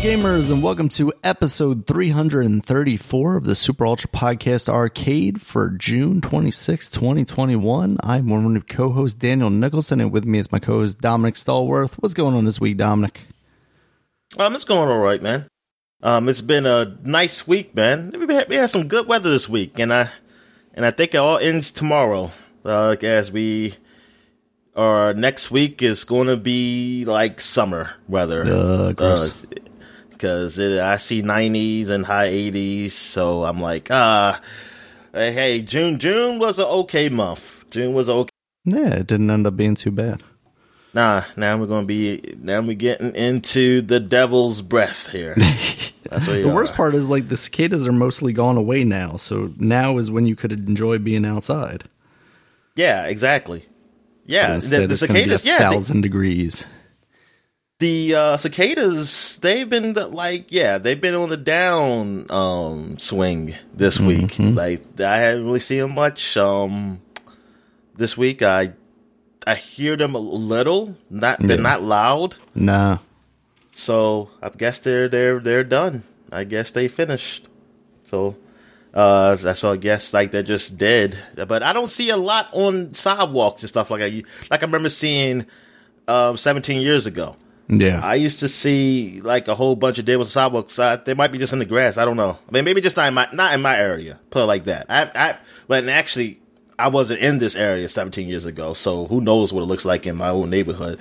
gamers, and welcome to episode 334 of the Super Ultra Podcast Arcade for June 26, 2021. I'm one of co host Daniel Nicholson, and with me is my co host Dominic Stallworth. What's going on this week, Dominic? Um, it's going all right, man. Um, it's been a nice week, man. We had, we had some good weather this week, and I and I think it all ends tomorrow. Uh, as we our next week is going to be like summer weather. Uh, gross. Because I see 90s and high 80s, so I'm like, ah, hey, hey, June. June was an okay month. June was okay. Yeah, it didn't end up being too bad. Nah, now we're gonna be now we're getting into the devil's breath here. That's what the worst part is like the cicadas are mostly gone away now, so now is when you could enjoy being outside. Yeah, exactly. Yeah, the, the cicadas. yeah, thousand degrees. The uh, cicadas, they've been like, yeah, they've been on the down um, swing this mm-hmm. week. Like, I haven't really seen them much. Um, this week, I I hear them a little. Not they're yeah. not loud. Nah. So I guess they're they're they're done. I guess they finished. So uh so I guess like they're just dead. But I don't see a lot on sidewalks and stuff like that. Like I remember seeing um 17 years ago. Yeah. I used to see like a whole bunch of dead on sidewalks. They might be just in the grass. I don't know. I mean, maybe just not in my not in my area. Put it like that. I I but actually I wasn't in this area 17 years ago, so who knows what it looks like in my own neighborhood.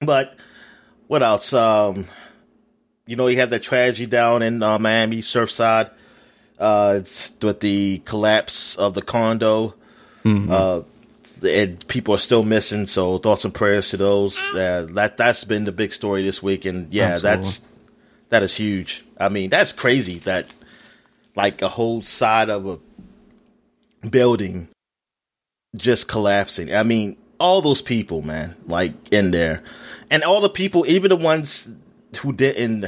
But what else? Um, you know, you had that tragedy down in uh, Miami, Surfside. Uh, it's with the collapse of the condo. Mm-hmm. Uh, and people are still missing. So thoughts and prayers to those. Uh, that that's been the big story this week, and yeah, Absolutely. that's that is huge. I mean, that's crazy that like a whole side of a building just collapsing. I mean, all those people, man, like in there, and all the people, even the ones who didn't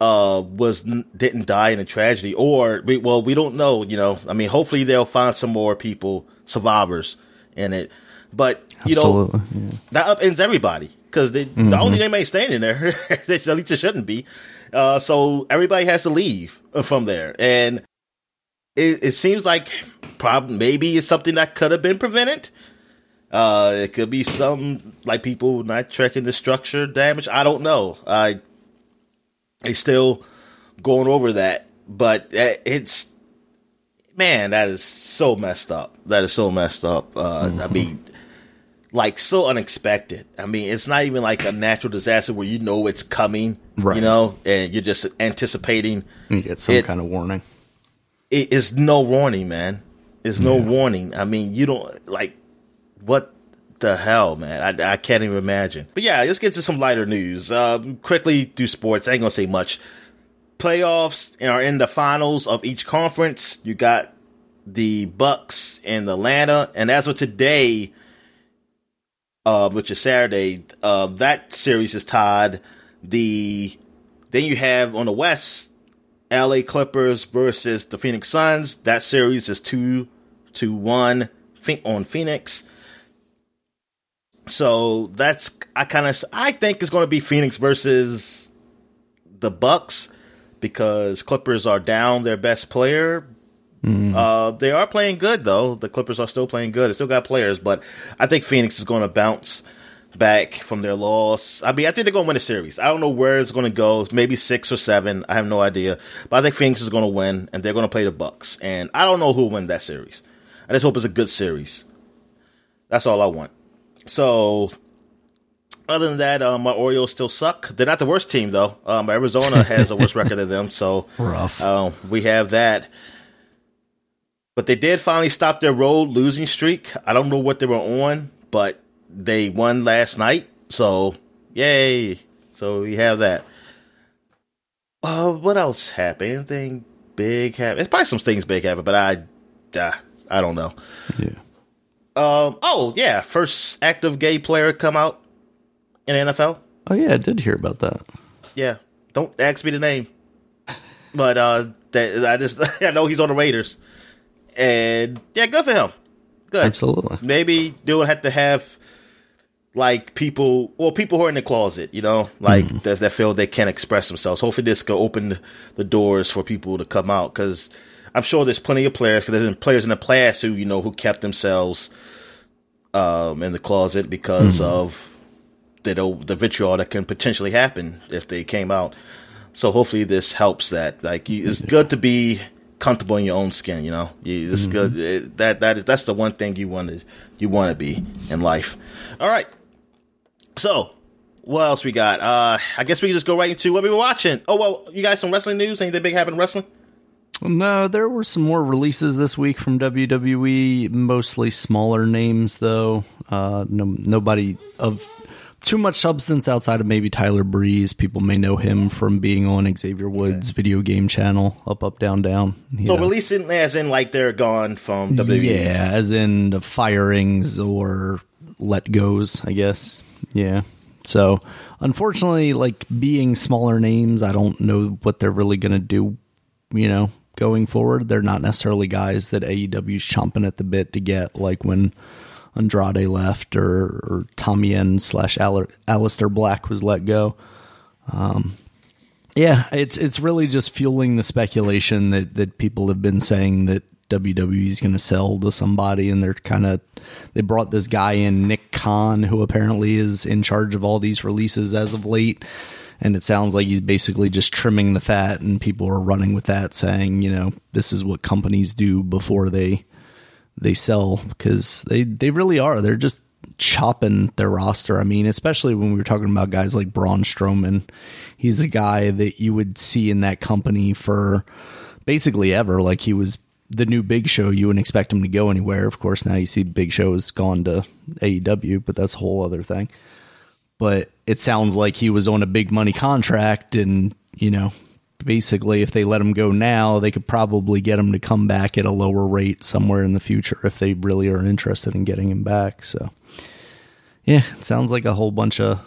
uh was didn't die in a tragedy or we, well we don't know you know i mean hopefully they'll find some more people survivors in it but you Absolutely, know yeah. that upends everybody because mm-hmm. the only name they standing there at least it shouldn't be uh so everybody has to leave from there and it, it seems like probably maybe it's something that could have been prevented. Uh, it could be some like people not checking the structure damage. I don't know. I they still going over that, but it's man, that is so messed up. That is so messed up. Uh, mm-hmm. I mean, like so unexpected. I mean, it's not even like a natural disaster where you know it's coming, right. you know, and you're just anticipating. You get some it, kind of warning it is no warning, man. It's no yeah. warning. I mean, you don't like what the hell, man. I, I can't even imagine. But yeah, let's get to some lighter news. Uh, quickly do sports. I ain't gonna say much. Playoffs are in the finals of each conference. You got the Bucks and Atlanta, and as of today, uh, which is Saturday, uh, that series is tied. The then you have on the West LA Clippers versus the Phoenix Suns. That series is 2 to 1 on Phoenix. So that's I kind of I think it's going to be Phoenix versus the Bucks because Clippers are down their best player. Mm. Uh, they are playing good though. The Clippers are still playing good. They still got players, but I think Phoenix is going to bounce back from their loss. I mean, I think they're going to win a series. I don't know where it's going to go. Maybe six or seven. I have no idea. But I think Phoenix is going to win, and they're going to play the Bucks. And I don't know who will win that series. I just hope it's a good series. That's all I want. So, other than that, um, my Orioles still suck. They're not the worst team though. Um, Arizona has a worse record than them, so rough. Um, we have that. But they did finally stop their road losing streak. I don't know what they were on, but they won last night, so yay! So we have that. Uh, what else happened? Anything big happened? It's probably some things big happened, but I, uh, I don't know. Yeah. Um. Oh yeah, first active gay player come out in NFL. Oh yeah, I did hear about that. Yeah. Don't ask me the name, but uh, that I just I know he's on the Raiders, and yeah, good for him. Good. Absolutely. Maybe they'll have to have like people, well, people who are in the closet, you know, like mm. that, that, feel they can't express themselves. Hopefully, this can open the doors for people to come out because I'm sure there's plenty of players because there's been players in the past who you know who kept themselves um, in the closet because mm. of the the vitriol that can potentially happen if they came out. So hopefully, this helps that. Like, it's good to be comfortable in your own skin. You know, it's mm-hmm. good. It, that that is that's the one thing you want to you want to be in life. All right. So, what else we got? Uh, I guess we can just go right into what we were watching. Oh well, you guys some wrestling news? Anything big happen in wrestling? No, there were some more releases this week from WWE. Mostly smaller names, though. Uh, no, nobody of too much substance outside of maybe Tyler Breeze. People may know him from being on Xavier Woods' okay. video game channel, Up, Up, Down, Down. So know. releasing as in like they're gone from WWE. Yeah, as in the firings or let goes, I guess. Yeah. So unfortunately, like being smaller names, I don't know what they're really going to do. You know, going forward, they're not necessarily guys that AEW's chomping at the bit to get. Like when Andrade left or, or Tommy End slash Aleister Black was let go. Um, yeah, it's it's really just fueling the speculation that that people have been saying that WWE is going to sell to somebody, and they're kind of they brought this guy in, Nick Khan, who apparently is in charge of all these releases as of late. And it sounds like he's basically just trimming the fat, and people are running with that, saying, you know, this is what companies do before they they sell because they they really are. They're just chopping their roster. I mean, especially when we were talking about guys like Braun Strowman, he's a guy that you would see in that company for basically ever. Like he was the new Big Show. You wouldn't expect him to go anywhere. Of course, now you see Big Show has gone to AEW, but that's a whole other thing. But it sounds like he was on a big money contract, and you know basically, if they let him go now, they could probably get him to come back at a lower rate somewhere in the future if they really are interested in getting him back. So, yeah, it sounds like a whole bunch of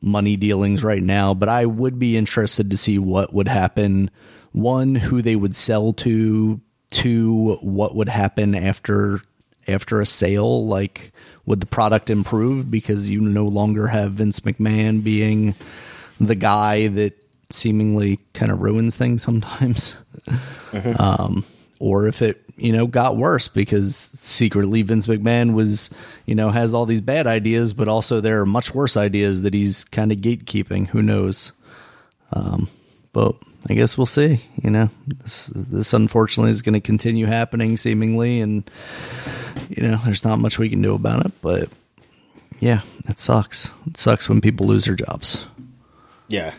money dealings right now, but I would be interested to see what would happen. One, who they would sell to. Two, what would happen after after a sale? Like, would the product improve because you no longer have Vince McMahon being the guy that seemingly kind of ruins things sometimes. Mm-hmm. Um, or if it, you know, got worse because secretly Vince McMahon was, you know, has all these bad ideas, but also there are much worse ideas that he's kind of gatekeeping. Who knows? Um, but I guess we'll see. You know, this this unfortunately is going to continue happening seemingly, and you know, there's not much we can do about it. But yeah, it sucks. It sucks when people lose their jobs. Yeah,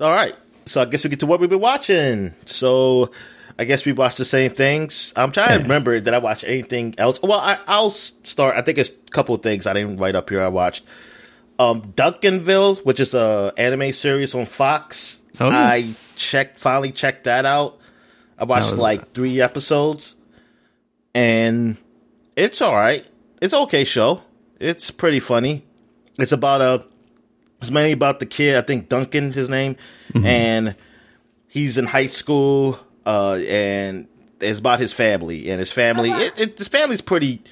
all right. So I guess we get to what we've been watching. So I guess we watched the same things. I'm trying to remember that I watched anything else. Well, I, will start. I think it's a couple of things I didn't write up here. I watched um, Duncanville, which is a anime series on Fox. Oh. I checked, finally checked that out. I watched like three episodes, and it's all right. It's okay show. It's pretty funny. It's about a it's mainly about the kid. I think Duncan, his name, mm-hmm. and he's in high school. Uh, and it's about his family and his family. It, it, his family's pretty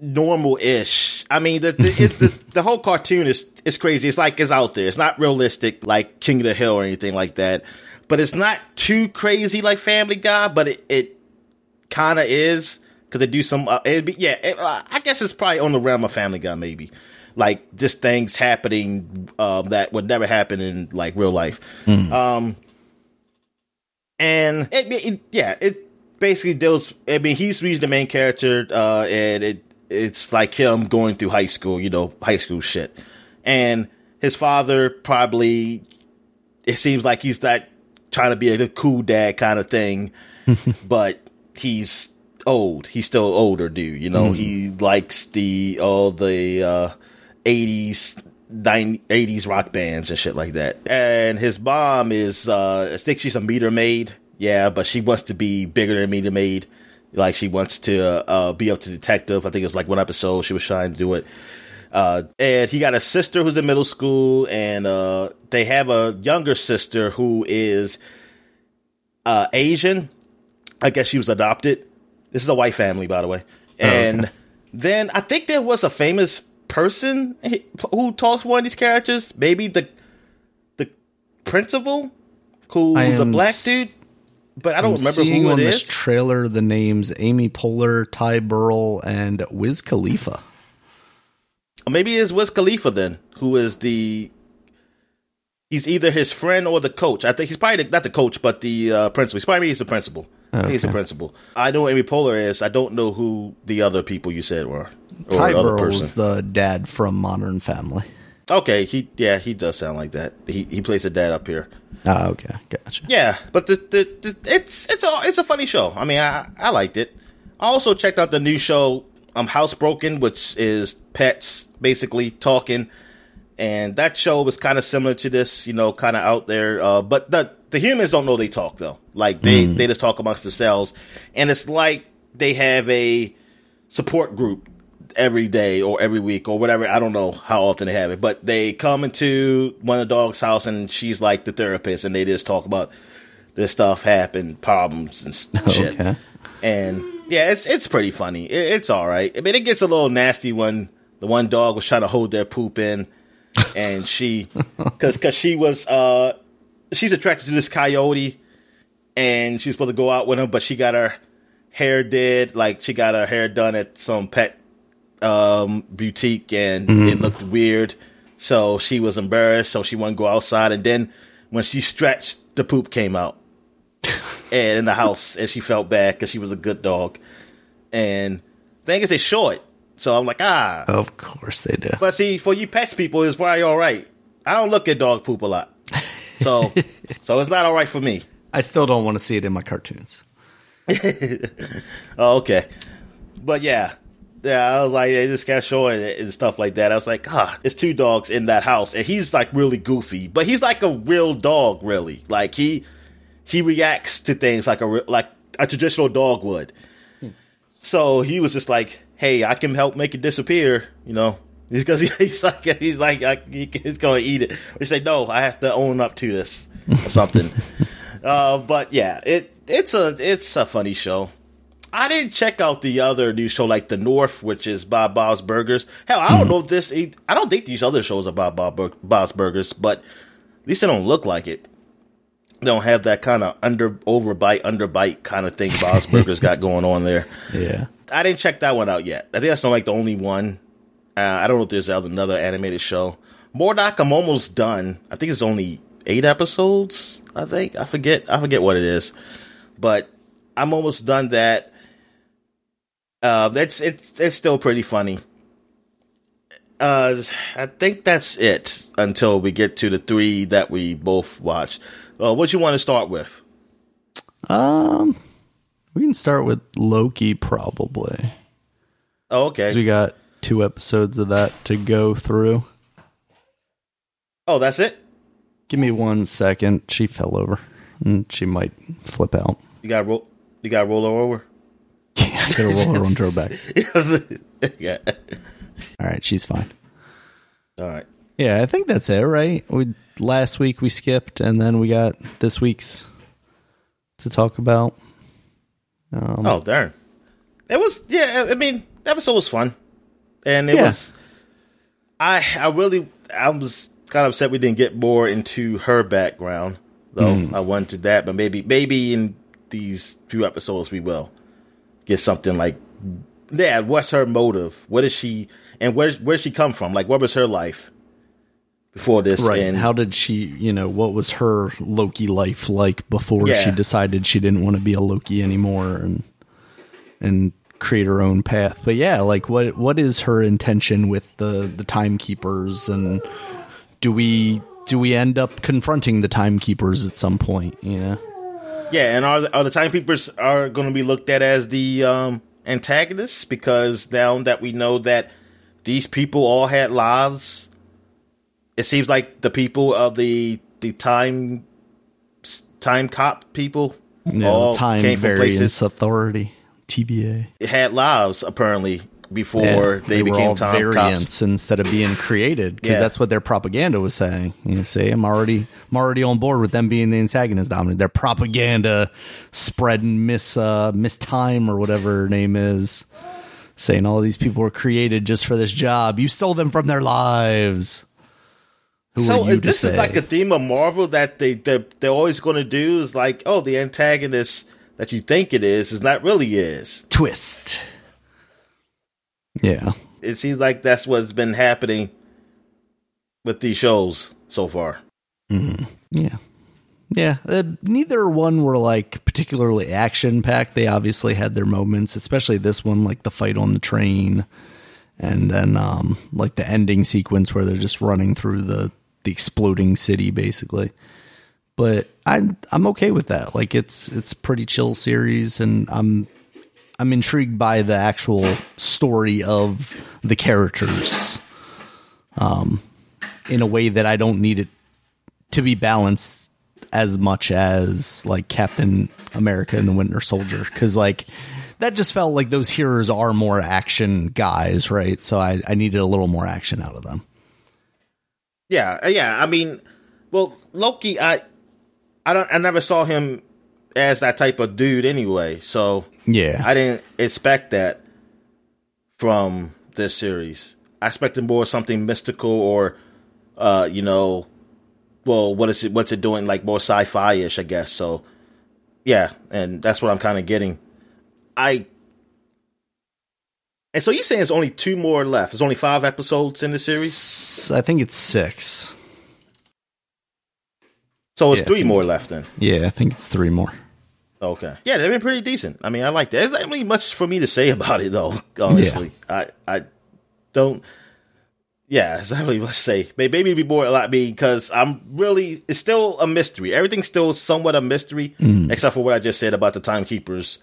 normal-ish. I mean, the the, it, the the whole cartoon is is crazy. It's like it's out there. It's not realistic like King of the Hill or anything like that. But it's not too crazy like Family Guy. But it it kind of is because they do some. Uh, be, yeah, it, uh, I guess it's probably on the realm of Family Guy maybe like just things happening um, that would never happen in like real life. Mm. Um, and it, it, yeah, it basically deals. I mean, he's he's the main character, uh, and it it's like him going through high school, you know, high school shit, and his father probably. It seems like he's not trying to be a cool dad kind of thing, but he's old. He's still older dude. You know, mm. he likes the all the uh, 80s 80s rock bands and shit like that. And his mom is, uh, I think she's a meter maid. Yeah, but she wants to be bigger than a meter maid. Like she wants to uh, be up to detective. I think it was like one episode she was trying to do it. Uh, and he got a sister who's in middle school, and uh, they have a younger sister who is uh, Asian. I guess she was adopted. This is a white family, by the way. And oh, okay Then I think there was a famous person who talks one of these characters. Maybe the the principal, who's a black dude. But I don't I'm remember who on it this trailer the names Amy Poehler, Ty Burrell, and Wiz Khalifa. Maybe it's Wiz Khalifa then, who is the. He's either his friend or the coach. I think he's probably the, not the coach, but the uh, principal. He's probably he's the principal. Think He's the principal. I know Amy Poehler is. I don't know who the other people you said were. Ty the other Burrell person. was the dad from Modern Family. Okay, he yeah he does sound like that. He he plays a dad up here. Ah, okay, gotcha. Yeah, but the, the, the it's it's a it's a funny show. I mean, I I liked it. I also checked out the new show, um, Housebroken, which is pets basically talking, and that show was kind of similar to this, you know, kind of out there. Uh, but the the humans don't know they talk though. Like they they just talk amongst themselves, and it's like they have a support group every day or every week or whatever. I don't know how often they have it, but they come into one of the dog's house and she's like the therapist, and they just talk about this stuff happened, problems and shit. Okay. And yeah, it's it's pretty funny. It, it's all right. I mean, it gets a little nasty when the one dog was trying to hold their poop in, and she, because because she was uh she's attracted to this coyote, and she's supposed to go out with him, but she got her hair did like she got her hair done at some pet um boutique, and it looked weird. So she was embarrassed, so she wouldn't go outside. And then when she stretched, the poop came out and in the house, and she felt bad because she was a good dog. And thing is, they show it, so I'm like, ah. Of course they do. But see, for you pets people, it's probably all right. I don't look at dog poop a lot, so so it's not all right for me. I still don't want to see it in my cartoons. Oh, okay. But yeah. Yeah, I was like, they just kept showing it and stuff like that. I was like, ah, it's two dogs in that house, and he's like really goofy, but he's like a real dog, really. Like he he reacts to things like a like a traditional dog would. So he was just like, "Hey, I can help make it disappear," you know, because he's like he's like he's going to eat it. We say, "No, I have to own up to this or something." uh, but yeah, it it's a it's a funny show. I didn't check out the other new show like The North, which is Bob Bob's Burgers. Hell, I don't know if this. I don't think these other shows are Bob Bob Bob's Burgers, but at least they don't look like it. They don't have that kind of under overbite, underbite kind of thing Bob's Burgers got going on there. Yeah. I didn't check that one out yet. I think that's not like the only one. Uh, I don't know if there's another animated show. M.O.D.O.K., I'm almost done. I think it's only eight episodes. I think I forget. I forget what it is, but I'm almost done that. Uh, that's it's it's still pretty funny. Uh, I think that's it until we get to the three that we both watched. Uh, what you want to start with? Um, we can start with Loki probably. Oh, okay. we got two episodes of that to go through. Oh, that's it. Give me one second. She fell over, and she might flip out. You got roll. You got roll her over. I gotta roll her onto her back. yeah. All right, she's fine. All right. Yeah, I think that's it, right? We last week we skipped, and then we got this week's to talk about. Um, Oh darn! It was yeah. I mean, the episode was fun, and it Yeah. was. I I really I was kind of upset we didn't get more into her background, though. I wanted that, but maybe maybe in these few episodes we will get something like yeah. What's her motive? What is she? And where where she come from? Like, what was her life before this? right. And How did she? You know, what was her Loki life like before she decided she didn't want to be a Loki anymore, and and create her own path? But yeah, like what what is her intention with the the timekeepers, and do we do we end up confronting the timekeepers at some point? You know. Yeah, and are the, are the timekeepers are going to be looked at as the um, antagonists because now that we know that these people all had lives, it seems like the people of the the time time cop people know, all time came from places authority TVA. had lives apparently before Yeah, they, were became time variants cops. instead of being created because Yeah. that's what their propaganda was saying. You see, I'm already I'm already on board with them being the antagonist Dominic. Their propaganda spreading Miss uh, Miss Time or whatever her name is. saying all these people were created just for this job. You stole them from their lives. Who so are you uh, this is like a theme of Marvel that they they're, they're always going to do is like, oh, the antagonist that you think it is is not really is. twist. Yeah. It seems like that's what's been happening with these shows so far. Yeah. Yeah. Uh, neither one were like particularly action packed. They obviously had their moments, especially this one, like the fight on the train. And then, um, like the ending sequence where they're just running through the, the exploding city, basically. But I, I'm okay with that. Like it's, it's a pretty chill series, and I'm, I'm intrigued by the actual story of the characters, um, in a way that I don't need it to be balanced as much as like Captain America and the Winter Soldier because like that just felt like those heroes are more action guys, right? So I, I needed a little more action out of them. Yeah, uh, yeah. I mean, well, Loki, I, I don't, I never saw him as that type of dude anyway. So Yeah, I didn't expect that from this series. I expected more something mystical or, uh, you know, well, what is it? What's it doing? Like more sci-fi ish, I guess. So, yeah, and that's what I'm kind of getting. I. And so you're saying there's only two more left? There's only five episodes in the series, I think it's six. so it's Yeah, three more left then. Yeah, I think it's three more. Okay. Yeah, they've been pretty decent. I mean, I like that. There's not really much for me to say about it, though. Honestly, I I don't. Yeah, there's not really much to say. Maybe it'd be more a lot me because I'm really. It's still a mystery. Everything's still somewhat a mystery, except for what I just said about the timekeepers.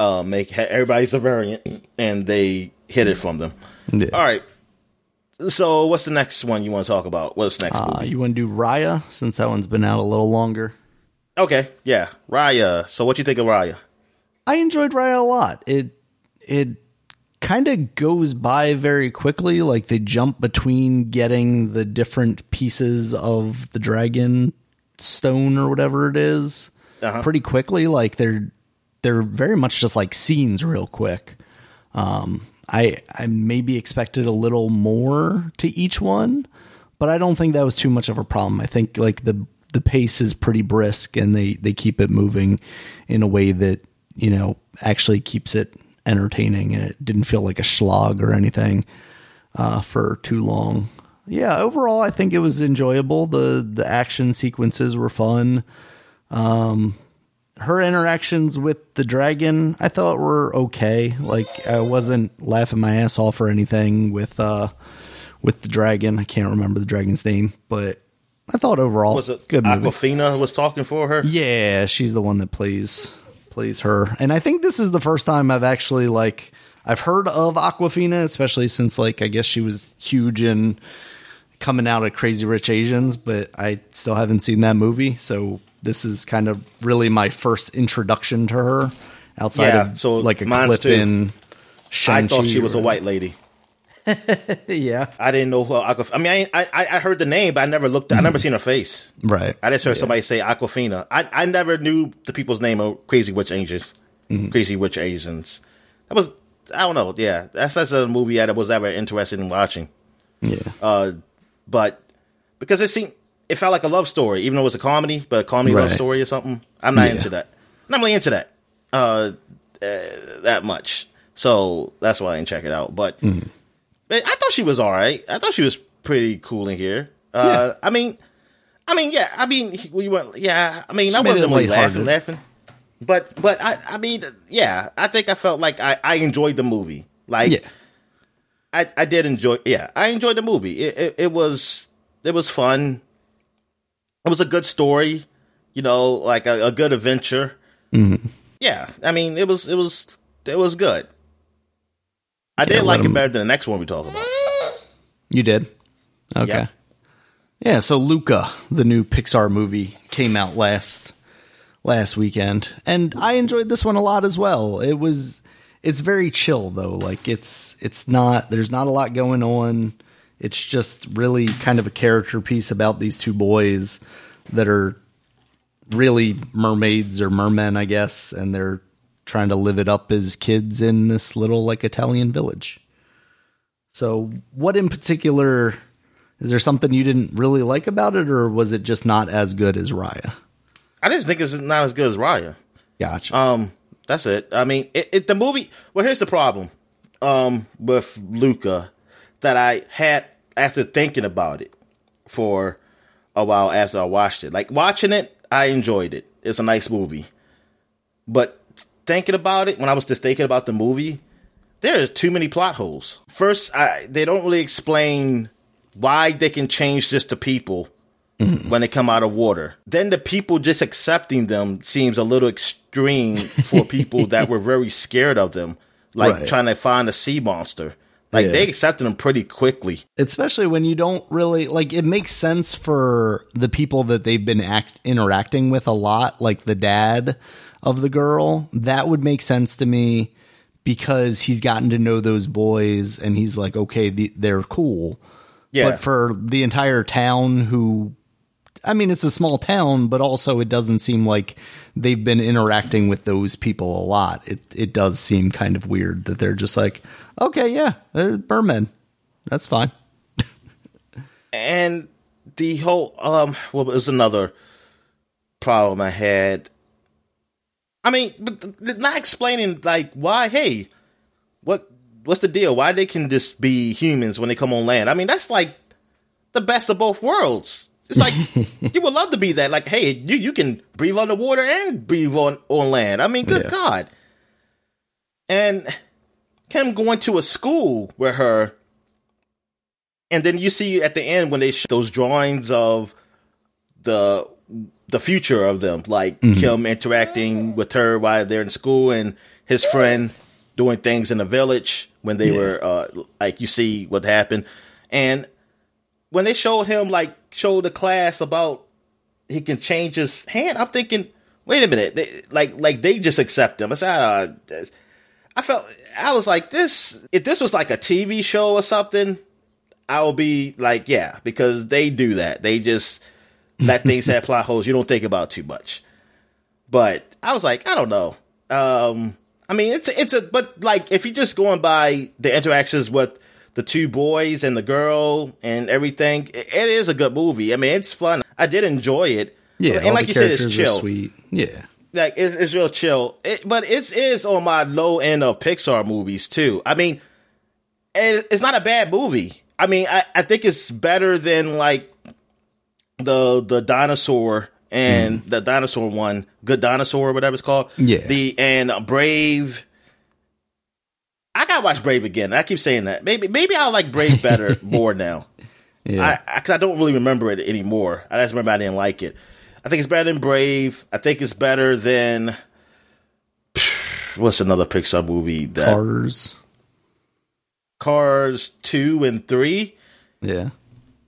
Uh, make everybody's a variant, and they hid it from them. Yeah. All right. So, what's the next one you want to talk about? What's next Uh, movie? you want to do Raya since that one's been out a little longer? Okay, yeah, Raya. So, what you think of Raya? I enjoyed Raya a lot. It it kind of goes by very quickly. Like they jump between getting the different pieces of the dragon stone or whatever it is Uh-huh. pretty quickly. Like they're they're very much just like scenes real quick. Um, I I maybe expected a little more to each one, but I don't think that was too much of a problem. I think like the the pace is pretty brisk and they they keep it moving in a way that you know actually keeps it entertaining and it didn't feel like a slog or anything uh, for too long. Yeah, overall I think it was enjoyable. the The action sequences were fun. Um, her interactions with the dragon I thought were okay. Like I wasn't laughing my ass off or anything with uh with the dragon. I can't remember the dragon's name, but I thought overall Was it good movie. Awkwafina was talking for her? Yeah, she's the one that plays plays her. And I think this is the first time I've actually like I've heard of Awkwafina, especially since like I guess she was huge in coming out of Crazy Rich Asians, but I still haven't seen that movie. So this is kind of really my first introduction to her outside Yeah, of so like a clip too. in I Shang-Chi thought she was a white lady. Yeah. I didn't know who Aquaf. I mean, I, I I heard the name, but I never looked. I never seen her face. Right. I just heard somebody say Awkwafina. I I never knew the people's name of Crazy Witch Asians. Crazy Witch Asians. That was I don't know. Yeah, that's that's a movie that I was ever interested in watching. Yeah. Uh, but because it seemed it felt like a love story, even though it was a comedy, but a comedy love story or something. I'm not Yeah. into that. I'm not really into that. Uh, uh, that much. So that's why I didn't check it out. But, Mm-hmm. But I thought she was all right. I thought she was pretty cool in here. Uh, I mean, I mean, yeah. I mean, we went. Yeah. I mean, She I wasn't really laughing, laughing. But, but I, I mean, yeah. I think I felt like I, I enjoyed the movie. Like, yeah. I, I did enjoy. Yeah, I enjoyed the movie. It, it it was it was fun. It was a good story, you know, like a, a good adventure. Mm-hmm. Yeah, I mean, it was it was it was good. I did like it better than the next one we talk about. You did? Okay. Yeah. Yeah, so Luca, the new Pixar movie, came out last last weekend. And I enjoyed this one a lot as well. It was it's very chill though. Like it's it's not there's not a lot going on. It's just really kind of a character piece about these two boys that are really mermaids or mermen, I guess, and they're trying to live it up as kids in this little like Italian village. So, what in particular is there something you didn't really like about it, or was it just not as good as Raya? I just think it's not as good as Raya. Gotcha. Um, that's it. I mean, it, it the movie. Well, here's the problem. Um, with Luca, that I had after thinking about it for a while after I watched it. Like watching it, I enjoyed it. It's a nice movie, but thinking about it when I was just thinking about the movie, there's too many plot holes. First, I, they don't really explain why they can change just to people mm-hmm. when they come out of water. Then the people just accepting them seems a little extreme for people that were very scared of them, like Right. trying to find a sea monster. Like Yeah. they accepted them pretty quickly. especially when you don't really like it makes sense for the people that they've been act interacting with a lot like the dad of the girl that would make sense to me because he's gotten to know those boys and he's like okay the, they're cool Yeah. but for the entire town who I mean, it's a small town, but also it doesn't seem like they've been interacting with those people a lot. It it does seem kind of weird that they're just like, okay, yeah, they're mermen. That's fine. and the whole um well it was another problem i had i mean but not explaining like why hey what what's the deal? Why they can just be humans when they come on land? I mean that's like the best of both worlds. It's like you would love to be that. Like hey you you can breathe on the water and breathe on on land. I mean good Yeah. god. And him going to a school with her and then you see at the end when they show those drawings of the the future of them, like him interacting with her while they're in school, and his friend doing things in the village when they Yeah. were uh, like you see what happened, and when they showed him like showed the class about he can change his hand, I'm thinking, wait a minute, they, like like they just accept him. I said, uh, I felt I was like this. If this was like a TV show or something, I will be like, yeah, because they do that. They just let things have plot holes you don't think about too much. But I was like, I don't know. Um, I mean, it's a, it's a, but like if you're just going by the interactions with the two boys and the girl and everything, it, it is a good movie. I mean, it's fun. I did enjoy it. Yeah, and like you said, it's chill Sweet. Yeah. like it's, it's real chill. It, but it's is on my low end of Pixar movies too. I mean, it, it's not a bad movie. I mean, I, I think it's better than like the the dinosaur and mm. the dinosaur one, Good Dinosaur, or whatever it's called. Yeah. The and Brave. I gotta watch Brave again. I keep saying that. Maybe maybe I'll like Brave better more now. Yeah. I because I, don't really remember it anymore. I just remember I didn't like it. I think it's better than Brave. I think it's better than what's another Pixar movie that Cars. Cars two and three. Yeah.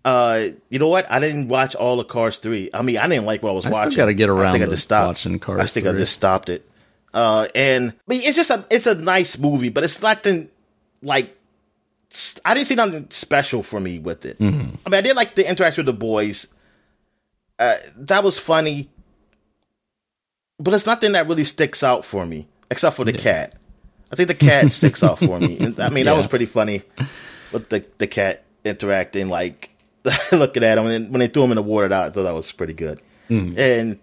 Uh, you know what? I didn't watch all of Cars three. I mean, I didn't like what I was I watching. gotta get around. I think I just stopped watching Cars I think I just stopped it. Uh, and I mean, it's just a it's a nice movie, but it's nothing like I didn't see nothing special for me with it. Mm-hmm. I mean, I did like the interaction with the boys. Uh, that was funny, but it's nothing that really sticks out for me, except for the cat. I think the cat sticks out for me. And, I mean, that was pretty funny with the the cat interacting, like looking at him. And when they threw him in the water, I thought that was pretty good. Mm-hmm. And,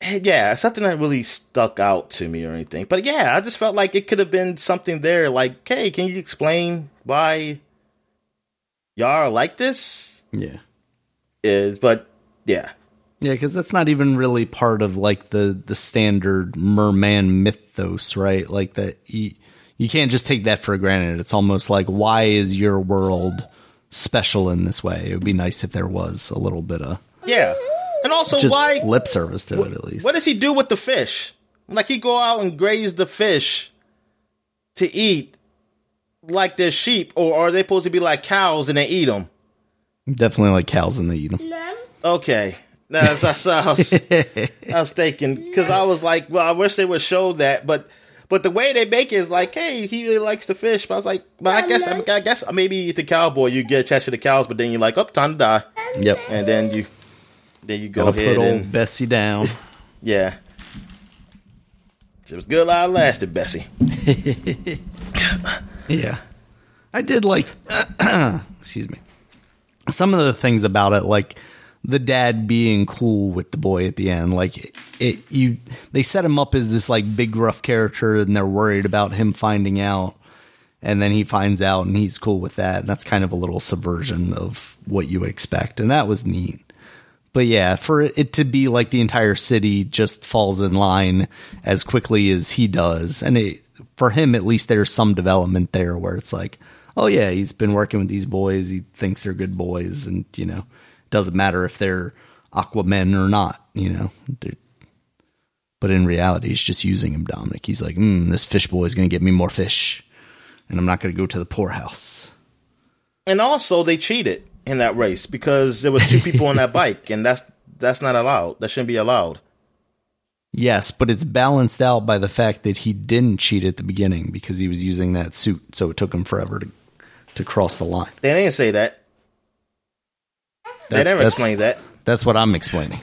and yeah, something that really stuck out to me or anything. But yeah, I just felt like it could have been something there. Like, hey, can you explain why y'all are like this? Yeah. Is but yeah, Yeah, because that's not even really part of like the the standard merman mythos, right? Like that you you can't just take that for granted. It's almost like why is your world special in this way? It would be nice if there was a little bit of yeah. And also, just why? lip service to it at least. What does he do with the fish? Like he go out and graze the fish to eat, like they're sheep, or are they supposed to be like cows and they eat them? Definitely like cows and they eat them. Okay. That's, that's I was, I was thinking because I was like, well, I wish they would show that, but but the way they make it is like, hey, he really likes the fish. But I was like, well, I guess I, guess maybe the cowboy, you get attached to the cows, but then you're like, oh, time to die, Yep. and then you then you go Gotta ahead put old and Bessie down. yeah. It was good while it lasted, Bessie. Yeah. I did like excuse me. Some of the things about it like the dad being cool with the boy at the end. Like it, it you they set him up as this like big rough character and they're worried about him finding out. And then he finds out and he's cool with that. And that's kind of a little subversion of what you would expect. And that was neat. But yeah, for it to be like the entire city just falls in line as quickly as he does, and it, for him at least, there's some development there where it's like, oh yeah, he's been working with these boys, he thinks they're good boys, and you know, doesn't matter if they're Aquamen or not, you know. But in reality, he's just using him, Dominic. He's like, mm, this fish boy is going to get me more fish, and I'm not going to go to the poorhouse. And also, they cheated in that race because there was two people on that bike, and that's that's not allowed. That shouldn't be allowed. Yes, but it's balanced out by the fact that he didn't cheat at the beginning because he was using that suit, so it took him forever to to cross the line. They didn't say that. They never explained that. That's what I'm explaining.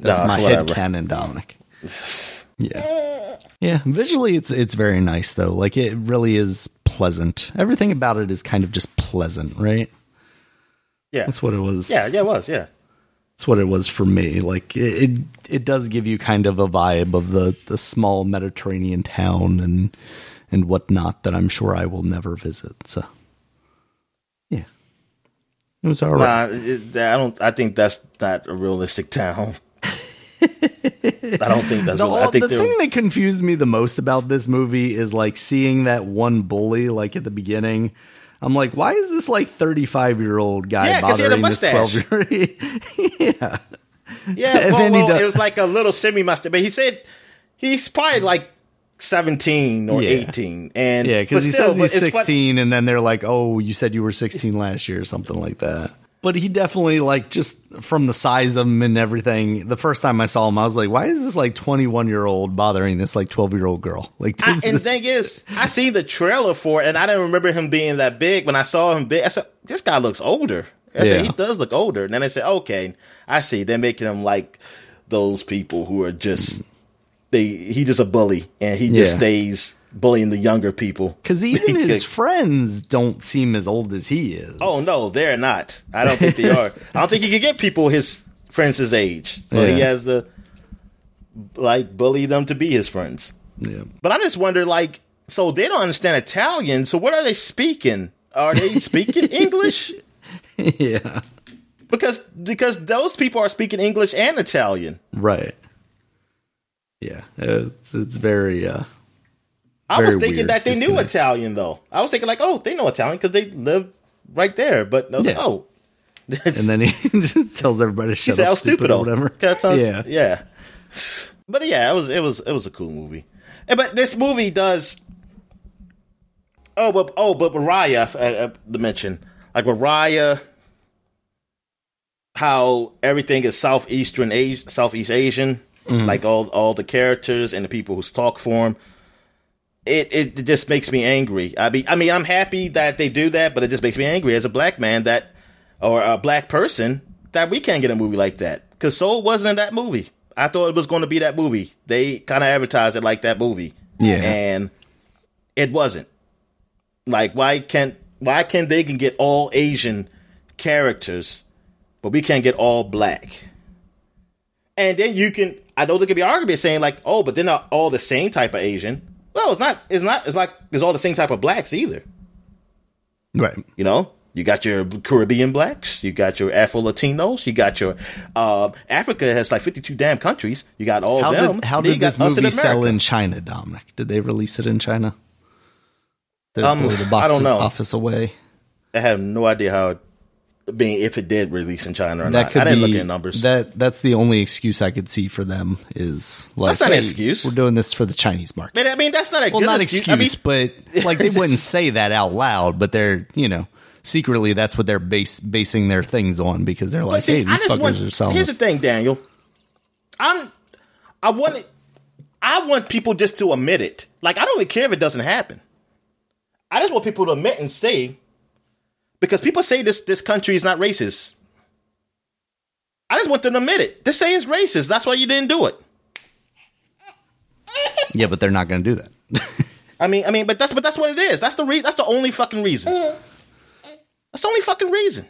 That's Nah, my whatever. head canon, Dominic. Yeah. Yeah, visually it's it's very nice though. Like it really is pleasant. Everything about it is kind of just pleasant, right? Yeah, That's what it was. yeah, yeah. It was yeah. That's what it was for me. Like it, it, it does give you kind of a vibe of the the small Mediterranean town and and whatnot that I'm sure I will never visit. So, it was all right. Nah, it, I don't. I think that's not a realistic town. I don't think that's. The, real, I think the thing that confused me the most about this movie is like seeing that one bully like at the beginning. I'm like, why is this like 35 year old guy Yeah, 'cause he had a bothering this mustache. 12 year Yeah, Yeah, well, well, it was like a little semi mustache, but he said he's probably like seventeen or Yeah. eighteen, and yeah, because he still, says he's it's fun- 16, and then they're like, oh, you said you were 16 last year, or something like that. But he definitely like just from the size of him and everything. The first time I saw him, I was like, why is this like 21 year old bothering this like 12 year old girl? Like, I, this and the is- thing is, I seen the trailer for it, and I didn't remember him being that big. When I saw him big, I said, "This guy looks older." I said, "He does look older." And then I said, "Okay, I see." They're making him like those people who are just they. He just a bully, and he just Yeah. stays bullying the younger people. Because even his friends don't seem as old as he is. Oh no, they're not. I don't think they are. I don't think he can get people his friends his age. So he has to like bully them to be his friends. Yeah. But I just wonder, like, so they don't understand Italian. So what are they speaking? Are they speaking English? yeah. Because because those people are speaking English and Italian. Right. Yeah. It's, it's very, uh, I was thinking weird that they knew. Italian though. I was thinking like, oh, they know Italian because they live right there. But I was like, Yeah. oh, and then he just tells everybody to he shut said, up, "Oh, stupid," or whatever. Yeah, Yeah. yeah. But yeah, it was it was it was a cool movie. Eh, But this movie does. Oh, but oh, but Mariah, uh, uh, to mention like Mariah, how everything is southeastern Asian, Southeast Asian, Mm-hmm. like all all the characters and the people who talk for him. It it just makes me angry. I mean, I mean, I'm happy that they do that, but it just makes me angry as a black man that, or a black person that we can't get a movie like that because Soul wasn't in that movie. I thought it was going to be that movie. They kind of advertised it like that movie, Yeah. and it wasn't. Like, why can't why can't they can get all Asian characters, but we can't get all black? And then you can, I know there could be argument saying like, oh, but they're not all the same type of Asian. Well, it's not. It's not. It's like it's all the same type of blacks either. Right. You know, you got your Caribbean blacks, you got your Afro Latinos, you got your uh, Africa has like fifty two damn countries. You got all How them. did, how did you this movie sell in China, Dominic? Did they release it in China? It Um, the box I don't know. office away? I have no idea how. It, being if it did release in China or That not, could I didn't be look at numbers. that. That's the only excuse I could see for them is like That's not an excuse. We're doing this for the Chinese market. Man, I mean, that's not a well, not excuse. excuse, I mean, but like they wouldn't say that out loud, but they're you know secretly that's what they're base, basing their things on because they're like, see, hey, these fuckers want, are selling. Here's the thing, Daniel. I'm. I want it. I want people just to admit it. Like I don't even care if it doesn't happen. I just want people to admit and say, because people say this this country is not racist. I just want them to admit it. Just say it's racist. That's why you didn't do it. yeah, but they're not going to do that. I mean, I mean, but that's but that's what it is. That's the re- that's the only fucking reason. Mm-hmm. That's the only fucking reason.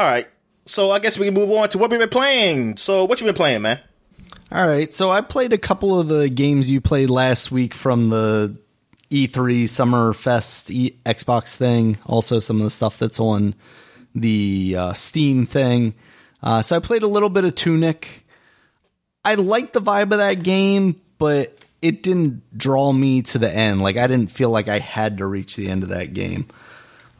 All right, so I guess we can move on to what we've been playing. So what you been playing, man? All right, so I played a couple of the games you played last week from the E3 Summer Fest e- Xbox thing. Also, some of the stuff that's on the uh, Steam thing. Uh, so I played a little bit of Tunic. I liked the vibe of that game, but it didn't draw me to the end. Like I didn't feel like I had to reach the end of that game.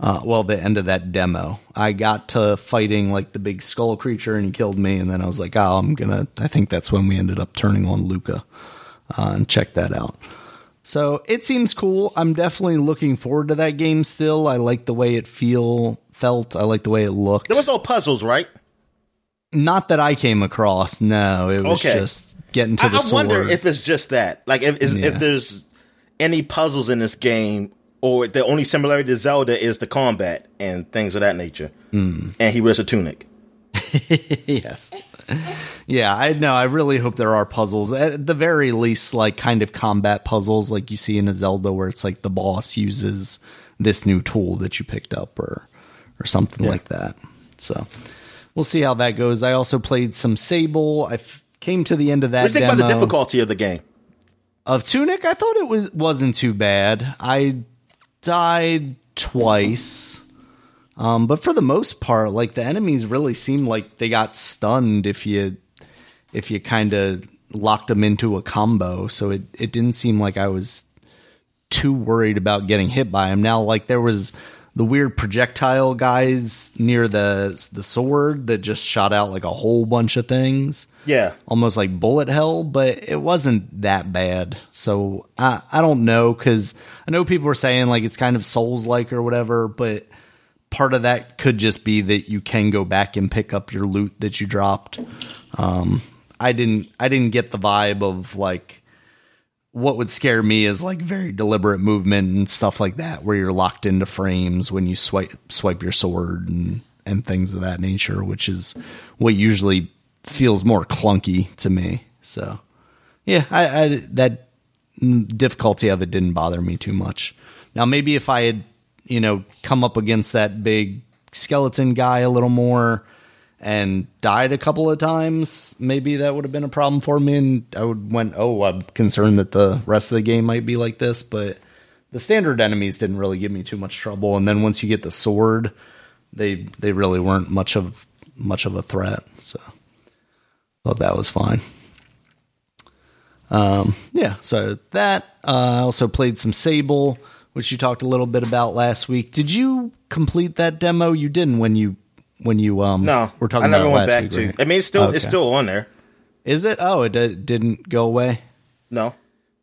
Uh, well, the end of that demo, I got to fighting like the big skull creature, and he killed me. And then I was like, "Oh, I'm gonna." I think that's when we ended up turning on Luca uh, and check that out. So it seems cool. I'm definitely looking forward to that game. Still, I like the way it feel felt. I like the way it looked. There was no puzzles, right? Not that I came across. No, it was Okay. just getting to I, the I sword. wonder if it's just that. Like, if is, Yeah. if there's any puzzles in this game, or the only similarity to Zelda is the combat and things of that nature. Hmm. And he wears a tunic. yes. Yeah, I know. I really hope there are puzzles. At the very least, like kind of combat puzzles, like you see in a Zelda, where it's like the boss uses this new tool that you picked up, or or something like that. So we'll see how that goes. I also played some Sable. I f- came to the end of that What do you think about the difficulty of the game? of Tunic. I thought it was wasn't too bad. I died twice. Um, but for the most part, like the enemies really seemed like they got stunned if you if you kind of locked them into a combo. So it it didn't seem like I was too worried about getting hit by them. Now, like there was the weird projectile guys near the the sword that just shot out like a whole bunch of things Yeah. almost like bullet hell, but it wasn't that bad. So I I don't know because I know people were saying like it's kind of Souls like or whatever, but part of that could just be that you can go back and pick up your loot that you dropped. Um, I didn't I didn't get the vibe of like what would scare me is like very deliberate movement and stuff like that where you're locked into frames when you swipe swipe your sword and and things of that nature which is what usually feels more clunky to me so yeah i, I that difficulty of it didn't bother me too much now maybe if i had you know come up against that big skeleton guy a little more and died a couple of times, maybe that would have been a problem for me. And I would went, oh, I'm concerned that the rest of the game might be like this. But the standard enemies didn't really give me too much trouble. And then once you get the sword, they they really weren't much of much of a threat. So thought that was fine. Um, yeah. So that uh, I also played some Sable, which you talked a little bit about last week. Did you complete that demo? You didn't when you when you um No, we're talking I never about went last back week, to. right? I mean, it's still it's still on there. Is it? Oh, it di- didn't go away. No,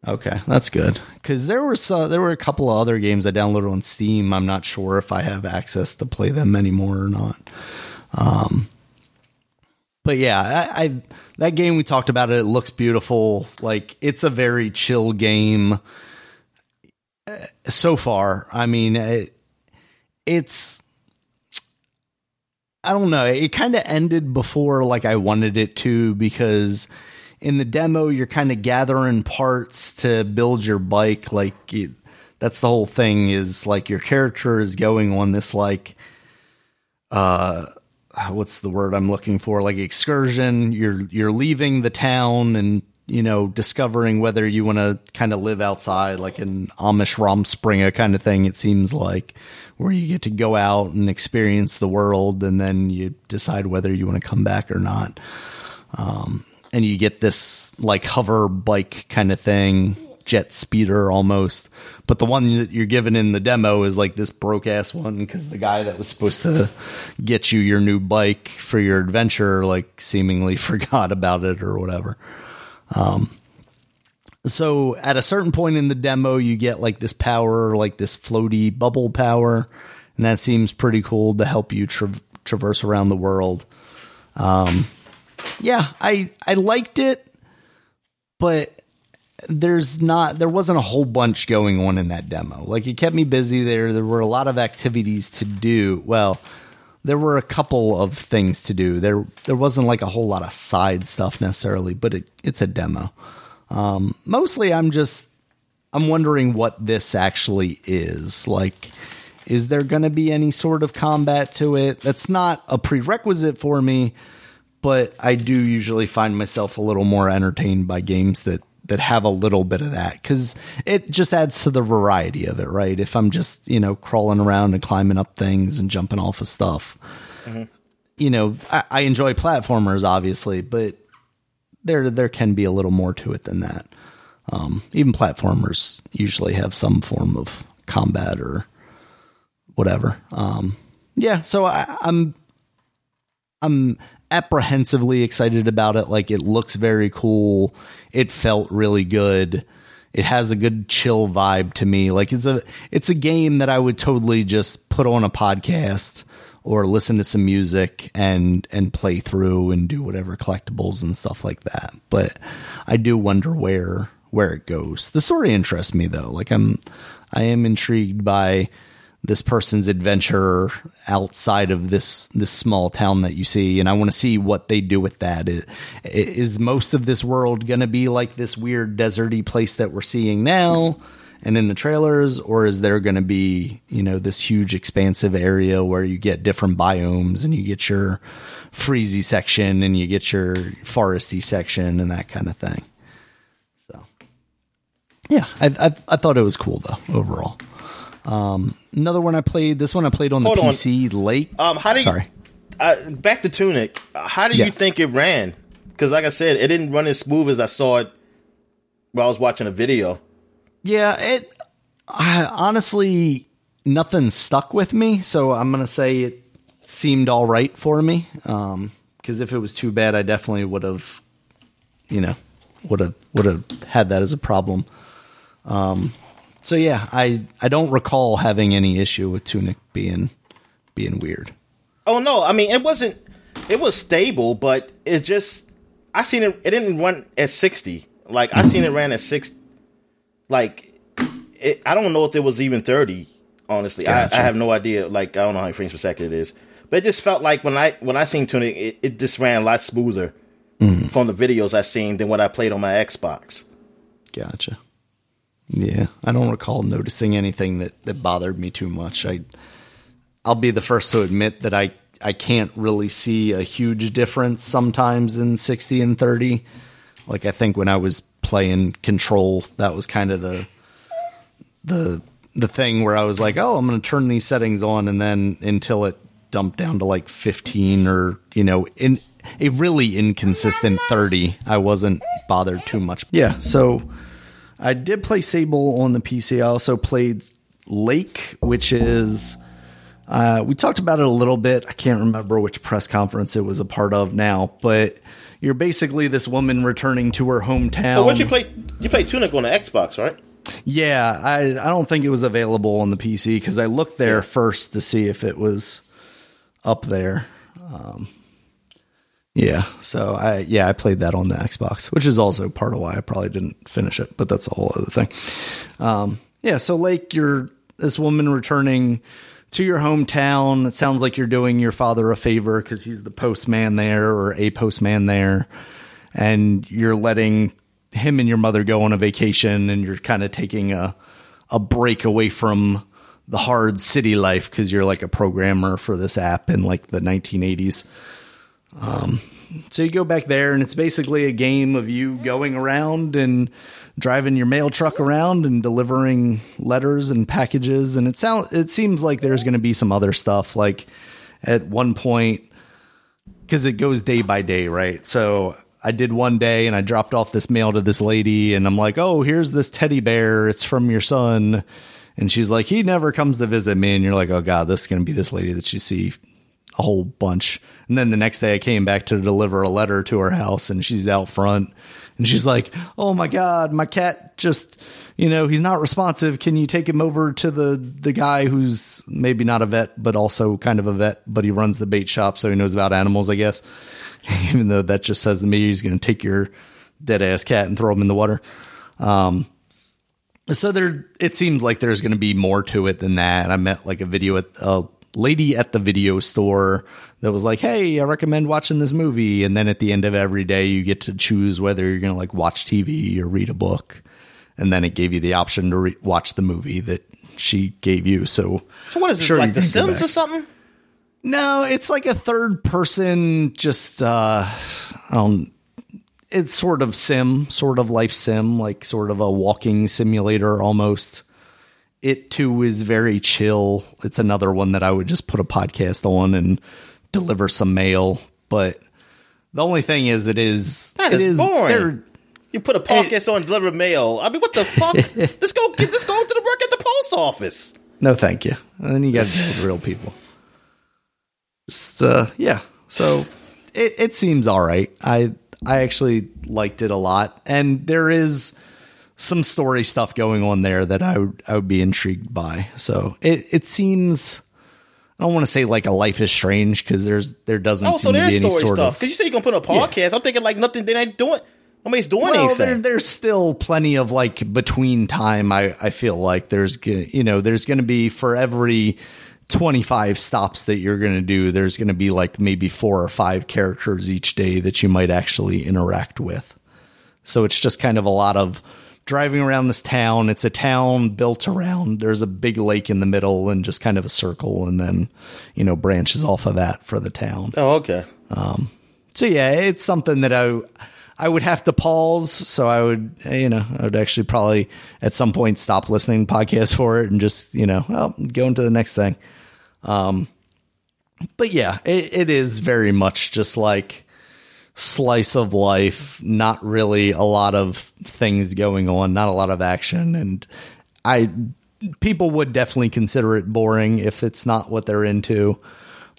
Okay, that's good. Because there were some, there were a couple of other games I downloaded on Steam. I'm not sure if I have access to play them anymore or not. Um, but yeah, I, I that game we talked about it. It looks beautiful. Like it's a very chill game. Uh, So far, I mean, it, it's I don't know. It kind of ended before like I wanted it to because in the demo you're kind of gathering parts to build your bike like it, that's the whole thing is like your character is going on this like uh what's the word I'm looking for like excursion you're you're leaving the town and you know discovering whether you want to kind of live outside like an Amish Rumspringa kind of thing it seems like where you get to go out and experience the world and then you decide whether you want to come back or not um, and you get this like hover bike kind of thing, jet speeder almost. But the one that you're given in the demo is like this broke ass one because the guy that was supposed to get you your new bike for your adventure like seemingly forgot about it or whatever. Um, so at a certain point in the demo, you get like this power, like this floaty bubble power, and that seems pretty cool to help you tra- traverse around the world. Um, yeah, I I liked it, but there's not there wasn't a whole bunch going on in that demo. Like it kept me busy there. There were a lot of activities to do. Well, there were a couple of things to do. There there wasn't like a whole lot of side stuff necessarily, but it, it's a demo. Um, mostly, I'm just I'm wondering what this actually is. Like, is there going to be any sort of combat to it? That's not a prerequisite for me, but I do usually find myself a little more entertained by games that that have a little bit of that because it just adds to the variety of it, right? If I'm just you know crawling around and climbing up things and jumping off of stuff, mm-hmm. you know, I, I enjoy platformers obviously, but there there can be a little more to it than that. Um, even platformers usually have some form of combat or whatever. Um, yeah, so I, I'm I'm apprehensively excited about it. Like it looks very cool. It felt really good. It has a good chill vibe to me. Like it's a it's a game that I would totally just put on a podcast or listen to some music and and play through and do whatever collectibles and stuff like that. But I do wonder where where it goes. The story interests me though. Like I'm I am intrigued by this person's adventure outside of this this small town that you see and i want to see what they do with that. Is, is most of this world going to be like this weird deserty place that we're seeing now and in the trailers or is there going to be you know this huge expansive area where you get different biomes and you get your freezy section and you get your foresty section and that kind of thing? So yeah i i, I thought it was cool though overall um, another one I played. This one I played on the PC late. Um, how do you? Sorry. Uh, back to Tunic. How do yes. you think it ran? Because, like I said, it didn't run as smooth as I saw it while I was watching a video. Yeah, it. I, honestly, nothing stuck with me, so I'm gonna say it seemed all right for me. Because um, if it was too bad, I definitely would have, you know, would have would have had that as a problem. Um, so yeah, I I don't recall having any issue with Tunic being being weird. Oh no, I mean it wasn't. It was stable, but it just I seen it. It didn't run at sixty. Like I seen it ran at six. Like it, I don't know if it was even thirty. Honestly, gotcha. I, I, have no idea. Like I don't know how many frames per second it is, but it just felt like when I when I seen Tunic, it, it just ran a lot smoother mm. from the videos I seen than what I played on my Xbox. Gotcha. Yeah, I don't recall noticing anything that, that bothered me too much. I I'll be the first to admit that I I can't really see a huge difference sometimes in 60 and 30. Like I think when I was playing Control, that was kind of the the the thing where I was like, "Oh, I'm going to turn these settings on," and then until it dumped down to like 15 or you know in a really inconsistent 30, I wasn't bothered too much. Yeah, so I did play Sable on the PC. I also played Lake, which is uh, we talked about it a little bit. I can't remember which press conference it was a part of now, but you're basically this woman returning to her hometown. But what you play? You play Tunic on the Xbox, right? Yeah, I I don't think it was available on the PC because I looked there yeah. first to see if it was up there. Um, yeah. So I yeah, I played that on the Xbox, which is also part of why I probably didn't finish it, but that's a whole other thing. Um, yeah, so Lake, you're this woman returning to your hometown. It sounds like you're doing your father a favor because he's the postman there or a postman there, and you're letting him and your mother go on a vacation, and you're kind of taking a a break away from the hard city life because you're like a programmer for this app in like the 1980s. Um, so you go back there, and it's basically a game of you going around and driving your mail truck around and delivering letters and packages. And it sounds it seems like there's going to be some other stuff. Like at one point, because it goes day by day, right? So I did one day, and I dropped off this mail to this lady, and I'm like, "Oh, here's this teddy bear. It's from your son." And she's like, "He never comes to visit me." And you're like, "Oh God, this is going to be this lady that you see a whole bunch." And then the next day I came back to deliver a letter to her house and she's out front and she's like, "Oh my god, my cat just, you know, he's not responsive. Can you take him over to the the guy who's maybe not a vet but also kind of a vet, but he runs the bait shop so he knows about animals, I guess." Even though that just says to me he's going to take your dead ass cat and throw him in the water. Um so there it seems like there's going to be more to it than that. I met like a video at uh, lady at the video store that was like, "Hey, I recommend watching this movie." And then at the end of every day, you get to choose whether you're going to like watch TV or read a book. And then it gave you the option to re- watch the movie that she gave you. So, So what is this Sure, like The Sims or something? no, it's like a third person, just uh, um, it's sort of sim, sort of life sim, like sort of a walking simulator almost. It too is very chill. It's another one that I would just put a podcast on and deliver some mail. But the only thing is, it is That it is boring. You put a podcast on deliver mail. I mean, what the fuck? let's go get let's go to the work at the post office. No, thank you. And then you got to deal with real people. Just, uh, yeah. So it, it seems all right. I I actually liked it a lot, and there is some story stuff going on there that I would I would be intrigued by. So it it seems. I don't want to say like a life is strange because there's there doesn't Oh, seem so to there's be any story sort stuff. of Because you say you're gonna put on a podcast. I'm thinking like nothing. They ain't doing. Nobody's doing well, there, anything. there's still plenty of like between time. I, I feel like there's you know there's going to be for every 25 stops that you're going to do, there's going to be like maybe four or five characters each day that you might actually interact with. So it's just kind of a lot of driving around this town. It's a town built around, there's a big lake in the middle and just kind of a circle, and then, you know, branches off of that for the town. oh, okay. So yeah, it's something that I I would have to pause. So I would you know I would actually probably at some point stop listening to podcasts for it and just you know well go into the next thing. Um, but yeah, it, it is very much just like slice of life. Not really a lot of things going on. Not a lot of action, and I people would definitely consider it boring if it's not what they're into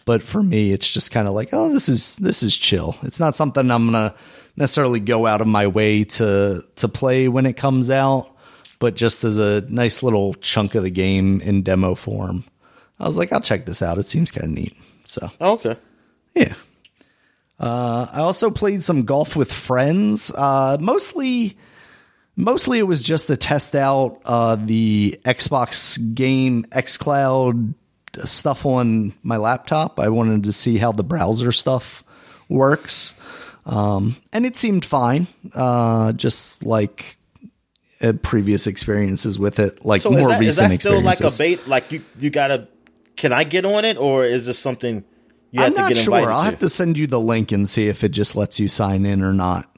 but for me it's just kind of like oh this is this is chill it's not something i'm gonna necessarily go out of my way to to play when it comes out but just as a nice little chunk of the game in demo form i was like i'll check this out it seems kind of neat so Oh, okay. yeah. Uh, I also played some golf with friends. Uh, mostly, mostly it was just to test out uh, the Xbox game XCloud stuff on my laptop. I wanted to see how the browser stuff works, um, and it seemed fine. Uh, just like uh, previous experiences with it, like So more is that, is recent that still like a bait? Like you you gotta? Can I get on it, or is this something I'm not sure. I'll to? have to send you the link and see if it just lets you sign in or not.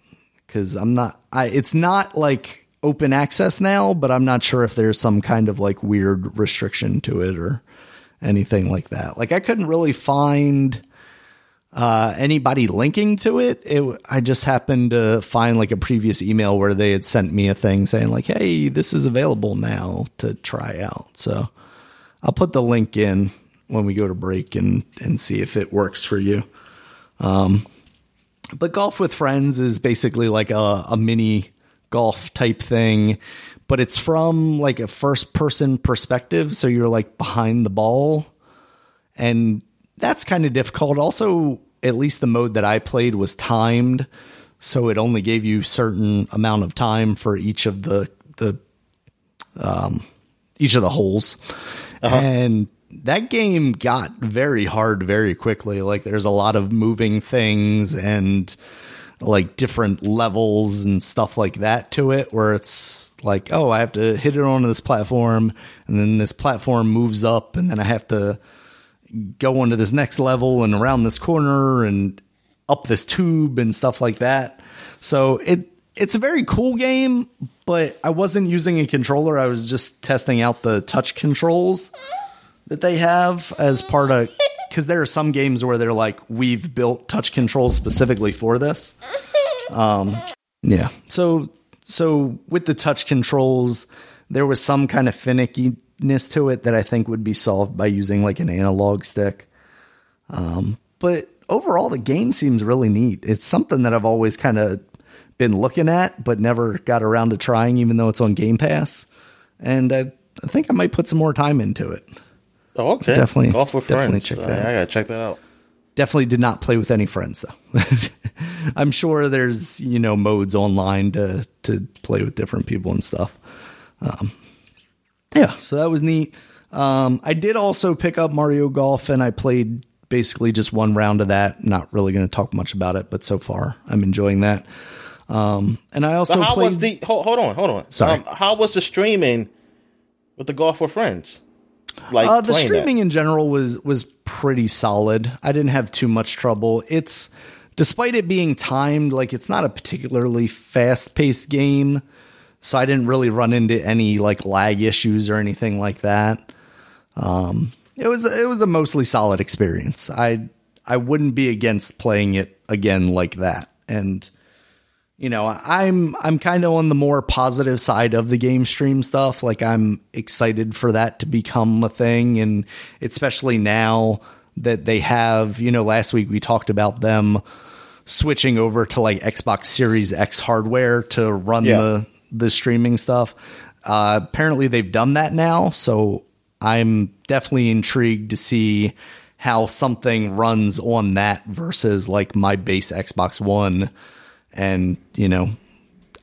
Because I'm not. I it's not like open access now, but I'm not sure if there's some kind of like weird restriction to it or anything like that. Like I couldn't really find uh, anybody linking to it. It I just happened to find like a previous email where they had sent me a thing saying like, "Hey, this is available now to try out." So I'll put the link in when we go to break and and see if it works for you. Um, but golf with friends is basically like a, a mini golf type thing, but it's from like a first person perspective, so you're like behind the ball, and that's kind of difficult. Also, at least the mode that I played was timed, so it only gave you certain amount of time for each of the the um, each of the holes, and that game got very hard very quickly. Like there's a lot of moving things and like different levels and stuff like that to it where it's like, oh, I have to hit it onto this platform and then this platform moves up and then I have to go onto this next level and around this corner and up this tube and stuff like that. So it it's a very cool game, but I wasn't using a controller. I was just testing out the touch controls that they have as part of because there are some games where they're like we've built touch controls specifically for this. Um yeah. So so with the touch controls there was some kind of finickiness to it that i think would be solved by using like an analog stick. Um but overall the game seems really neat. It's something that i've always kind of been looking at but never got around to trying even though it's on game pass. And i, I think i might put some more time into it Oh, okay. Definitely- golf with definitely friends. check I, that out. I gotta check that out. definitely did not play with any friends though. I'm sure there's you know modes online to to play with different people and stuff. Um, yeah, so that was neat. Um, I did also pick up Mario Golf, and I played basically just one round of that. Not really going to talk much about it, but so far I'm enjoying that. Um, and I also how played, was the? Hold, hold on, hold on. Sorry. Um, how was the streaming with the golf with friends? Like uh, the streaming in general was was pretty solid. I didn't have too much trouble. It's despite it being timed, like it's not a particularly fast paced game, so I didn't really run into any like lag issues or anything like that. Um, it was it was a mostly solid experience. I I wouldn't be against playing it again like that. And you know, I'm I'm kind of on the more positive side of the game stream stuff. Like I'm excited for that to become a thing and especially now that they have, you know, last week we talked about them switching over to like Xbox Series X hardware to run Yeah. the the streaming stuff. Uh apparently they've done that now, so I'm definitely intrigued to see how something runs on that versus like my base Xbox One and you know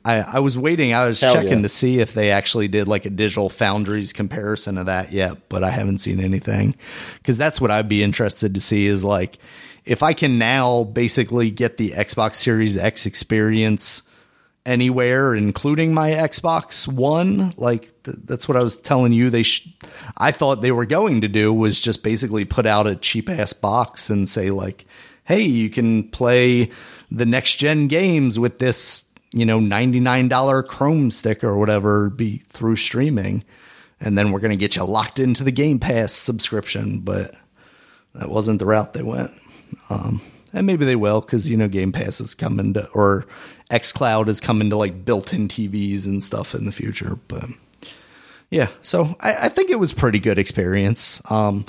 I, I was waiting i was Hell checking yeah. to see if they actually did like a Digital Foundry's comparison of that yet but i haven't seen anything because that's what i'd be interested to see is like if i can now basically get the xbox series x experience anywhere including my xbox one like th- that's what i was telling you they sh- i thought they were going to do was just basically put out a cheap ass box and say like hey you can play the next gen games with this you know $99 chrome stick or whatever be through streaming. And then we're going to get you locked into the game pass subscription but that wasn't the route they went. Um, and maybe they will because you know game pass is coming to or xcloud is coming to like built-in tvs and stuff in the future but yeah. So i, I think it was pretty good experience. Um,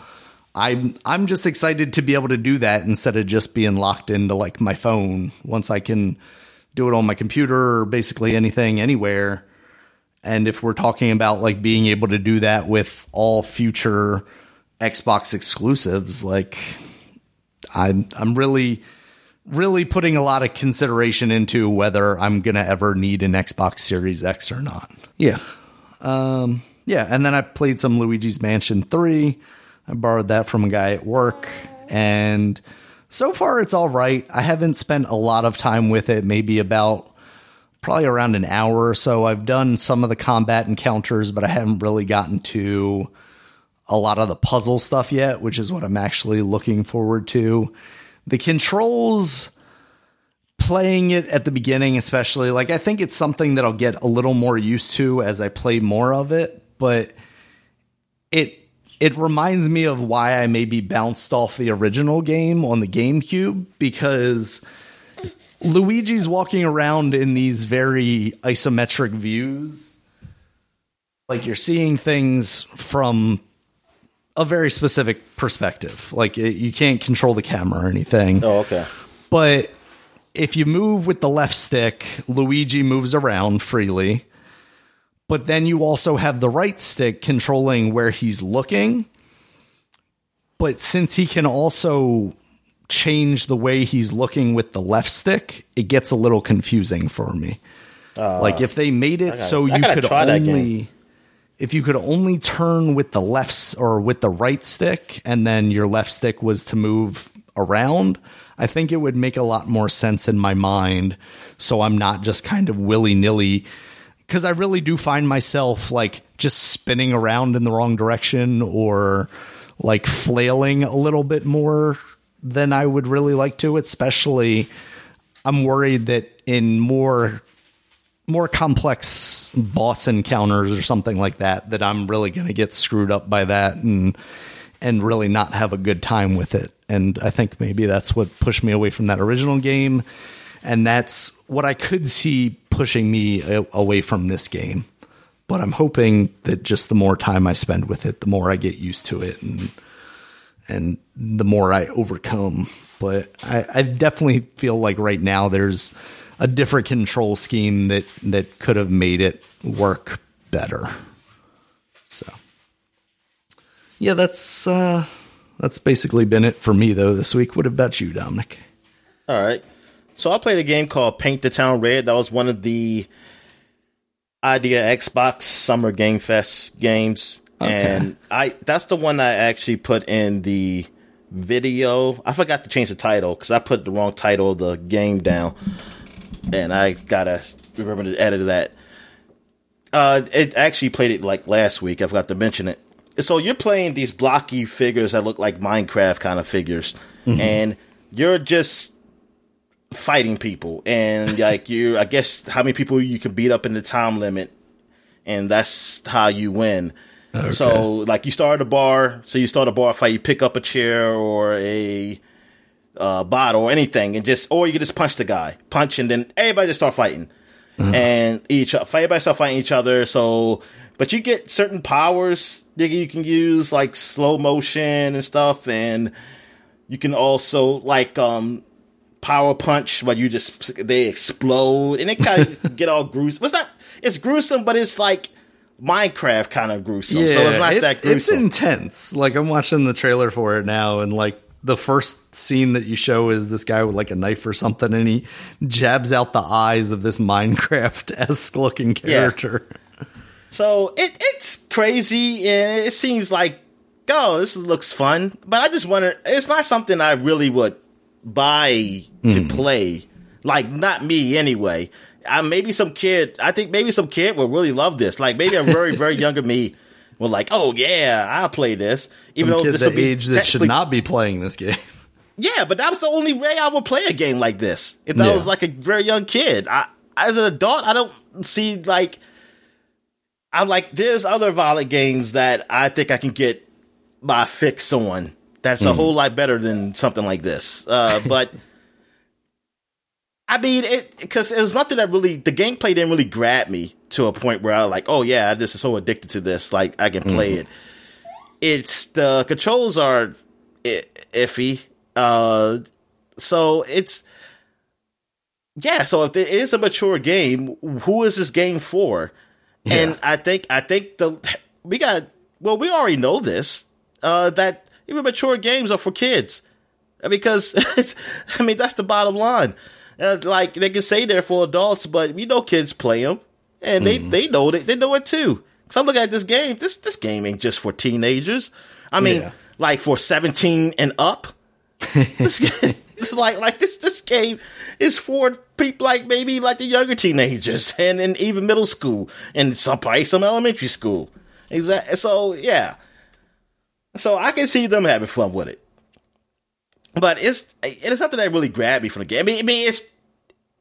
I'm I'm just excited to be able to do that instead of just being locked into like my phone. Once I can do it on my computer or basically anything anywhere. And if we're talking about like being able to do that with all future Xbox exclusives, like I'm I'm really really putting a lot of consideration into whether I'm gonna ever need an Xbox Series X or not. Yeah. Um yeah, and then I played some Luigi's Mansion 3. I borrowed that from a guy at work and so far it's all right. I haven't spent a lot of time with it, maybe about probably around an hour or so. I've done some of the combat encounters, but I haven't really gotten to a lot of the puzzle stuff yet, which is what I'm actually looking forward to. The controls playing it at the beginning especially like I think it's something that I'll get a little more used to as I play more of it, but it it reminds me of why I maybe bounced off the original game on the GameCube because Luigi's walking around in these very isometric views. Like you're seeing things from a very specific perspective. Like it, you can't control the camera or anything. Oh, okay. But if you move with the left stick, Luigi moves around freely. But then you also have the right stick controlling where he's looking. But since he can also change the way he's looking with the left stick, it gets a little confusing for me. like if they made it gotta- so you could only if you could only turn with the left or with the right stick and then your left stick was to move around, I think it would make a lot more sense in my mind. So I'm not just kind of willy nilly. Because I really do find myself like just spinning around in the wrong direction or like flailing a little bit more than I would really like to. Especially, I'm worried that in more more complex boss encounters or something like that that I'm really going to get screwed up by that and and really not have a good time with it. And I think maybe that's what pushed me away from that original game and that's what I could see pushing me away from this game. But I'm hoping that just the more time I spend with it, the more I get used to it and and the more I overcome. But I, I definitely feel like right now there's a different control scheme that that could have made it work better. So yeah, that's uh that's basically been it for me though this week. What about you, Dominic? All right. So I played a game called Paint the Town Red. That was one of the Idea Xbox Summer Game Fest games. Okay. And I that's the one I actually put in the video. I forgot to change the title because I put the wrong title of the game down, and I gotta remember to edit that. Uh, it actually played it like last week. I forgot to mention it. So you're playing these blocky figures that look like Minecraft kind of figures, mm-hmm. and you're just fighting people, and like you, I guess how many people you can beat up in the time limit, and that's how you win. Okay. So like you start a bar, so you start a bar fight, you pick up a chair or a uh, bottle or anything, and just or you can just punch the guy, punch, and then everybody just start fighting, mm-hmm. and each everybody start fighting each other. So, but you get certain powers that you can use, like slow motion and stuff, and you can also like um power punch, where you just they explode and it kind of get all gruesome. It's not it's gruesome, but it's like Minecraft kind of gruesome. Yeah, so it's not it, that gruesome. It's intense. Like I'm watching the trailer for it now, and like the first scene that you show is this guy with like a knife or something, and he jabs out the eyes of this Minecraft esque looking character. Yeah. So it it's crazy, and it seems like oh, this looks fun. But I just wonder, it's not something I really would buy to mm. play. Like not me anyway. I, maybe some kid. I think maybe some kid will really love this. Like maybe a very very younger me will like, oh yeah, I'll play this. Even some though this age that should not be playing this game. Yeah, but that was the only way I would play a game like this. If I yeah. was like a very young kid, I, as an adult, I don't see like. I'm like, there's other violent games that I think I can get my fix on. That's mm. a whole lot better than something like this. Uh, but I mean, it because it was nothing that really the gameplay didn't really grab me to a point where I was like, oh yeah, I just so addicted to this, like I can play mm-hmm. it. It's the controls are iffy, uh, so it's yeah. So if it is a mature game, who is this game for? Yeah. And I think I think the we got well, we already know this uh, that even mature games are for kids because it's, I mean that's the bottom line. Uh, like they can say they're for adults, but we know kids play them, and they mm. they know it. They know it too. Cause I'm looking at this game. This this game ain't just for teenagers. I mean, yeah. like for 17 and up. this, like like this this game is for people like maybe like the younger teenagers and, and even middle school and some probably some elementary school. Exactly. So yeah. So I can see them having fun with it but it's it's something that really grabbed me from the game. I mean, I mean, it's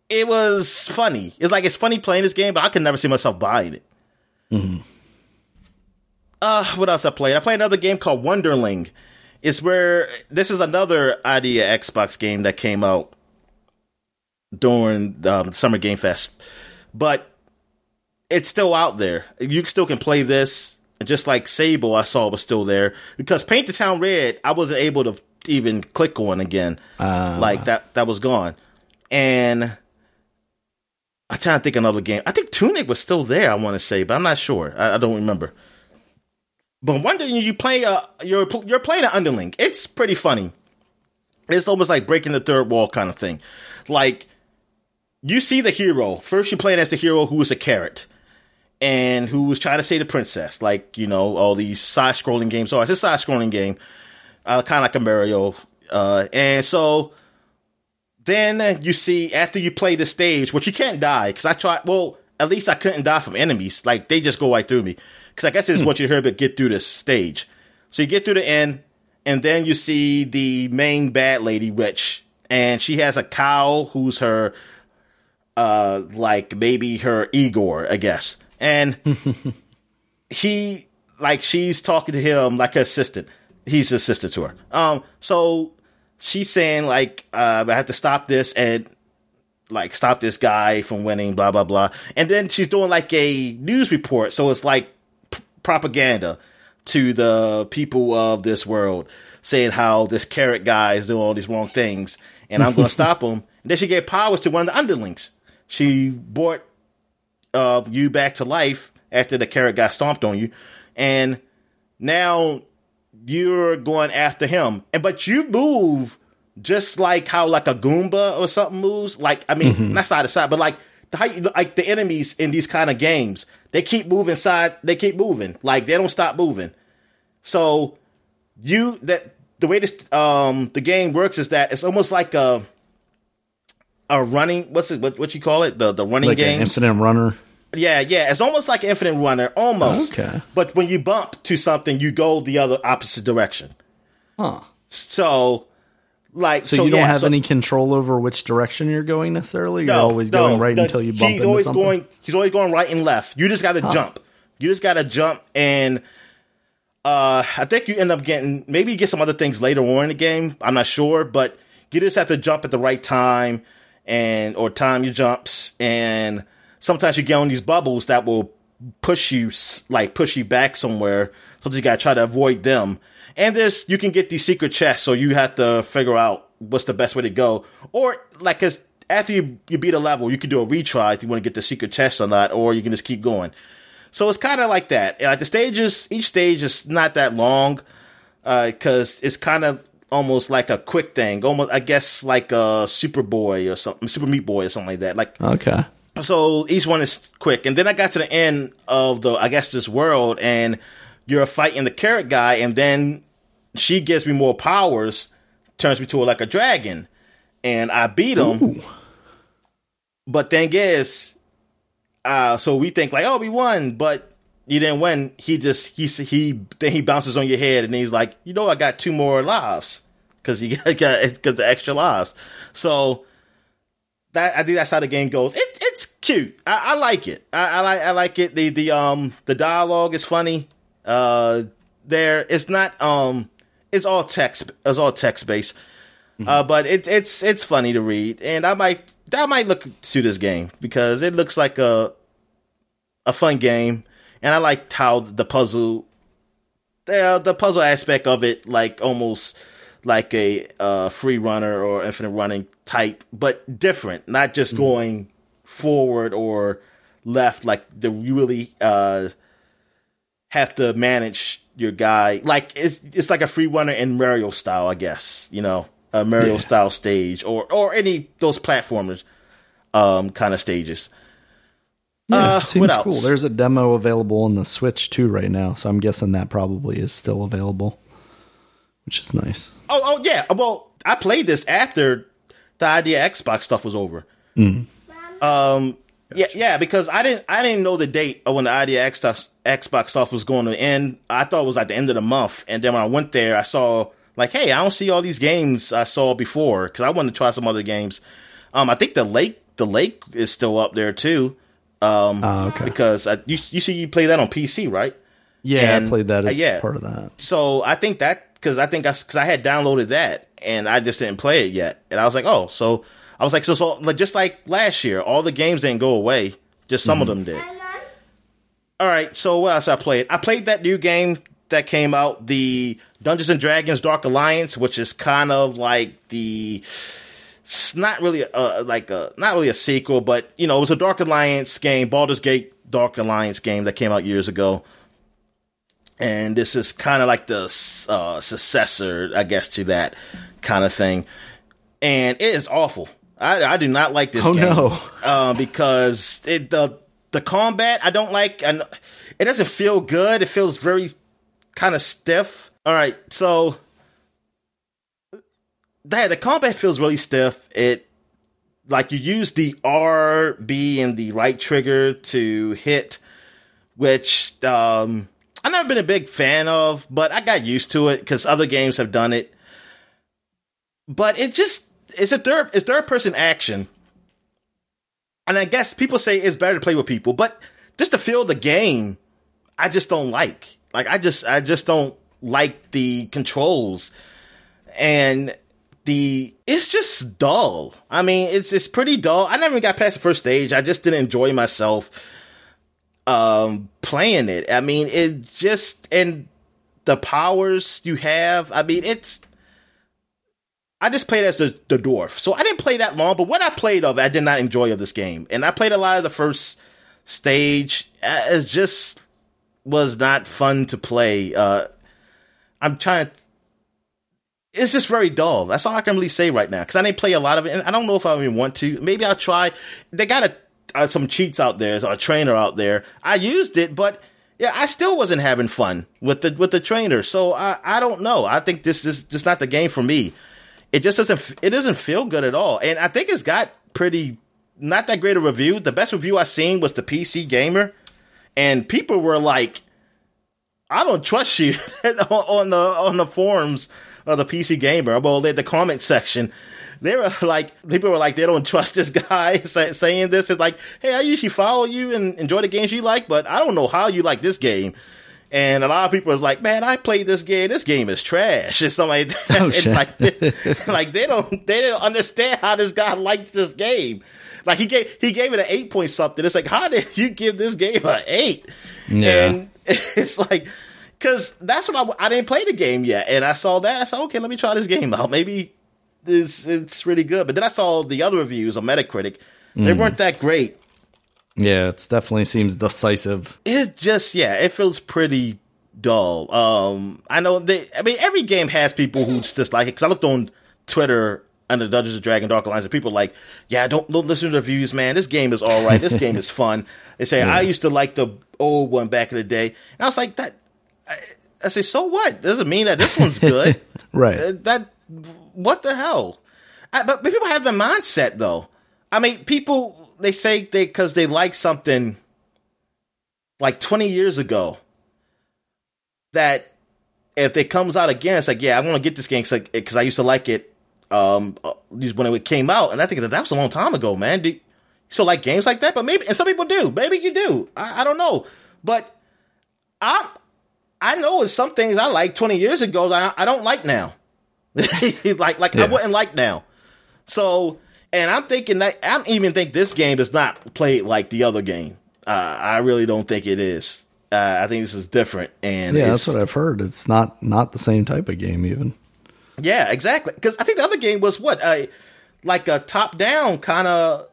it was funny. It's like it's funny playing this game, but I could never see myself buying it. Mm-hmm. Uh, what else I played? I played another game called Wonderling. It's where this is another ID@Xbox game that came out during um, Summer Game Fest, but it's still out there. You still can play this. And just like Sable, I saw was still there because Paint the Town Red, I wasn't able to even click on again. Uh, like that that was gone. And I'm trying to think another game. I think Tunic was still there, I want to say, but I'm not sure. I, I don't remember. But Wonderling you play a you're you're playing an underling. It's pretty funny. It's almost like breaking the third wall kind of thing. Like you see the hero. First you play as the hero who is a carrot and who was trying to save the princess. Like, you know, all these side scrolling games are. It's a side scrolling game uh, kind of like a Mario. Uh, and so then you see after you play the stage, which you can't die because I tried. Well, at least I couldn't die from enemies. Like they just go right through me. Because I guess it's hmm. what you heard, but get through this stage. So you get through the end, and then you see the main bad lady witch, and she has a cow who's her, uh, like maybe her Igor, I guess, and he like she's talking to him like her assistant he's assistant to her. Um, so she's saying like, uh, I have to stop this and like stop this guy from winning, blah blah blah. And then she's doing like a news report, so it's like p- propaganda to the people of this world, saying how this carrot guy is doing all these wrong things, and I'm going to stop him. And then she gave powers to one of the underlings. She brought uh, you back to life after the carrot got stomped on you, and now you're going after him, and but you move just like how like a Goomba or something moves. Like I mean, mm-hmm. not side to side, but like how like the enemies in these kind of games, they keep moving side, they keep moving, like they don't stop moving. So you that the way this um the game works is that it's almost like a a running what's it what what you call it the the running like game infinite runner. Yeah, yeah, it's almost like Infinite Runner, almost. Okay. But when you bump to something, you go the other opposite direction. Huh. So, like, So, so, you don't yeah, have so- any control over which direction you're going necessarily. You're no, always no, going right the- until you bump he's into always something. going. He's always going right and left. You just got to jump. You just got to jump, and uh, I think you end up getting maybe you get some other things later on in the game. I'm not sure, but you just have to jump at the right time, and or time your jumps, and sometimes you get on these bubbles that will push you like push you back somewhere. So you got to try to avoid them. And there's you can get these secret chests, so you have to figure out what's the best way to go. Or like, cause after you, you beat a level, you can do a retry if you want to get the secret chest or not, or you can just keep going. So it's kind of like that. Like the stages, each stage is not that long, Uh, because it's kind of almost like a quick thing, almost I guess like a Superboy or something, Super Meat Boy or something like that. Like Okay. so each one is quick, and then I got to the end of the I guess this world, and you're fighting the carrot guy, and then she gives me more powers, turns me to a, like a dragon, and I beat him. Ooh. But thing is, uh, so we think like, oh, we won, but you didn't win. He just he he then he bounces on your head, and he's like, you know, I got two more lives because he got because the extra lives. So that I think that's how the game goes. It, it's cute. I, I like it. I, I like I like it. The the um the dialogue is funny. Uh, there it's not um it's all text. It's all text based. Uh, but it's it's it's funny to read, and I might I might look to this game because it looks like a a fun game, and I liked how the puzzle the the puzzle aspect of it, like almost like a uh, free runner or infinite running type, but different, not just going forward or left. Like the you really uh, have to manage your guy. Like it's it's like a free runner in Mario style, I guess. You know, a Mario Yeah. style stage or or any those platformers um kind of stages. Yeah, Uh, seems cool. There's a demo available on the Switch too right now, so I'm guessing that probably is still available, which is nice. Oh, oh yeah. Well, I played this after the ID@Xbox stuff was over. Um, yeah, yeah, because I didn't, I didn't know the date of when the idea X stuff, Xbox stuff was going to end. I thought it was at the end of the month, and then when I went there, I saw like, hey, I don't see all these games I saw before because I wanted to try some other games. Um, I think the lake, the lake is still up there too. Um, Ah, okay. because I, you, you see, you play that on PC, right? Yeah, And- I played that as uh, yeah. part of that. So I think that because I think I because I had downloaded that and I just didn't play it yet, and I was like, oh, so I was like, so so like just like last year, all the games didn't go away, just some of them did. All right, so what else I played? I played that new game that came out, the Dungeons and Dragons Dark Alliance, which is kind of like the it's not really a, like a not really a sequel, but you know, it was a Dark Alliance game, Baldur's Gate Dark Alliance game that came out years ago and this is kind of like the uh, successor, I guess, to that kind of thing. And it is awful. I, I do not like this Oh, game no. uh, because it, the the combat I don't like, and it doesn't feel good. It feels very kind of stiff. All right, so that the combat feels really stiff. It like you use the R, B, and the right trigger to hit, which um, I've never been a big fan of, but I got used to it because other games have done it. But it just it's a third it's third person action, and I guess people say it's better to play with people, but just to feel the game, I just don't like. Like I just I just don't like the controls, and the it's just dull. I mean, it's it's pretty dull. I never got past the first stage. I just didn't enjoy myself um playing it. I mean, it just and the powers you have. I mean, it's I just played as the, the dwarf. So I didn't play that long, but what I played of, I did not enjoy of this game. And I played a lot of the first stage. Uh, It just was not fun to play. Uh I'm trying to it's just very dull. That's all I can really say right now because I didn't play a lot of it, and I don't know if I even want to. Maybe I'll try. They got a uh, some cheats out there, or a trainer out there. I used it, but yeah, I still wasn't having fun with the with the trainer. So I I don't know. I think this is just not the game for me. It just doesn't it doesn't feel good at all. And I think it's got pretty not that great a review. The best review I seen was the PC Gamer, and people were like, "I don't trust you" on the on the forums of the PC Gamer. Well, the comment section they were like, people were like, they don't trust this guy saying this. It's like, hey, I usually follow you and enjoy the games you like, but I don't know how you like this game. And a lot of people was like, man, I played this game. This game is trash. It's something like that. Oh, shit. Like, they, like they don't, they didn't understand how this guy liked this game. Like he gave, he gave it an eight point something. It's like, how did you give this game an eight? Yeah. And it's like, cause that's what I, I didn't play the game yet. And I saw that. I said, okay, let me try this game out. Maybe it's, it's really good. But then I saw the other reviews on Metacritic. They mm. weren't that great. Yeah, it definitely seems decisive. It just yeah, it feels pretty dull. Um, I know they. I mean, every game has people who just like it. Because I looked on Twitter under Dungeons and Dragon Dark Alliance, and people like, yeah, don't don't listen to the reviews, man. This game is all right. This game is fun. They say yeah. I used to like the old one back in the day, and I was like that. I, I say, so what? Doesn't mean that this one's good, right? Uh, that what the hell? I, but, people have the mindset though. I mean, people they say they because they like something like 20 years ago that if it comes out again, it's like, yeah, I want to get this game because I used to like it um uh, when it came out, and I think that that was a long time ago, man. Do you still like games like that? But maybe, and some people do. Maybe you do. I, I don't know, but I I know it's some things I like 20 years ago I, I don't like now. like like yeah. I wouldn't like now. So and I'm thinking that I even think this game does not play like the other game. Uh, I really don't think it is. Uh, I think this is different, and yeah, that's what I've heard. It's not not the same type of game, even. Yeah, exactly. Because I think the other game was what a like a top down kind of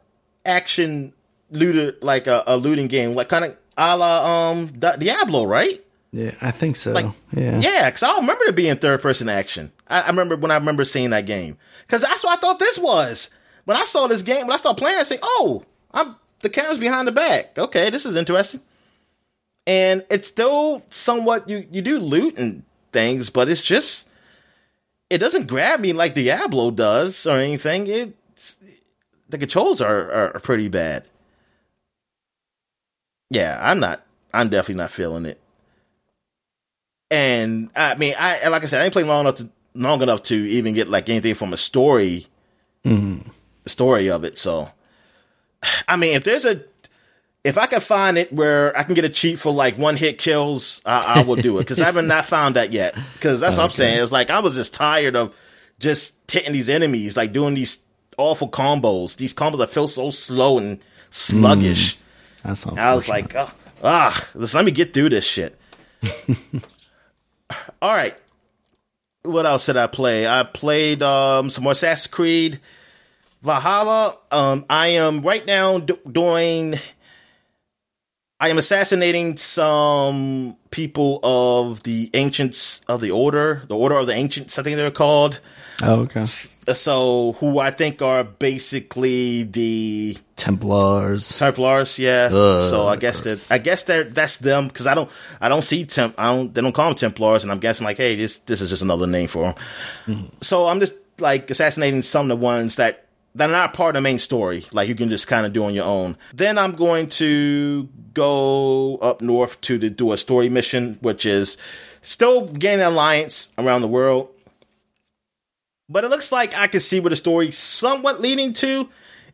action looter, like a, a looting game, like kind of a la um Diablo, right? Yeah, I think so. Like, yeah, yeah, because I remember it being third person action. I, I, remember when I remember seeing that game because that's what I thought this was. When I saw this game, when I started playing, I say, "Oh, I'm the camera's behind the back. Okay, this is interesting." And it's still somewhat you you do loot and things, but it's just it doesn't grab me like Diablo does or anything. It's the controls are, are, are pretty bad. Yeah, I'm not. I'm definitely not feeling it. And I mean, I like I said, I ain't playing long enough to long enough to even get like anything from a story, mm-hmm. story of it. So, I mean, if there's a, if I can find it where I can get a cheat for like one hit kills, I, I will do it because I haven't not found that yet. Because that's okay. what I'm saying. It's like I was just tired of just hitting these enemies, like doing these awful combos. These combos that feel so slow and sluggish. Mm, that's I was like, oh, ah, let me get through this shit. All right. What else did I play? I played um, some more Assassin's Creed Valhalla. Um, I am right now do- doing. I am assassinating some people of the ancients of the order, the order of the ancients. I think they're called. Oh, okay. So, who I think are basically the Templars. Templars, yeah. Ugh, so I guess that I guess they're that's them because I don't I don't see temp I don't they don't call them Templars, and I'm guessing like, hey, this this is just another name for them. Mm-hmm. So I'm just like assassinating some of the ones that that are not part of the main story. Like you can just kind of do on your own. Then I'm going to go up north to the, do a story mission, which is still gaining alliance around the world but it looks like I can see where the story's somewhat leading to.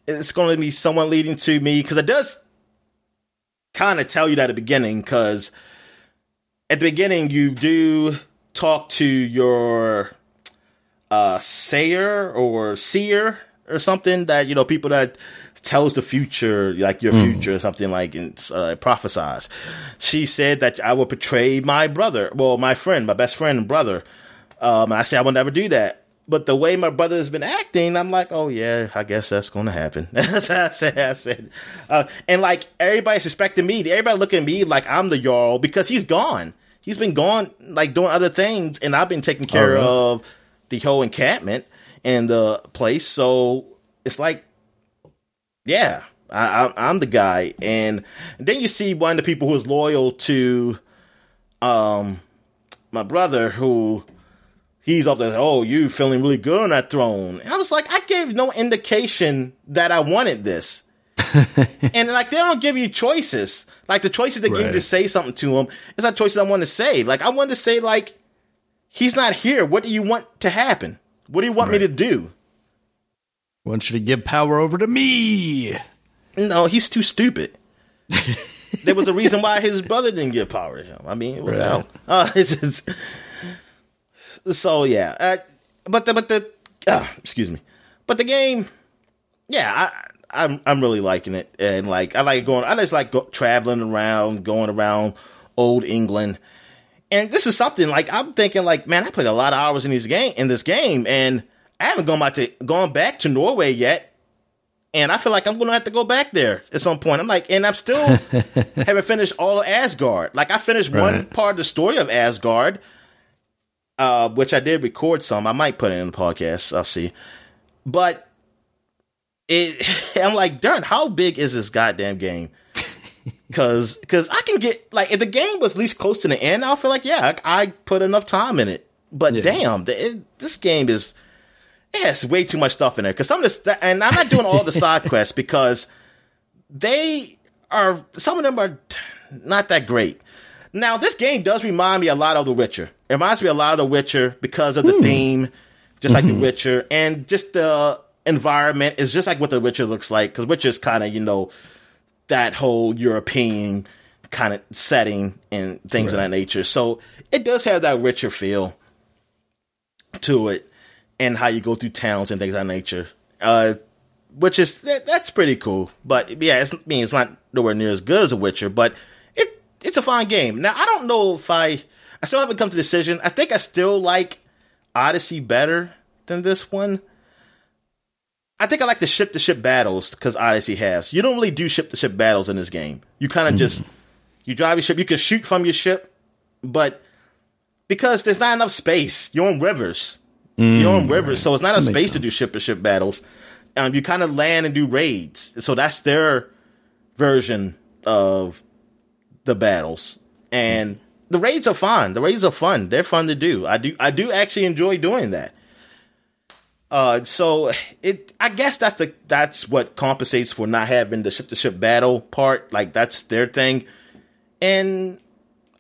It's going to be somewhat leading to me because it does kind of tell you that at the beginning. Because at the beginning, you do talk to your uh, sayer or seer or something that you know people that tells the future like your mm. future or something like and uh, prophesies she said that i will betray my brother well my friend my best friend and brother um, and i said i will never do that but the way my brother has been acting, I'm like, oh yeah, I guess that's going to happen. that's how I said. I said, uh, and like everybody's suspecting me. Everybody looking at me like I'm the Jarl because he's gone. He's been gone, like doing other things, and I've been taking care oh, of the whole encampment and the place. So it's like, yeah, I, I, am the guy. And then you see one of the people who's loyal to, um, my brother who he's up there. Oh, you feeling really good on that throne? And I was like, I gave no indication that I wanted this. and like they don't give you choices. Like the choices they right. give you to say something to him, it's not choices I want to say. Like I want to say like he's not here. What do you want to happen? What do you want right. me to do? I want you to give power over to me. No, he's too stupid. there was a reason why his brother didn't give power to him. I mean, right. Uh, it's, it's, so yeah, uh, but the but the uh, excuse me, but the game, yeah, I, I'm I'm really liking it, and like I like going, I just like go, traveling around, going around old England, and this is something like I'm thinking like, man, I played a lot of hours in this game in this game, and I haven't gone back to gone back to Norway yet. And I feel like I'm gonna have to go back there at some point. I'm like, and I'm still haven't finished all of Asgard. Like I finished right. one part of the story of Asgard, uh, which I did record some. I might put it in the podcast. I'll see. But it, I'm like, darn, how big is this goddamn game? Cause, cause I can get like if the game was at least close to the end, I'll feel like yeah, I, I put enough time in it. But yeah. damn, the, it, this game is Yes, way too much stuff in there. Because some of this, and I'm not doing all the side quests because they are some of them are not that great. Now, this game does remind me a lot of The Witcher. It reminds me a lot of The Witcher because of the mm. theme, just like. The Witcher, and just the environment is just like what The Witcher looks like. Because Witcher is kind of you know that whole European kind of setting and things right. of that nature. So it does have that Witcher feel to it and how you go through towns and things of that nature. Uh, which is that, that's pretty cool. But yeah, it's, I mean, it's not nowhere near as good as a Witcher, but it it's a fine game. Now I don't know if I I still haven't come to a decision. I think I still like Odyssey better than this one. I think I like the ship to ship battles because Odyssey has. You don't really do ship to ship battles in this game. You kind of mm. just you drive your ship. You can shoot from your ship, but because there's not enough space, you're on rivers. Mm, You're on rivers, right. so it's not a space to do ship to ship battles. Um, you kind of land and do raids. So that's their version of the battles. And mm. the raids are fun. The raids are fun. They're fun to do. I do I do actually enjoy doing that. Uh, so it I guess that's the that's what compensates for not having the ship to ship battle part. Like that's their thing. And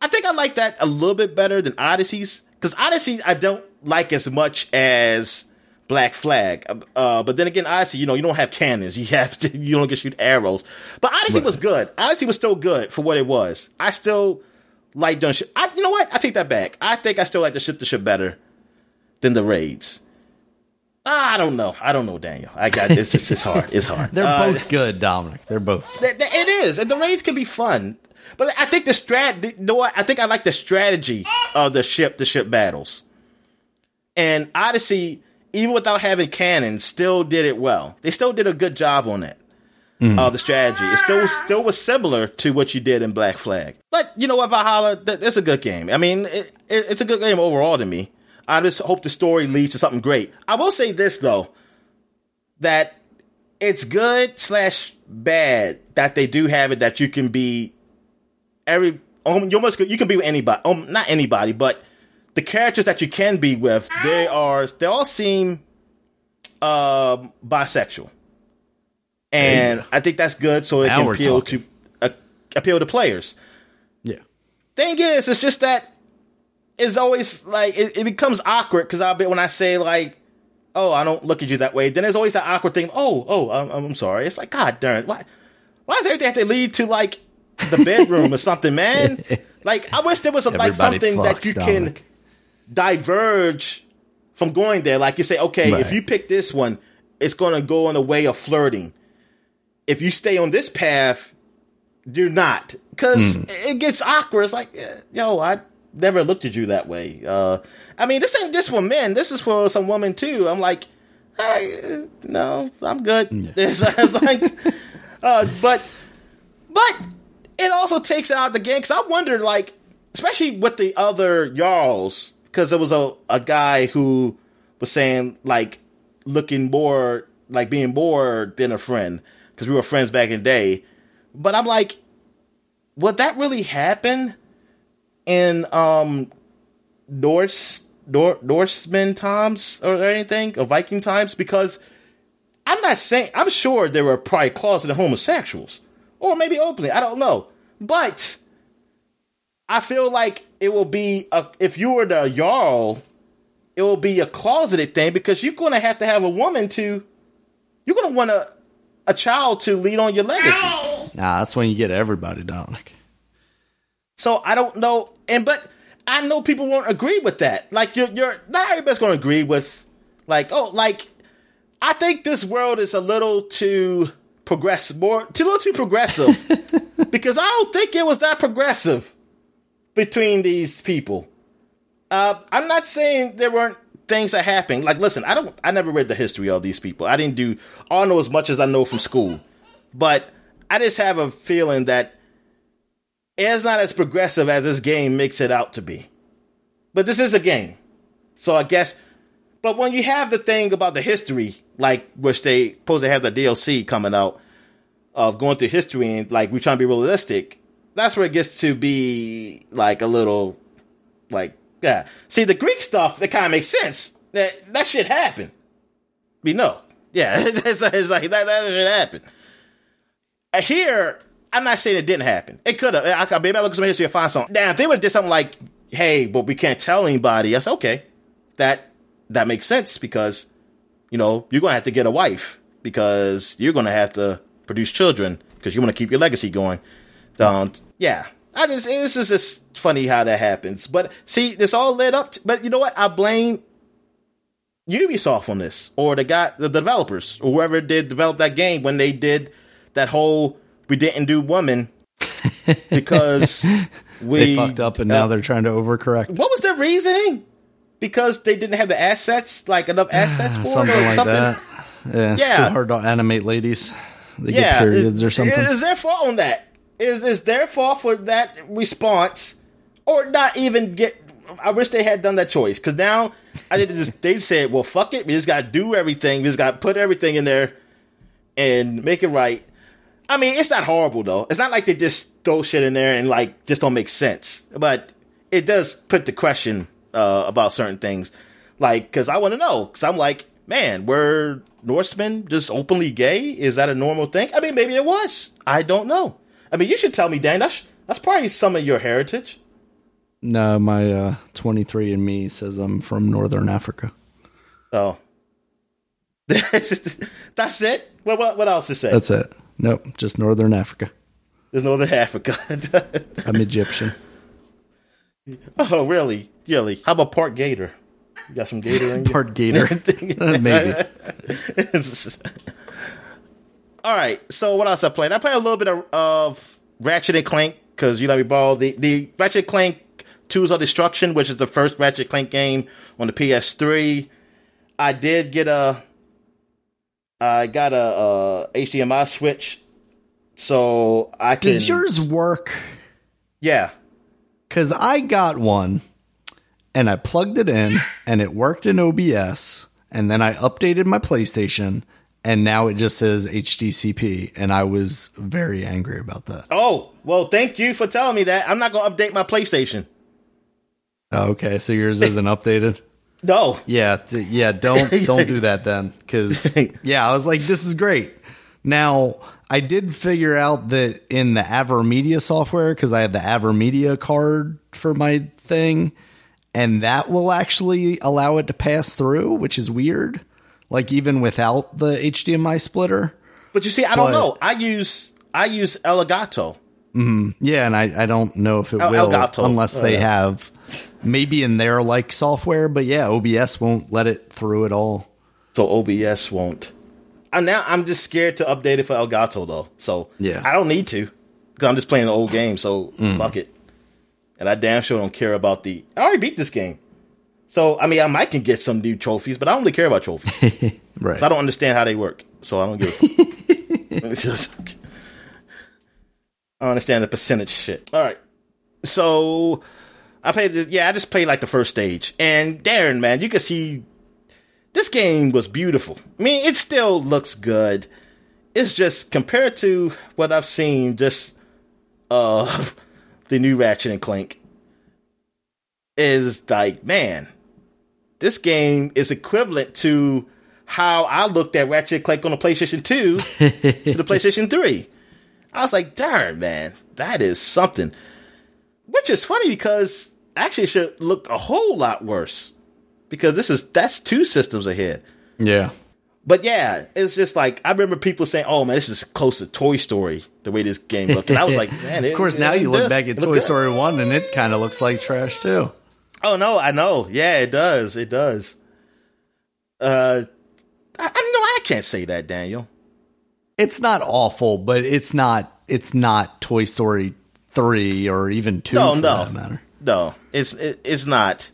I think I like that a little bit better than Odyssey's because Odyssey I don't like as much as Black Flag. Uh, but then again, Odyssey, you know, you don't have cannons. You have to, you don't get shoot arrows. But Odyssey right. was good. Odyssey was still good for what it was. I still like doing shit. I, you know what? I take that back. I think I still like the ship to ship better than the raids. I don't know. I don't know, Daniel. I got this. It's, it's hard. It's hard. They're uh, both good, Dominic. They're both. It is, and the raids can be fun. But I think the strat. You know what? I think I like the strategy of the ship to ship battles. And Odyssey, even without having cannons, still did it well. They still did a good job on it. Mm. Uh, the strategy. It still still was similar to what you did in Black Flag. But you know what, Valhalla, it's a good game. I mean, it, it, it's a good game overall to me. I just hope the story leads to something great. I will say this though, that it's good slash bad that they do have it that you can be every um, you almost you can be with anybody, um, not anybody, but the characters that you can be with, they are they all seem uh, bisexual, and I think that's good. So it now can appeal talking. to uh, appeal to players. Yeah. Thing is, it's just that it's always like it, it becomes awkward because I'll be when I say like, "Oh, I don't look at you that way." Then there's always that awkward thing. Oh, oh, I'm, I'm sorry. It's like, God darn, why? Why does everything have to lead to like the bedroom or something, man? Like, I wish there was a, like something that you Dominic. can diverge from going there. Like you say, okay, right. if you pick this one, it's going to go in a way of flirting. If you stay on this path, you're not because mm. it gets awkward. It's like, yo, I never looked at you that way. Uh, I mean, this ain't just for men. This is for some women too. I'm like, hey, no, I'm good. Yeah. It's, it's like, uh, but, but it also takes out the game because I wonder, like, especially with the other Jarls because there was a, a guy who was saying like looking more like being more than a friend because because we were friends back in the day. But I'm like, would that really happen in um Norse Nor- Norseman times or anything or Viking times? Because I'm not saying I'm sure there were probably closeted homosexuals or maybe openly. I don't know, but I feel like it will be a, if you were the jarl, it will be a closeted thing because you're going to have to have a woman to. You're going to want a a child to lead on your legacy. Nah, that's when you get everybody, Dominic. So I don't know, and but I know people won't agree with that. Like you're, you're not everybody's going to agree with, like oh, like I think this world is a little too progressive, more too little too progressive, because I don't think it was that progressive between these people. Uh, I'm not saying there weren't things that happened. Like, listen, I don't, I never read the history of these people. I didn't do, I know as much as I know from school, but I just have a feeling that it's not as progressive as this game makes it out to be. But this is a game. So I guess, but when you have the thing about the history, like, which they supposed to have the DLC coming out of going through history and like we're trying to be realistic, that's where it gets to be like a little, like, yeah. See, the Greek stuff, that kind of makes sense. That, that shit happened. We know. Yeah, it's, it's like that, that happened. Uh, Here, I'm not saying it didn't happen. It could have. I, I, maybe I look at some history and find something. Now, if they would have did something like, "Hey, but we can't tell anybody," said, "Okay, that that makes sense because you know you're gonna have to get a wife because you're gonna have to produce children because you want to keep your legacy going." Um, yeah, I just this is just funny how that happens. But see, this all led up. To, but you know what? I blame Ubisoft on this, or the guy, the developers, or whoever did develop that game when they did that whole we didn't do woman because we They fucked up and now uh, they're trying to overcorrect. what was their reasoning? Because they didn't have the assets, like enough assets for something like something. that. Yeah, it's Yeah. too hard to animate ladies. They get periods it- or something. Is their fault on that? Is is their fault for that response, or not even get? I wish they had done that choice because now I think they just they said, "Well, fuck it, we just got to do everything. We just got to put everything in there and make it right." I mean, it's not horrible though. It's not like they just throw shit in there and like just don't make sense. But it does put the question uh, about certain things, like because I want to know. Because I'm like, man, were Norsemen just openly gay? Is that a normal thing? I mean, maybe it was. I don't know. I mean, you should tell me, Dan. That's that's probably some of your heritage. No, my uh, 23 and me says I'm from Northern Africa. Oh, that's it. What, what what else to say? That's it. Nope, just Northern Africa. There's Northern Africa. I'm Egyptian. oh, really? Really? How about part gator? You got some gator in you? Part gator. Maybe. All right. So what else I played? I played a little bit of, of Ratchet and Clank because you let me borrow the the Ratchet and Clank Tools of Destruction, which is the first Ratchet and Clank game on the PS3. I did get a. I got a, a HDMI switch, so I can. Does yours work? Yeah. Because I got one and I plugged it in and it worked in OBS. And then I updated my PlayStation and now it just says HDCP. And I was very angry about that. Oh well, thank you for telling me that. I'm not gonna update my PlayStation. Oh, okay, so yours isn't updated. No. Yeah, th- yeah. Don't don't do that then, because yeah, I was like, this is great. Now I did figure out that in the AverMedia software, because I have the AverMedia card for my thing, and that will actually allow it to pass through, which is weird. Like even without the HDMI splitter. But you see, I don't But- know. I use I use Elgato. Yeah, and I, I don't know if it El- will unless they Uh. have maybe in their like software, but yeah, OBS won't let it through at all. so OBS won't. And now I'm just scared to update it for Elgato though. So Yeah. I don't need to because I'm just playing the old game. So fuck it. And I damn sure don't care about the. I already beat this game. So I mean, I might can get some new trophies, but I don't really care about trophies. Right. So I don't understand how they work. So I don't give a fuck. It's just- I understand the percentage shit. All right. So I played this, yeah, I just played like the first stage. And Darren, man, you can see this game was beautiful. I mean, it still looks good. it's just compared to what I've seen, just uh, the new Ratchet and Clank is like, man, this game is equivalent to how I looked at Ratchet and Clank on the PlayStation 2 to the PlayStation 3. I was like, darn, man, that is something. Which is funny because actually it should look a whole lot worse because this is that's two systems ahead. Yeah. But yeah, it's just like I remember people saying, "Oh man, this is close to Toy Story." The way this game looked, and I was like, "Man." It, of course, it, now it you look does. back at Toy good. Story One, and it kind of looks like trash too. Oh no, I know. Yeah, it does. It does. Uh, I, I know I can't say that, Daniel. It's not awful, but it's not. It's not Toy Story three or even two No, no. No, it's it, it's not.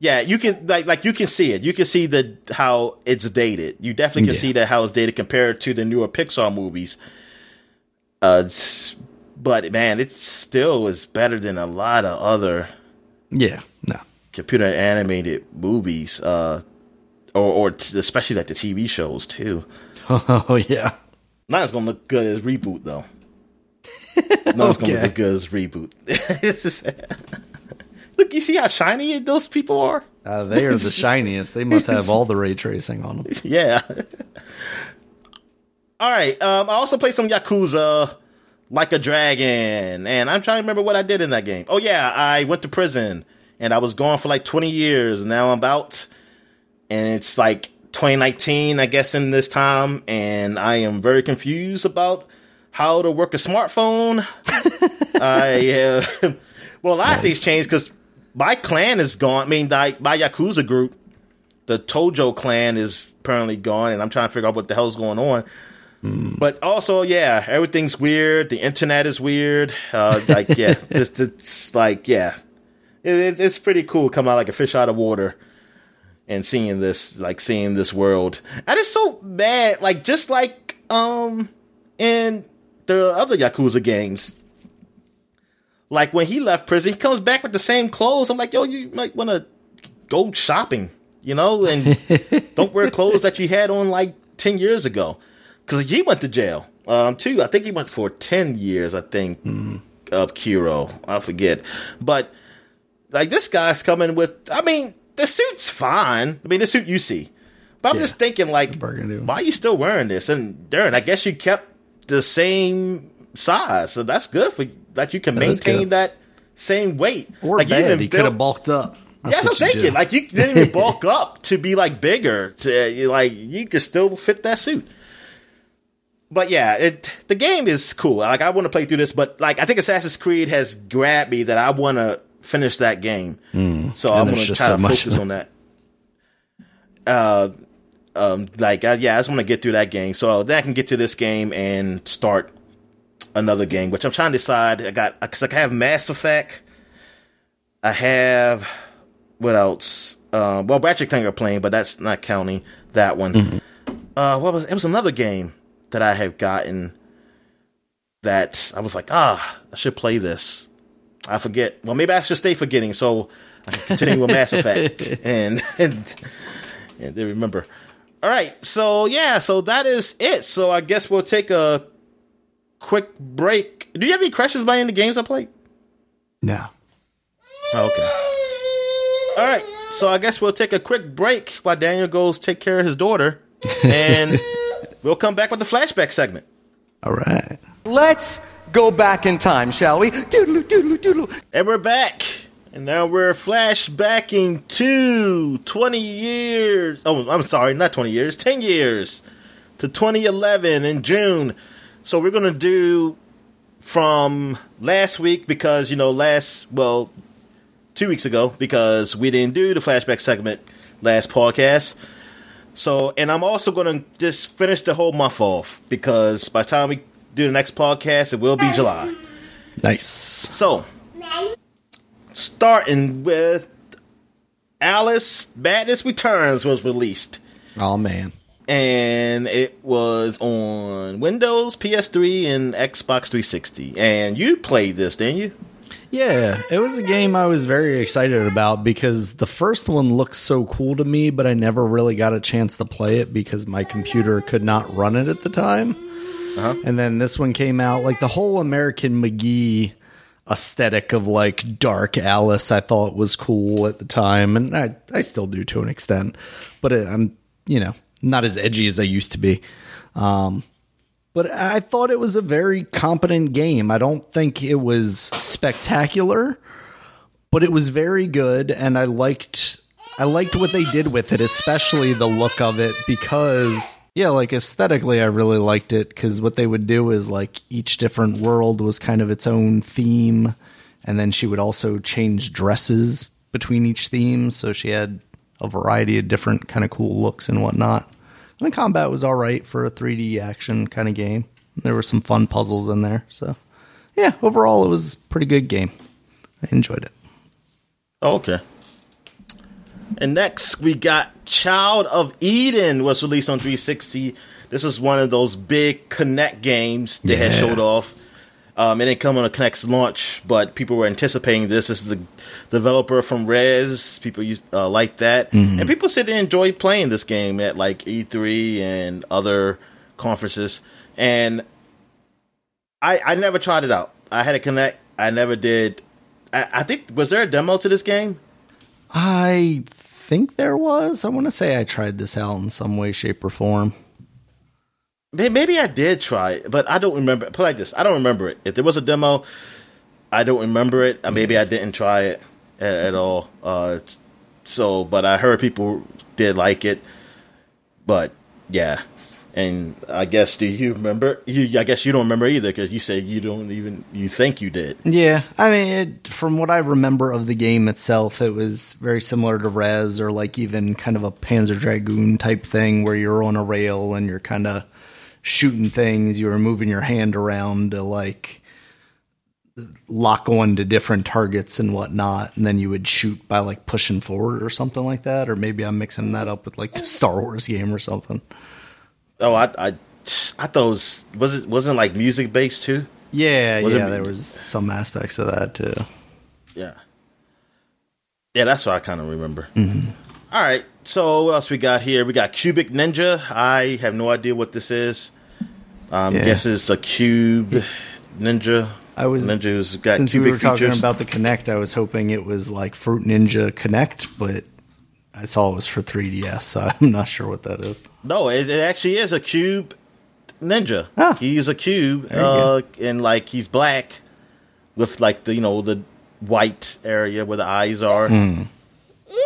Yeah, you can like like you can see it. You can see the how it's dated. You definitely can Yeah. see that how it's dated compared to the newer Pixar movies. Uh, but man, it still is better than a lot of other Yeah, no. computer animated movies. Uh, or or t- especially like the TV shows too. Oh yeah. Not as gonna look good as reboot though. Not as gonna look as good as reboot. Just- look, you see how shiny those people are. Uh, they are the shiniest. They must have all the ray tracing on them. Yeah. All right. Um, I also played some Yakuza, like a dragon, and I'm trying to remember what I did in that game. Oh yeah, I went to prison, and I was gone for like 20 years, and now I'm out, and it's like 2019, I guess, in this time, and I am very confused about how to work a smartphone. I uh, well, a lot of things changed because my clan is gone. I mean, like my Yakuza group the Tojo clan is apparently gone, and I'm trying to figure out what the hell's going on. But also, yeah, everything's weird. The internet is weird. Uh, like, yeah, it's, it's like, yeah, it, it, it's pretty cool coming out like a fish out of water and seeing this, like, seeing this world. And it's so bad, like, just like um in the other Yakuza games. Like when he left prison, he comes back with the same clothes. I'm like, yo, you might want to go shopping, you know, and don't wear clothes that you had on like 10 years ago. Because he went to jail, um, too. I think he went for 10 years, I think, of Kiryu. I forget. But, like, this guy's coming with, I mean, the suit's fine. I mean, the suit you see. But I'm Yeah. just thinking, like, why are you still wearing this? And, darn, I guess you kept the same size. So that's good for that you can That maintain that same weight. Or like, you bad. built- could have bulked up. yeah, that's what what I'm thinking. Like you didn't even bulk up to be like bigger. To like you could still fit that suit. But yeah, it the game is cool. Like I want to play through this, but like I think Assassin's Creed has grabbed me that I want to finish that game. so I'm Hmm. going to try so to focus on that. Uh, um, like uh, yeah, I just want to get through that game so then I can get to this game and start another game, which I'm trying to decide. I got because I have Mass Effect. I have what else? Uh, well, Ratchet Clank are playing, but that's not counting that one. Mm-hmm. Uh, what was it? Was another game that I have gotten that I was like, ah, I should play this. I forget. Well, maybe I should stay forgetting, so I can continue with Mass Effect and and and then remember. All right, so yeah, so that is it. So I guess we'll take a quick break. Do you have any questions by any of the games I played? no. Oh, okay. All right. So I guess we'll take a quick break while Daniel goes take care of his daughter, and we'll come back with the flashback segment. All right. Let's go back in time, shall we? Doodle doodle doodle. And we're back. And now we're flashbacking to 20 years. Oh, I'm sorry, not 20 years, 10 years to 2011 in June. So we're going to do from last week because, you know, last, well, two weeks ago because we didn't do the flashback segment last podcast. So, and I'm also going to just finish the whole month off because by the time we do the next podcast, it will be July. Nice. So, starting with Alice Madness Returns was released. Oh man. And it was on Windows, PS3, and Xbox 360. And you played this, didn't you? Yeah, it was a game I was very excited about because the first one looked so cool to me, but I never really got a chance to play it because my computer could not run it at the time. And then this one came out like the whole American McGee aesthetic of like dark Alice. I thought was cool at the time, and I I still do to an extent, but I'm you know not as edgy as I used to be. Um, but I thought it was a very competent game. I don't think it was spectacular, but it was very good, and I liked I liked what they did with it, especially the look of it because yeah, like aesthetically, I really liked it because what they would do is like each different world was kind of its own theme, and then she would also change dresses between each theme, so she had a variety of different kind of cool looks and whatnot. And the combat was all right for a 3D action kind of game. There were some fun puzzles in there, so yeah, overall it was a pretty good game. I enjoyed it. Oh, okay. And next we got Child of Eden was released on 360. This is one of those big Kinect games they had showed off. Um, it didn't come on a Kinect's launch, but people were anticipating this. This is the developer from Rez. People used uh, like that, and people said they enjoyed playing this game at like E3 and other conferences. And I I never tried it out. I had a Kinect. I never did. I, I think was there a demo to this game? I think there was. I want to say I tried this out in some way, shape, or form. Maybe I did try it, but I don't remember. Put like this: I don't remember it. If there was a demo, I don't remember it. Uh, Maybe I didn't try it at, at all. Uh, so, but I heard people did like it. But yeah, and I guess do you remember? You, I guess you don't remember either because you say you don't even you think you did. Yeah, I mean, it, from what I remember of the game itself, it was very similar to Rez or like even kind of a Panzer Dragoon type thing where you're on a rail and you're kind of shooting things. You were moving your hand around to like lock on to different targets and whatnot, and then you would shoot by like pushing forward or something like that. Or maybe I'm mixing that up with like the Star Wars game or something. Oh, I I, I thought it was was it wasn't like music based too. Yeah, Was it- yeah, there was some aspects of that too. Yeah. Yeah, that's what I kind of remember. Mm-hmm. All right. So what else we got here? We got Cubic Ninja. I have no idea what this is. Um, Yeah. Guess it's a cube ninja. I was ninja who's got since cubic we were talking features. about the Kinect, I was hoping it was like Fruit Ninja Kinect, but I saw it was for 3DS, so I'm not sure what that is. no, it, it actually is a cube ninja. Ah. He's a cube, uh, and like he's black with like the you know the white area where the eyes are, Hmm.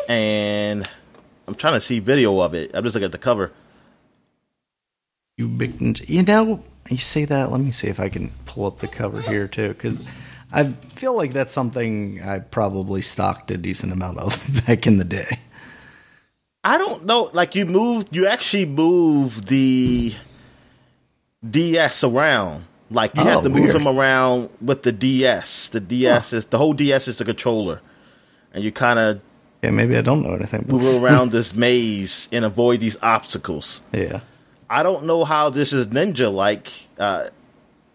and I'm trying to see video of it. I'm just looking at the cover. You big ninja. You know, you say that. Let me see if I can pull up the cover here too, because I feel like that's something I probably stocked a decent amount of back in the day. I don't know. Like you move, you actually move the DS around. Like you Oh, have to move weird. them around with the DS. The DS is the whole DS is the controller, and you kind of Yeah, maybe I don't know anything. Move around this maze and avoid these obstacles. Yeah. I don't know how this is ninja like. Uh,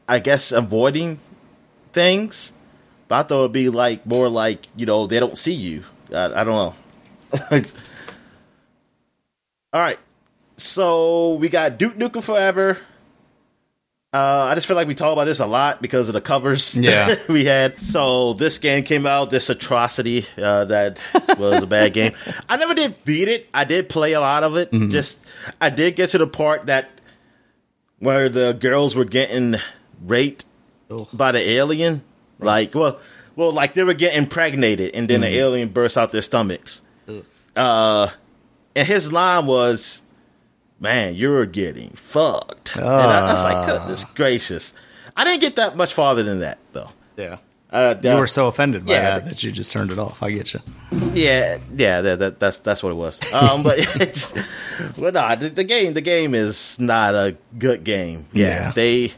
I guess avoiding things, but I thought it'd be like more like you know they don't see you. I, I don't know. All right, so we got Duke Nukem Forever. Uh, I just feel like we talk about this a lot because of the covers Yeah. we had. So this game came out, this atrocity uh, that was a bad game. I never did beat it. I did play a lot of it. Just I did get to the part that where the girls were getting raped Ugh. by the alien. Like, well, well, like they were getting impregnated, and then the alien burst out their stomachs. Uh, and his line was, "Man, you're getting fucked." and I, I was like, "Goodness gracious!" I didn't get that much farther than that, though. Yeah. Uh, You were so offended by Yeah. that that you just turned it off. I get you. Yeah, yeah, that, that that's that's what it was. Um, but it's, well, no, the, the game, the game is not a good game. Yeah, Yeah. they,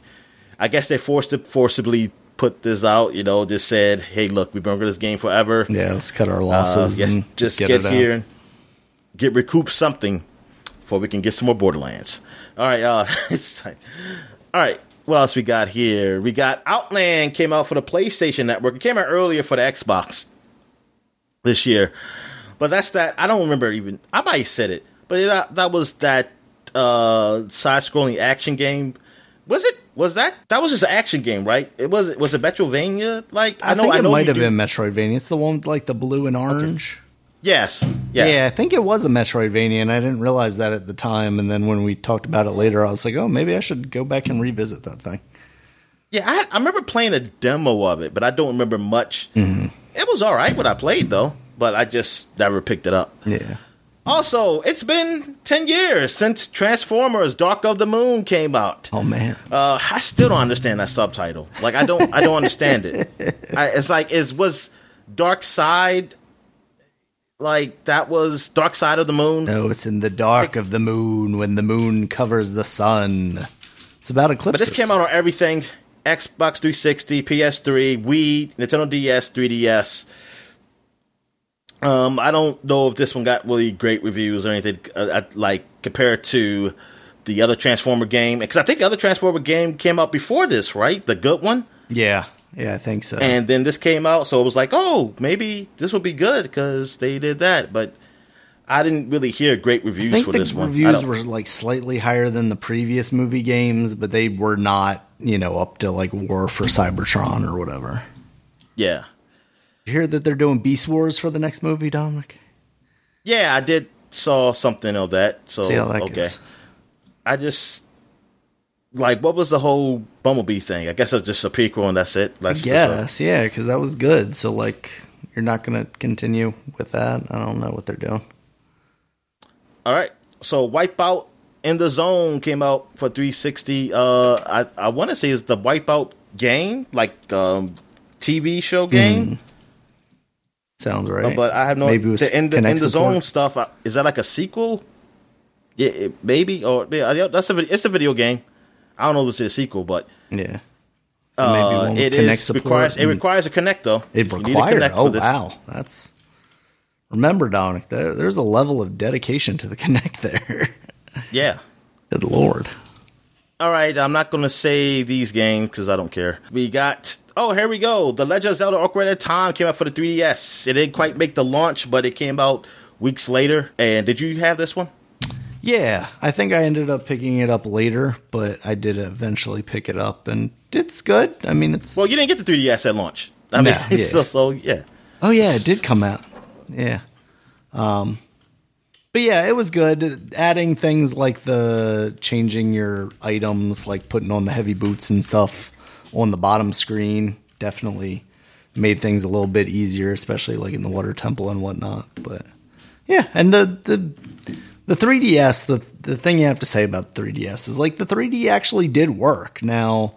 I guess they forced to forcibly put this out. You know, just said, hey, look, we've been working this game forever. Yeah, let's cut our Uh, losses yes, and just, get, get, here and get recoup something before we can get some more Borderlands. All right, uh, it's time. All right, what else we got here? We got Outland came out for the PlayStation Network. It came out earlier for the Xbox this year, but that's that. I don't remember even. I might have said it, but that that was that uh, side-scrolling action game Was it? Was that? That was just an action game, right? It was. Was it Metrovania? Like I, think it know might have do- been Metroidvania. It's the one with like the blue and orange. Yes. Yeah. Yeah. I think it was a Metroidvania, and I didn't realize that at the time. And then when we talked about it later, I was like, oh, maybe I should go back and revisit that thing. Yeah, I, I remember playing a demo of it, but I don't remember much. Mm-hmm. It was all right what I played though, but I just never picked it up. Yeah. Also, it's been ten years since Transformers: Dark of the Moon came out. Oh man. Uh, I still don't understand that subtitle. Like, I don't, I don't understand it. I, it's like, is was Dark Side like that was Dark Side of the Moon? No, it's in the dark of the moon when the moon covers the sun. It's about eclipses. But this came out on everything: Xbox 360, PS3, Wii, Nintendo DS, 3DS. Um, I don't know if this one got really great reviews or anything, uh, uh, like compared to the other Transformer game. Because I think the other Transformer game came out before this, right? The good one, Yeah. Yeah, I think so. and then this came out, so it was like, oh, maybe this will be good because they did that. But I didn't really hear great reviews for this one. Reviews were like slightly higher than the previous movie games, but they were not, you know, up to like War for Cybertron or whatever. yeah. You hear that they're doing Beast Wars for the next movie, Dominic? Yeah, I did saw something of that. So See how that okay, goes. I just like what was the whole Bumblebee thing? I guess it's just a prequel and that's it. That's just a- yeah, because that was good. So like, you're not going to continue with that. I don't know what they're doing. all right. So Wipeout in the Zone came out for 360. Uh, I I want to say it's the Wipeout game, like um TV show game. Sounds Uh, right. but I have no. Maybe it was the, in the, in the. Zone stuff. Uh, is that like a sequel? Yeah, it- maybe or yeah, that's a it's a video game. I don't know if it's a sequel, but Yeah. So Uh, it is requires it requires a Kinect though. It requires. need a required. Kinect Oh wow, that's. Remember, Dominic, there, there's a level of dedication to the Kinect there. Yeah. Good lord. All right. I'm not going to say these games because I don't care. We got. Oh, here we go. The Legend of Zelda: Ocarina of Time came out for the 3DS. It didn't quite make the launch, but it came out weeks later. And did you have this one? Yeah, I think I ended up picking it up later, but I did eventually pick it up, and it's good. I mean, it's. Well, you didn't get the 3DS at launch. I mean, yeah. so, so yeah. oh yeah, it did come out. Yeah. Um. But yeah, it was good. Adding things like the changing your items, like putting on the heavy boots and stuff on the bottom screen, definitely made things a little bit easier, especially like in the water temple and whatnot. But yeah, and the the the 3DS, the the thing you have to say about the 3DS is like the 3D actually did work. Now,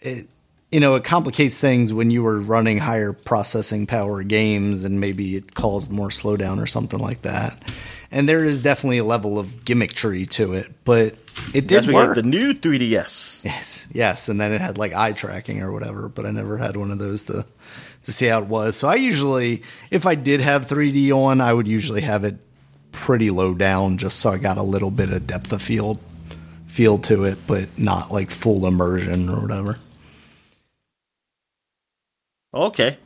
it you know it complicates things when you were running higher processing power games, and maybe it caused more slowdown or something like that. And there is definitely a level of gimmickry to it, but it did That's work. the new 3DS. Yes, yes, and then it had like eye tracking or whatever, but I never had one of those to to see how it was. So I usually, if I did have 3D on, I would usually have it pretty low down, just so I got a little bit of depth of field feel to it, but not like full immersion or whatever. Okay.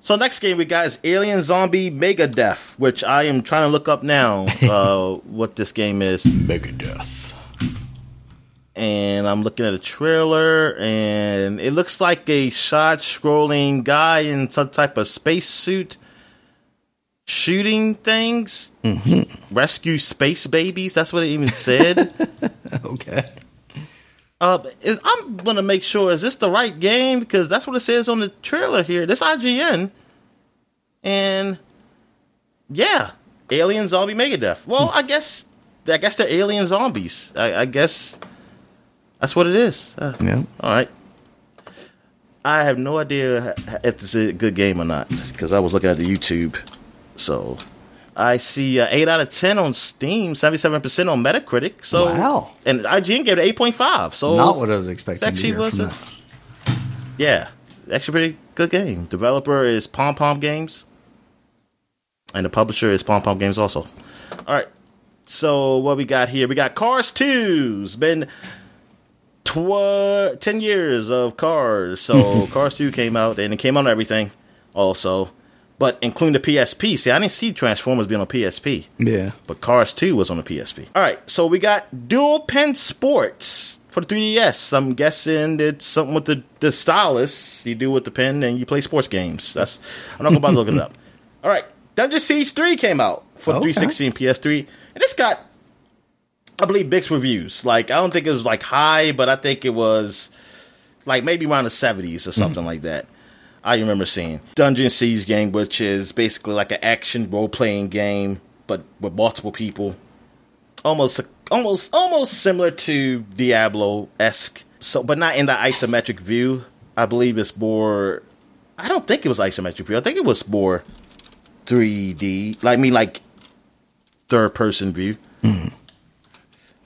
So next game we got is Alien Zombie Mega Death, which I am trying to look up now. uh, what this game is. Mega Death. and I'm looking at a trailer, and it looks like a side-scrolling guy in some type of spacesuit shooting things, Mm-hmm. rescue space babies. That's what it even said. Okay. uh, is, I'm gonna make sure is this the right game because that's what it says on the trailer here. This IGN, and yeah, Alien Zombie Megadeath. Well, I guess I guess they're alien zombies. I, I guess that's what it is. Uh, Yeah. all right. I have no idea if this is a good game or not because I was looking at the YouTube. So I see uh, eight out of ten on Steam, seventy-seven percent on Metacritic. So Wow. and IGN gave it eight point five. So Not what I was it's expecting. to actually hear was from a, that. yeah, actually pretty good game. Developer is Pom Pom Games, and the publisher is Pom Pom Games also. All right, so what we got here? We got Cars 2. It's been tw- ten years of Cars. So Cars Two came out, and it came out on everything also, but including the PSP. See, I didn't see Transformers being on PSP Yeah. but Cars 2 was on the PSP. All right, so we got Dual Pen Sports for the 3DS. I'm guessing it's something with the, the stylus you do with the pen and you play sports games. That's I'm not gonna bother looking it up. All right, Dungeon Siege 3 came out for the Okay. 360 and PS3, and it's got I believe mixed reviews. Like I don't think it was like high, but I think it was like maybe around the 70s or something mm. like that. I remember seeing Dungeon Siege game, which is basically like an action role playing game, but with multiple people. Almost, almost, almost similar to Diablo esque. So, but not in the isometric view. I believe it's more. I don't think it was isometric view. I think it was more 3D. Like I mean, like third person view. Mm-hmm.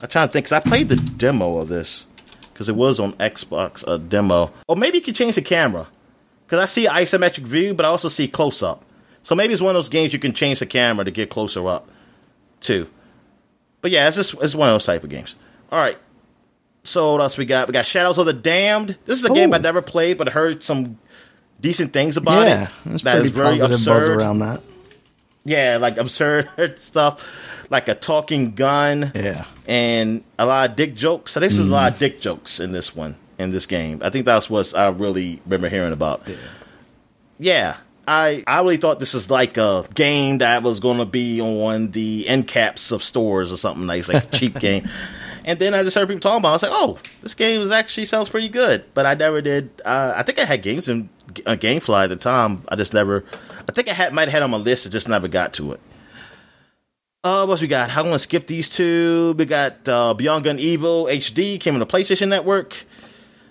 I'm trying to think. Cause I played the demo of this because it was on Xbox a demo. Or maybe you could change the camera because I see isometric view, but I also see close up. So maybe it's one of those games you can change the camera to get closer up, too. But yeah, it's just it's one of those type of games. All right. So what else we got? We got Shadows of the Damned. This is a game I never played, but heard some decent things about yeah, it. there's That pretty is very positive buzz absurd. around that. Yeah, like absurd stuff, like a talking gun. Yeah. and a lot of dick jokes. I think there's a lot of mm. dick jokes in this one in this game. I think that's what I really remember hearing about. Yeah. I, I really thought this was like a game that was going to be on the end caps of stores or something nice, like a cheap game. And then I just heard people talking about. it. I was like, "Oh, this game is actually sounds pretty good." But I never did. Uh, I think I had games in uh, GameFly at the time. I just never. I think I had might have had on my list. I just never got to it. Uh, what else we got? I'm gonna skip these two. We got uh, Beyond Good and Evil HD came on the PlayStation Network.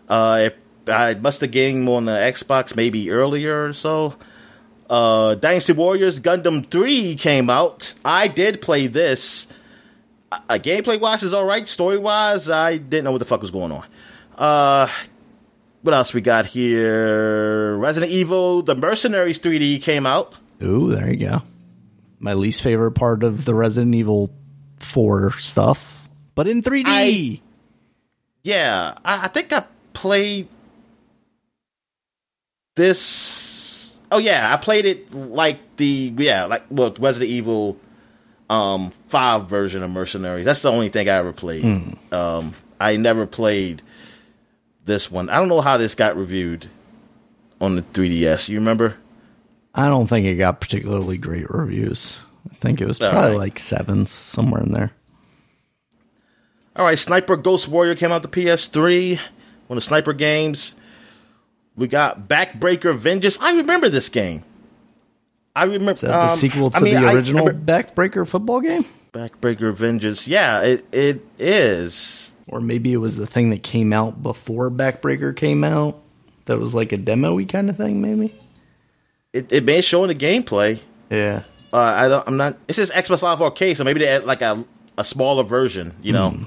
Uh, it, I must have gained on the Xbox maybe earlier or so. Uh, Dynasty Warriors Gundam 3 came out. I did play this. Uh, gameplay wise is alright. Story wise, I didn't know what the fuck was going on. Uh, what else we got here? Resident Evil The Mercenaries 3D came out. Ooh, there you go. My least favorite part of the Resident Evil 4 stuff, but in 3D. I- Yeah, I, I think I played this. Oh yeah, I played it like the yeah like well Resident Evil um five version of Mercenaries. That's the only thing I ever played. Um, I never played this one. I don't know how this got reviewed on the 3DS. You remember? I don't think it got particularly great reviews. I think it was All probably right. like sevens somewhere in there. All right, Sniper Ghost Warrior came out the PS3. One of the sniper games. We got Backbreaker Vengeance. I remember this game. I remember Is that the um, sequel to I mean, the I original Backbreaker football game? Backbreaker Vengeance. Yeah, it it is. Or maybe it was the thing that came out before Backbreaker came out. That was like a demo-y kind of thing, maybe. It it may show in the gameplay. Yeah. Uh, I don't. I'm not. It says Xbox Live Arcade, so maybe they had like a a smaller version. You know, Hmm.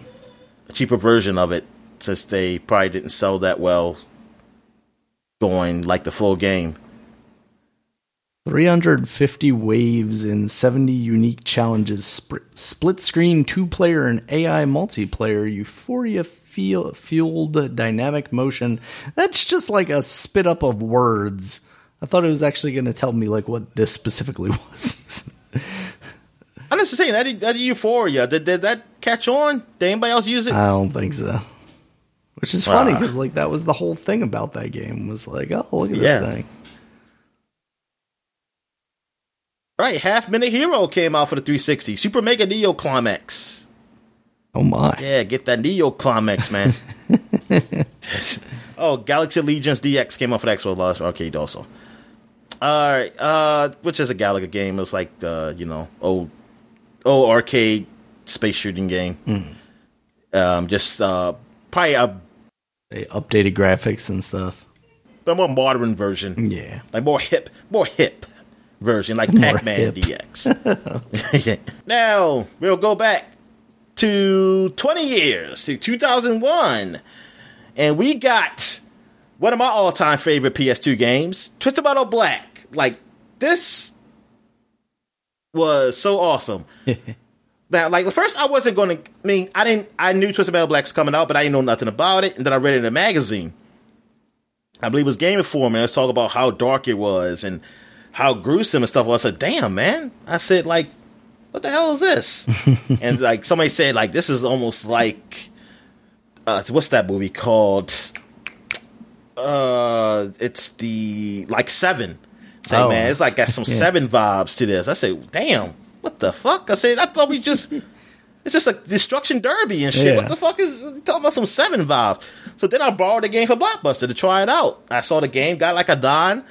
a cheaper version of it, since they probably didn't sell that well. Going like the full game. 350 waves in 70 unique challenges, sp- split screen two player and AI multiplayer, euphoria feel- fueled dynamic motion. That's just like a spit up of words. I thought it was actually going to tell me like what this specifically was. I'm just saying that that Euphoria did, did that catch on? Did anybody else use it? I don't think so. Which is funny because like that was the whole thing about that game was like, oh look at Yeah. this thing. All right, Half Minute Hero came out for the 360. Super Mega Neo Climax. Oh my! Yeah, get that Neo Climax, man. oh, Galaga Legions DX came out for the Xbox Live Arcade also. All right, uh, which is a Galaga game. It's like the you know old old arcade space shooting game. Um, just uh, probably a, They updated graphics and stuff. a more modern version. Yeah. like more hip, more hip version, like Pac Man. DX. Yeah. Now we'll go back to 20 years to 2001, and we got one of my all-time favorite PS2 games, Twisted Metal Black. Like this was so awesome. Now, like first, I wasn't going to. I mean, I didn't. I knew Twisted Metal Black was coming out, but I didn't know nothing about it. And then I read it in a magazine. I believe it was Game Informer. And let's talk about how dark it was and how gruesome and stuff was. I said, "Damn, man!" I said, "Like, what the hell is this?" and like somebody said, "Like this is almost like uh, what's that movie called? Uh, it's the like Seven. Say, Oh. man, it's like got some Yeah. Seven vibes to this. I said, damn, what the fuck? I said, I thought we just. It's just a destruction derby and shit. Yeah. What the fuck is talking about some seven vibes? So then I borrowed the game for Blockbuster to try it out. I saw the game, got like a don.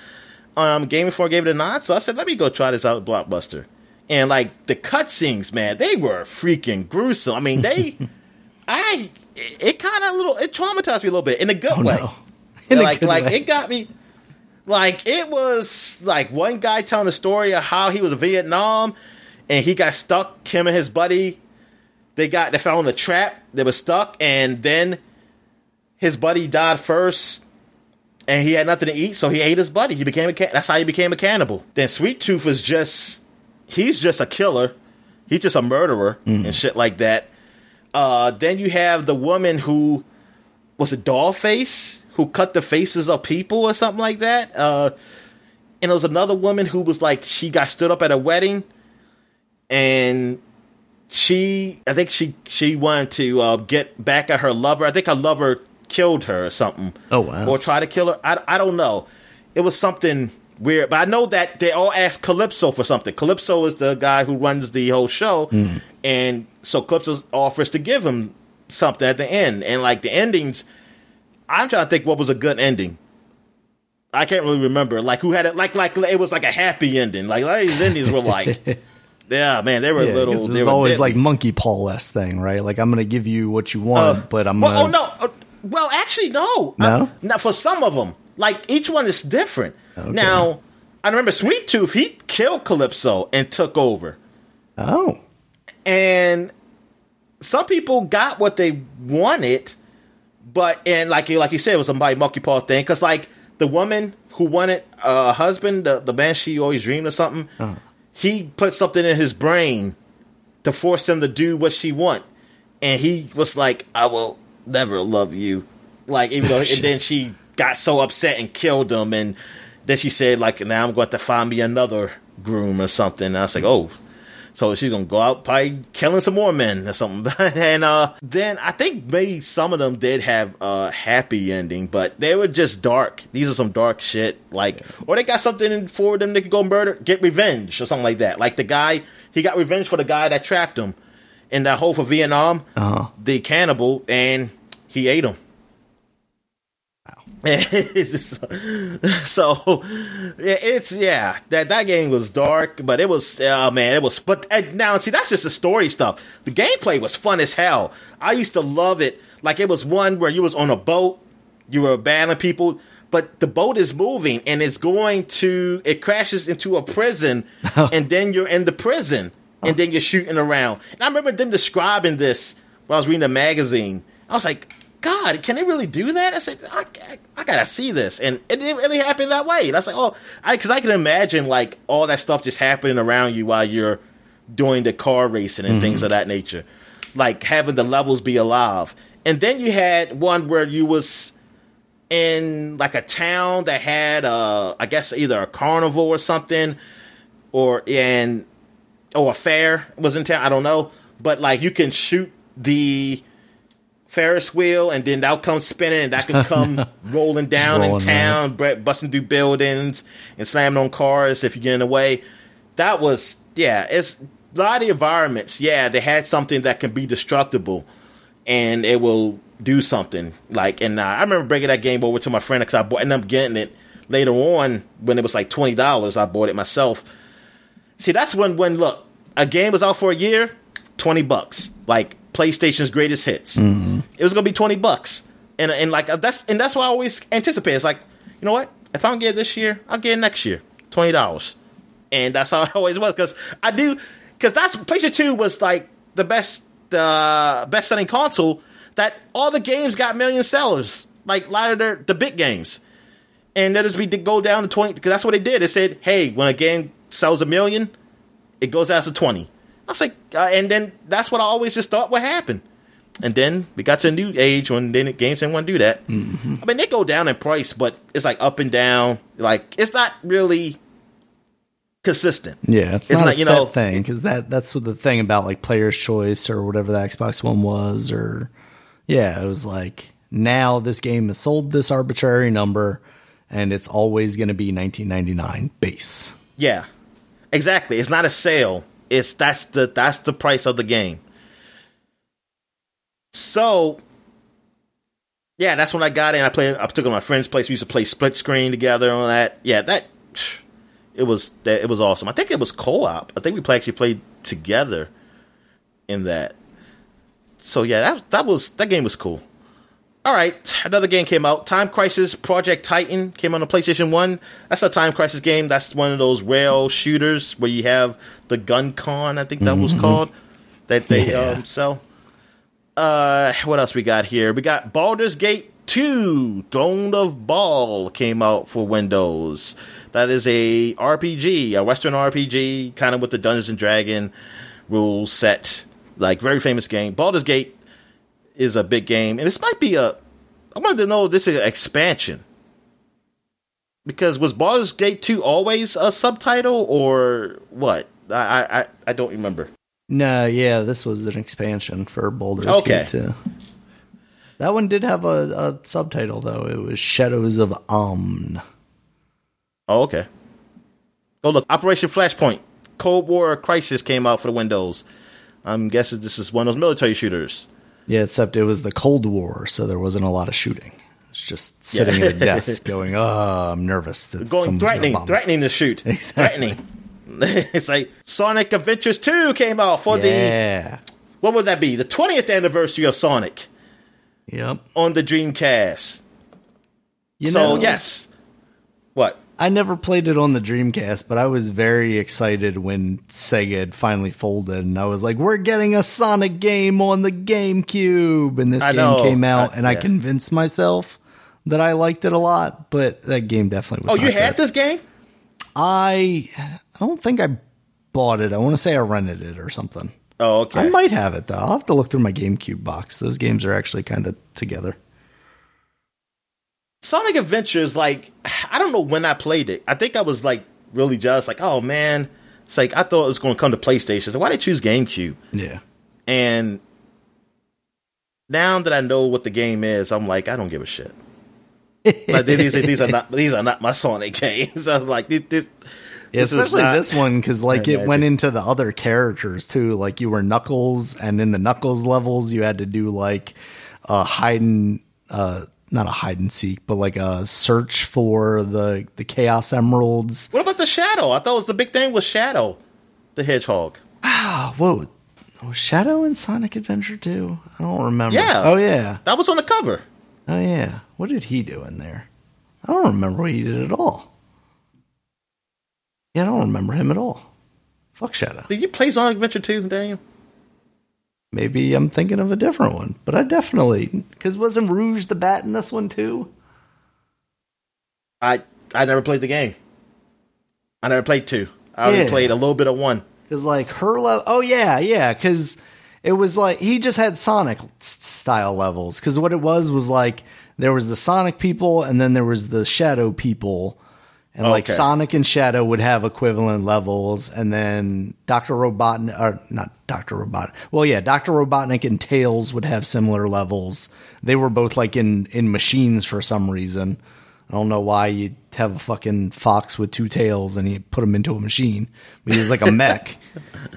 Um, game before I gave it a nine, so I said, let me go try this out at Blockbuster. And like the cutscenes, man, they were freaking gruesome. I mean, they, I, it, it kind of little, it traumatized me a little bit in a good way. Oh, no. In like, good like way. it got me. Like it was like one guy telling a story of how he was in Vietnam, and he got stuck. Him and his buddy, they got they fell in a trap. They were stuck, and then his buddy died first, and he had nothing to eat, so he ate his buddy. He became a that's how he became a cannibal. Then Sweet Tooth was just he's just a killer. He's just a murderer and shit like that. Uh, then you have the woman who was a doll face who cut the faces of people or something like that. Uh, and there was another woman who was like she got stood up at a wedding, and she I think she she wanted to uh, get back at her lover. I think her lover killed her or something. Oh, wow. Or tried to kill her. I I don't know. It was something weird, but I know that they all asked Calypso for something. Calypso is the guy who runs the whole show, Hmm. and so Calypso offers to give him something at the end, and like the endings. I'm trying to think what was a good ending. I can't really remember. Like who had it? Like like it was like a happy ending. Like, like these endings were like, yeah, man, they were Yeah, little. there's always deadly. like monkey paw less thing, right? Like I'm gonna give you what you want, Uh, but I'm well, gonna. oh no. Uh, well, actually, no. No? Uh, not for some of them. Like each one is different. Okay. Now, I remember Sweet Tooth. He killed Calypso and took over. Oh, and some people got what they wanted, but and like you like you said, it was a monkey paw thing because like the woman who wanted a husband, the, the man she always dreamed of something, he put something in his brain to force him to do what she want, and he was like, "I will never love you," like even though, and then she got so upset and killed him, and then she said like, "Now I'm going to find me another groom or something." And I was like, "Oh." So she's gonna go out probably killing some more men or something. and uh, then I think maybe some of them did have a happy ending, but they were just dark. These are some dark shit. Like, or they got something in for them they could go murder, get revenge or something like that. Like the guy, he got revenge for the guy that trapped him in that hole for Vietnam, Uh-huh. the cannibal, and he ate him. Just- so yeah, it's yeah that that game was dark, but it was oh man, it was. But and now see that's just the story stuff. The gameplay was fun as hell. I used to love it. Like it was one where you was on a boat, you were battling people, but the boat is moving and it's going to it crashes into a prison, and then you're in the prison, and then you're shooting around. And I remember them describing this when I was reading a magazine. I was like, God, can they really do that? I said, I, I, I gotta see this, and it didn't really happen that way. And I was like, oh, because I, can imagine like all that stuff just happening around you while you're doing the car racing and things of that nature, like having the levels be alive. And then you had one where you was in like a town that had, uh, I guess either a carnival or something, or in or a fair was in town. I don't know, but like you can shoot the Ferris wheel, and then that'll come spinning, and that can come rolling down rolling in town, busting through buildings and slamming on cars if you get in the way. That was yeah. It's a lot of the environments. Yeah, they had something that can be destructible, and it will do something. Like, and uh, I remember bringing that game over to my friend because I bought, ended up getting it later on when it was like twenty dollars. I bought it myself. See, that's when when look a game was out for a year, twenty bucks. Like PlayStation's greatest hits. It was gonna be twenty bucks, and and like uh, that's and that's what I always anticipate. It's like you know what? If I don't get it this year, I'll get it next year. Twenty dollars, and that's how it always was because I do because that's PlayStation Two was like the best the best selling console that all the games got million sellers. Like a lot of their the big games and that is we go down to 20 because that's what they did. They said, hey, when a game sells a million, it goes down to 20. I was like, uh, and then that's what I always just thought would happen. And then we got to a new age when then games didn't want to do that. Mm-hmm. I mean, they go down in price, but it's like up and down. Like it's not really consistent. Yeah, it's, It's not, not, a you know- thing because that that's what the thing about like player's choice or whatever the Xbox One was, or Yeah, it was like now this game is sold this arbitrary number, and it's always going to be 1999 base. Yeah, exactly. It's not a sale. It's that's the that's the price of the game. So, yeah, that's when I got in. I played. I took it to my friend's place. We used to play split screen together and all that. Yeah, that it was that it was awesome. I think it was co op. I think we play, actually played together in that. So yeah, that that was that game was cool. All right, another game came out. Time Crisis Project Titan came on the PlayStation 1. That's a Time Crisis game. That's one of those rail shooters where you have the gun con, I think that was Mm-hmm. called, that they Yeah. um, sell. Uh, what else we got here? We got Baldur's Gate 2, Throne of Bhaal came out for Windows. That is a RPG, a Western RPG, kind of with the Dungeons and Dragon rule set. Like, very famous game. Baldur's Gate is a big game, and this might be a. I wanted to know if this is an expansion because was Baldur's Gate two always a subtitle or what? I I I don't remember. No, yeah, this was an expansion for Baldur's Okay. Gate 2. That one did have a, a subtitle though. It was Shadows of Amn. Oh, okay. Oh, look, Operation Flashpoint, Cold War Crisis came out for the Windows. I'm guessing this is one of those military shooters. Yeah, except it was the Cold War, so there wasn't a lot of shooting. It's just sitting Yeah. at a desk going, "Oh, I'm nervous." Going threatening, threatening to shoot, Exactly. threatening. it's like Sonic Adventures 2 came out for the Yeah. what would that be? The 20th anniversary of Sonic Yep. on the Dreamcast. You so know, yes, what? I never played it on the Dreamcast, but I was very excited when Sega had finally folded, and I was like, "We're getting a Sonic game on the GameCube!" And this I game know. came out, I- and I convinced myself that I liked it a lot. But that game definitely was. Oh, you had good. this game? I I don't think I bought it. I want to say I rented it or something. Oh, okay. I might have it though. I'll have to look through my GameCube box. Those games are actually kind of together. Sonic Adventures, like, I don't know when I played it. I think I was like really just like, oh man, it's like I thought it was going to come to PlayStation. So why did they choose GameCube? Yeah. And now that I know what the game is, I'm like, I don't give a shit. like these, these are not these are not my Sonic games. I'm like this. this Yeah, this is especially not- this one because like it went into the other characters too. Like you were Knuckles, and in the Knuckles levels, you had to do like a hide and uh, not a hide and seek, but like a search for the the Chaos Emeralds. What about the Shadow? I thought it was the big thing was Shadow, the Hedgehog. Oh, whoa! Was Shadow in Sonic Adventure 2? I don't remember. Yeah. Oh yeah. That was on the cover. Oh yeah. What did he do in there? I don't remember what he did at all. Yeah, I don't remember him at all. Fuck Shadow. Did you play Sonic Adventure 2, Daniel? Maybe I'm thinking of a different one, but I definitely because wasn't Rouge the Bat in this one too? I I never played the game. I never played two. I only Yeah. played a little bit of one. Because like her level, oh yeah, yeah, because it was like he just had Sonic style levels. Because what it was was like there was the Sonic people, and then there was the Shadow people, and like Okay. Sonic and Shadow would have equivalent levels, and then Doctor Robotnik, or not Doctor Robotnik, well yeah, Doctor Robotnik and Tails would have similar levels. They were both like in in machines for some reason. I don't know why you'd have a fucking fox with two tails and you put him into a machine. But he was like a mech.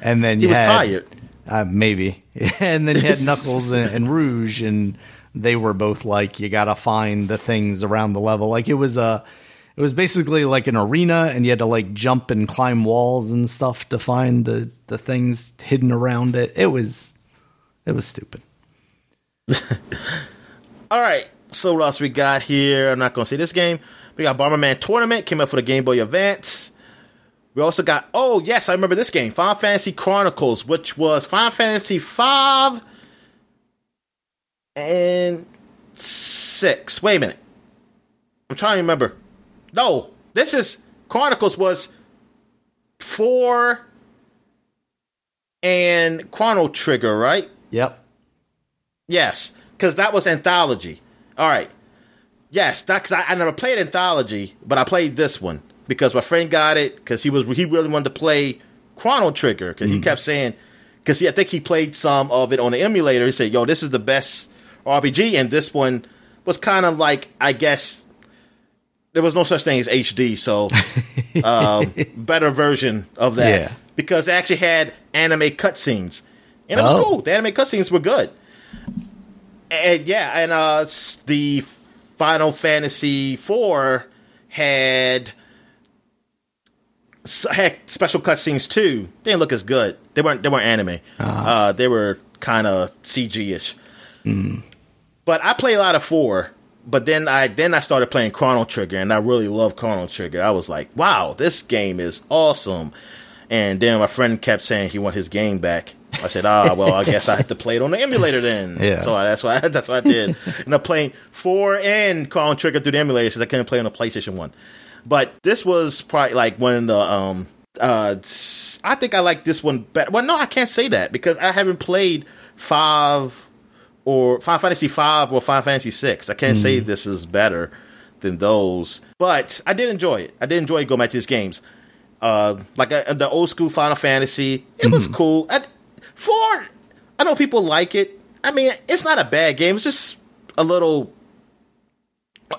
And then you was had, tired. Uh, maybe. and then you had Knuckles and, and Rouge, and they were both like, you gotta find the things around the level. Like it was a, it was basically like an arena, and you had to like jump and climb walls and stuff to find the the things hidden around it. It was, it was stupid. All right. So what else we got here? I'm not to say this game. We got Bomberman Tournament came out for the Game Boy Advance. We also got oh yes, I remember this game, Final Fantasy Chronicles, which was Final Fantasy five and six. Wait a minute, I'm trying to remember. No, this is Chronicles was four and Chrono Trigger, right? Yep. Yes, because that was anthology. All right. Yes, that's I, I never played anthology, but I played this one because my friend got it because he was he really wanted to play Chrono Trigger because he mm-hmm. kept saying because he I think he played some of it on the emulator. He said, "Yo, this is the best RPG, and this one was kind of like I guess there was no such thing as HD, so um, better version of that Yeah. because they actually had anime cutscenes, and it was Oh. cool. The anime cutscenes were good, and yeah, and uh, the Final Fantasy IV had had special cutscenes too. They didn't look as good. They weren't. They weren't anime. Uh, they were kind of CG ish. But I play a lot of four. But then I then I started playing Chrono Trigger, and I really love Chrono Trigger. I was like, "Wow, this game is awesome!" And then my friend kept saying he want his game back. I said, "Ah, well, I guess I have to play it on the emulator then." Yeah. So that's why that's what I did. and I'm playing four and Chrono Trigger through the emulator because I couldn't play on the PlayStation One. But this was probably like one of the um uh I think I like this one better. Well, no, I can't say that because I haven't played five or Final Fantasy five or Final Fantasy six. I can't say this is better than those, but I did enjoy it. I did enjoy going back to these games. Uh, like uh, the old school Final Fantasy, it was cool. I, four, I know people like it. I mean, it's not a bad game. It's just a little.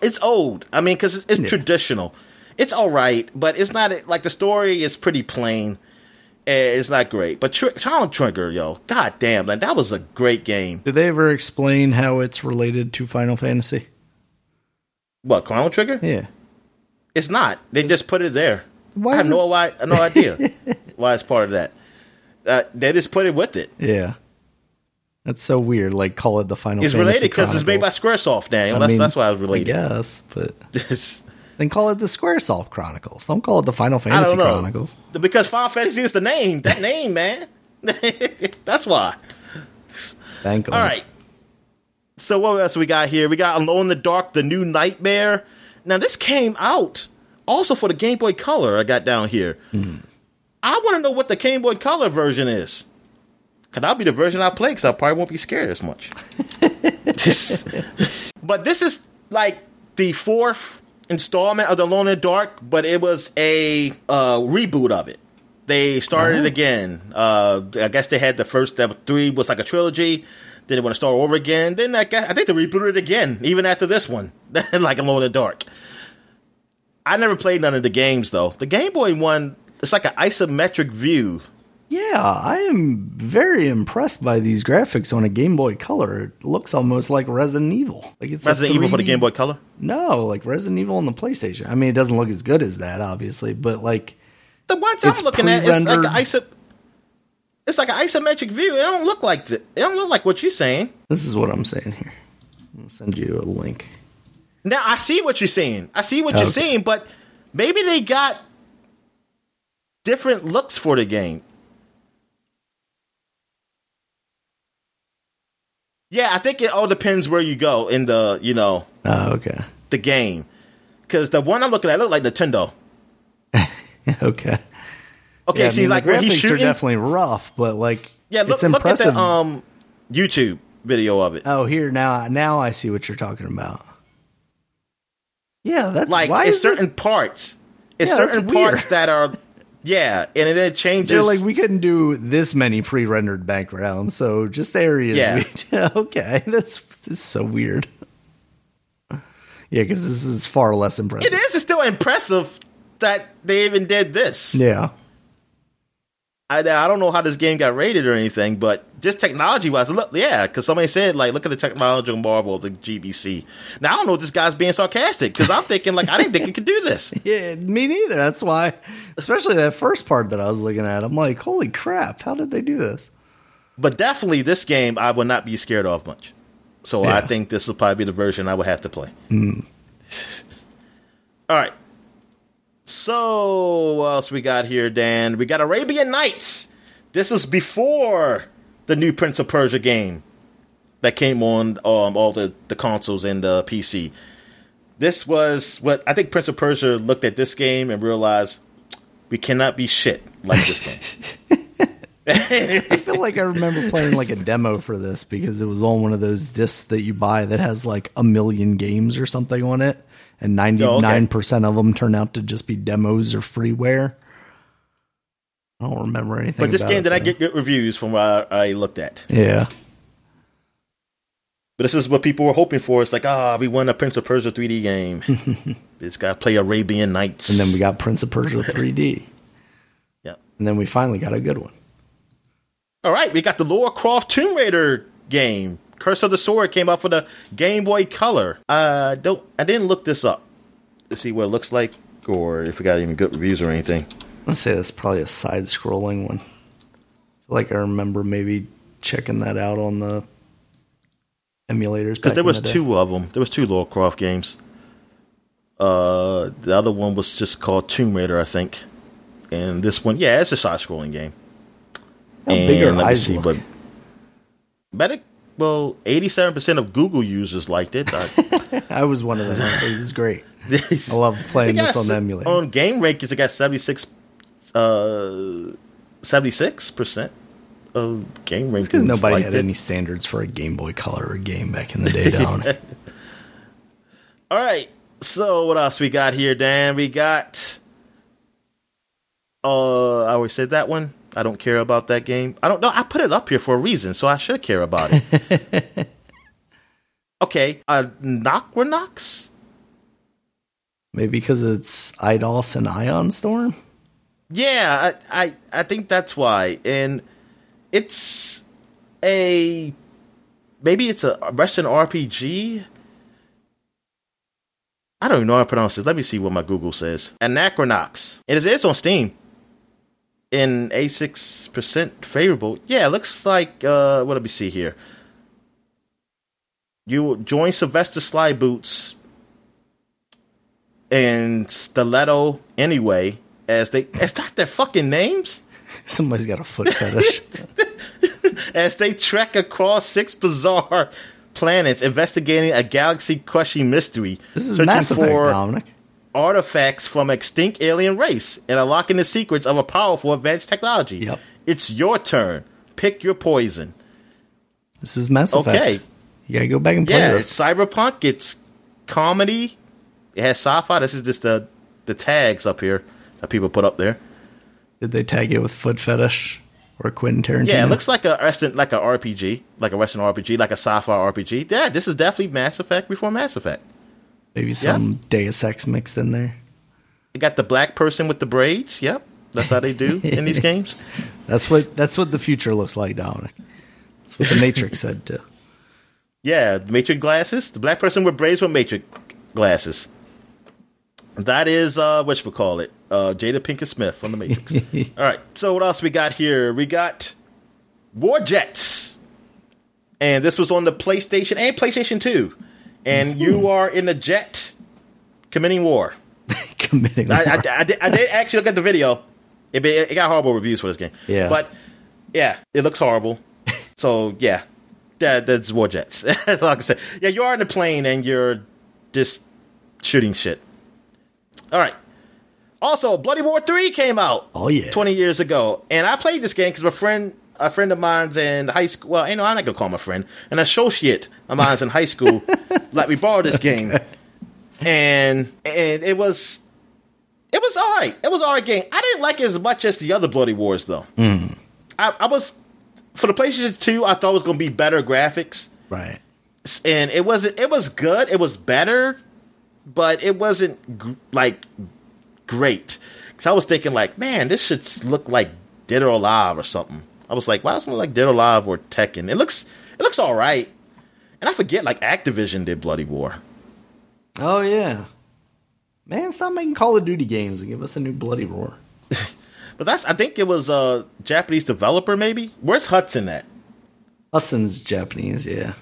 It's old. I mean, because it's, it's Yeah. traditional. It's all right, but it's not like the story is pretty plain. Eh, It's not great, but Tr- Chrono Trigger, yo, god damn, man, that was a great game. Did they ever explain how it's related to Final Fantasy? What Chrono Trigger? Yeah. It's not. They just put it there. Why I have is no why, no idea why it's part of that. Uh, they just put it with it. Yeah. That's so weird. Like, call it the Final It's Fantasy related because it's made by. SquareSoft, Daniel. I That's mean, that's why I was I related. guess, but then call it the Squaresoft Chronicles. Don't call it the Final Fantasy Chronicles. because Final Fantasy is the name. That name, man. that's why. Thank God. All right. So what else we got here? We got Alone in the Dark: The New Nightmare. Now this came out also for the Game Boy Color. I got down here. Mm-hmm. I want to know what the Game Boy Color version is. Cause I'll be the version I play. Cause I probably won't be scared as much. but this is like the fourth installment of the Alone in the Dark, but it was a uh, reboot of it. They started it again. Uh, I guess they had the first step three was like a trilogy. Then they want to start over again. Then I, guess, I think they rebooted it again, even after this one, like Alone in the Dark. I never played none of the games though. The Game Boy one, it's like an isometric view. Yeah, I am very impressed by these graphics on a Game Boy Color. It looks almost like Resident Evil. Like it's Resident Evil for the Game Boy Color. No, like Resident Evil on the PlayStation. I mean, it doesn't look as good as that, obviously, but like, The ones I'm looking at, it's like an iso. It's like an isometric view. It don't look like the, It don't look like what you're saying. this is what I'm saying here. I'll send you a link. Now I see what you're saying. I see what you're saying, but maybe they got different looks for the game. Yeah, I think it all depends where you go in the you know Oh, okay, the game. Because the one I'm looking at look like Nintendo. okay. Okay, yeah, I see, mean, like the where he's graphics are definitely rough, but like, yeah, look, it's look at impressive. the um YouTube video of it. oh, here now, now I see what you're talking about. Yeah, that's like why it's certain it, parts. It's Yeah, certain parts that are yeah, and then it changes. They're like we couldn't do this many pre-rendered backgrounds, so just areas. Yeah. we- okay, that's this so weird. Yeah, because this is far less impressive. it is. It's still impressive that they even did this. Yeah, I, I don't know how this game got rated or anything, but just technology wise, look, yeah, because somebody said like, look at the technological marvel of the GBC. Now I don't know if this guy's being sarcastic because I'm thinking like I didn't think it could do this. yeah, me neither. That's why, especially that first part that I was looking at, I'm like, holy crap, how did they do this? But definitely, this game I would not be scared of much. So I think this will probably be the version I would have to play. Mm. All right. So what else we got here, Dan? We got Arabian Nights. This is before the new Prince of Persia game that came on um, all the, the consoles and the PC. This was what I think Prince of Persia looked at this game and realized we cannot be shit like this game. I feel like I remember playing like a demo for this because it was on one of those discs that you buy that has like a million games or something on it, and ninety nine percent of them turn out to just be demos or freeware. I don't remember anything. But this game did I get good reviews from what I, I looked at. Yeah, But this is what people were hoping for. It's like, ah, we won a Prince of Persia 3D game. it's got to play Arabian Nights. And then we got Prince of Persia 3D. Yep. And then we finally got a good one. All right, we got the Lara Croft Tomb Raider game. Curse of the Sword came out for the Game Boy Color. Uh, don't I didn't look this up to see what it looks like or if we got any good reviews or anything. I'm gonna say that's probably a side-scrolling one. Like I remember maybe checking that out on the emulators Because there was the two of them. There was two Lara Croft games. Uh, the other one was just called Tomb Raider, I think, and this one, yeah, it's a side-scrolling game. How big are and let me see look? what. Better, well, eighty-seven percent of Google users liked it. I, I was one of them. I was this is great. I love playing this on the emulator. On Game Rankings, it got 76 uh 76% of game rankings. Because nobody liked had it. any standards for a Game Boy Color game back in the day down. All right. So what else we got here, Dan? We got uh I always said that one. I don't care about that game. I don't know. I put it up here for a reason, so I should care about it. okay. Uh Knox? Maybe because it's Eidos and Ion Storm? Yeah, I, I I think that's why. And it's a maybe it's a Russian RPG. I don't even know how to pronounce this. Let me see what my Google says. Anachronox. It is it's on Steam. In a six percent favorable. Yeah, it looks like uh what do we see here? You join Sylvester Sly Boots and Stiletto Anyway, as they is that their fucking names? Somebody's got a foot fetish. as they trek across six bizarre planets, investigating a galaxy-crushing mystery, This is searching Mass Effect, for Dominic. Artifacts from extinct alien race, and unlocking the secrets of a powerful advanced technology. Yep. It's your turn. Pick your poison. This is Mass Effect. Okay. You gotta go back and play Yeah, this. it's cyberpunk. It's comedy. It has sci-fi. This is just the the tags up here that people put up there. Did they tag it with foot fetish or Quentin Tarantino? Yeah, it looks like a Western, like a RPG, like a Western RPG, like a sci-fi RPG. Yeah, this is definitely Mass Effect before Mass Effect. Maybe some Deus Ex mixed in there. You got the black person with the braids. Yep, that's how they do in these games. That's what that's what the future looks like, Dominic. That's what the Matrix said too. Yeah, the Matrix glasses. The black person with braids with Matrix glasses. That is uh what we call it. Uh Jada Pinkett Smith from the Matrix. All right. So what else we got here? We got War Jets. And this was on the PlayStation and PlayStation 2. And you are in a jet committing war. Committing. I, I, war. I, did, I did actually look at the video. It, it got horrible reviews for this game. Yeah. But yeah, it looks horrible. so yeah, that, that's war jets. that's all I can say. Yeah, you are in the plane and you're just shooting shit. All right. Also, Bloody Roar Three came out. Oh, yeah. twenty years ago, and I played this game because my friend, a friend of mine's in high school. Well, you know, I'm not gonna call him a friend, an associate of mine's in high school. let me borrow this game, and and it was it was all right. It was all right game. I didn't like it as much as the other Bloody Roars though. Mm. I, I was for the PlayStation Two. I thought it was going to be better graphics, right. and it wasn't. It was good. It was better, but it wasn't g- like great. Because I was thinking like, man, this should look like Dead or Alive or something. I was like, why doesn't it look like Dead or Alive or Tekken? It looks it looks all right. And I forget like Activision did Bloody Roar. Oh yeah. Man, stop making Call of Duty games and give us a new Bloody Roar. But that's I think it was a Japanese developer maybe. Where's Hudson at? Hudson's Japanese, yeah.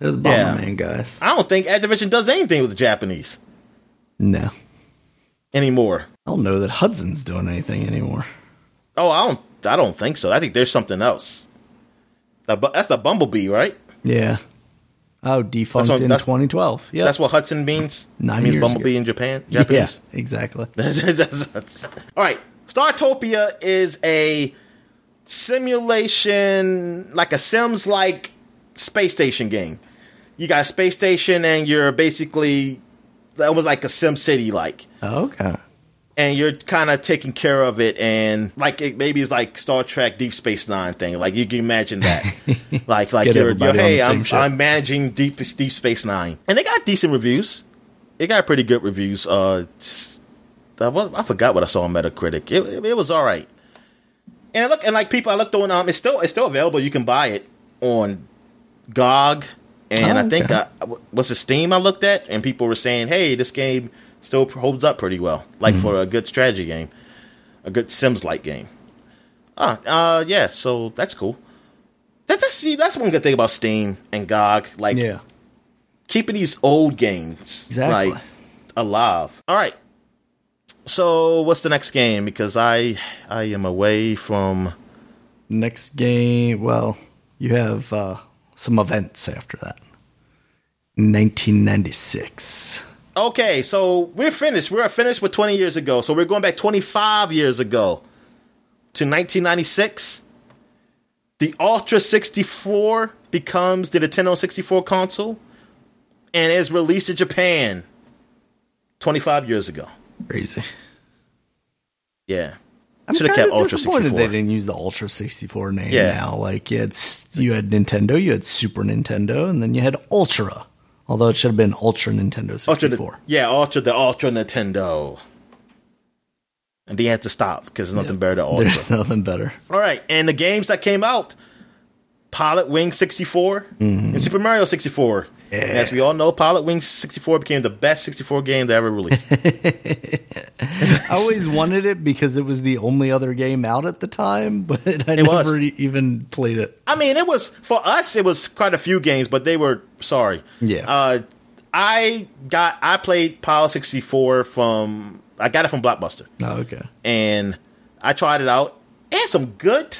They're the Yeah. Bomberman guys. I don't think Activision does anything with the Japanese No. anymore. I don't know that Hudson's doing anything anymore. Oh, I don't. I don't think so. I think there's something else. That's the Bumblebee, right? Yeah. Oh, defunct what- in 2012. Yeah. That's what Hudson means. Nine it means Bumblebee ago. in Japan. Yeah, Japanese. exactly. That's- that's- All right. Startopia is a simulation, like a Sims like space station game. You got a space station, and you're basically almost like a Sim City like. Oh, okay. And you're kind of taking care of it, and like it, maybe it's like Star Trek Deep Space Nine thing. Like you can imagine that, like like you're, you're hey, I'm. I'm managing Deep Deep Space Nine, and they got decent reviews. it got pretty good reviews. Uh, I forgot what I saw on Metacritic. It, it, it was all right. And I look and like people, I looked on. Um, it's still it's still available. You can buy it on GOG, and Oh, I think okay. what's the Steam I looked at, and people were saying, "Hey, this game still holds up pretty well, like Mm-hmm. for a good strategy game, a good Sims like game." Ah, uh, yeah. So that's cool. That, that's see, that's one good thing about Steam and GOG, like Yeah. keeping these old games Exactly. like alive. All right. So what's the next game? Because I I am away from. Next game, well, you have uh, some events after that. 1996. Okay, so we're finished. We're finished with 20 years ago. So we're going back 25 years ago to 1996. The Ultra 64 becomes the Nintendo 64 console and is released in Japan 25 years ago. Crazy. Yeah. I'm Should have kept Ultra disappointed 64. they didn't use the Ultra 64 name Yeah. now. Like had, you had Nintendo, you had Super Nintendo, and then you had Ultra. Although it should have been Ultra Nintendo 64. Ultra, the, yeah, Ultra, the Ultra Nintendo. And they had to stop because there's nothing better than Ultra. There's nothing better. All right, and the games that came out: Pilot Wing 64 mm-hmm. and Super Mario 64. Yeah. As we all know, Pilot Wings 64 became the best 64 game they ever released. I always wanted it because it was the only other game out at the time, but I It never e- even played it. I mean, it was for us. It was quite a few games, but they were sorry. Yeah. Uh, I got I played Pilot 64 from I got it from Blockbuster, Oh, okay. and I tried it out. It had some good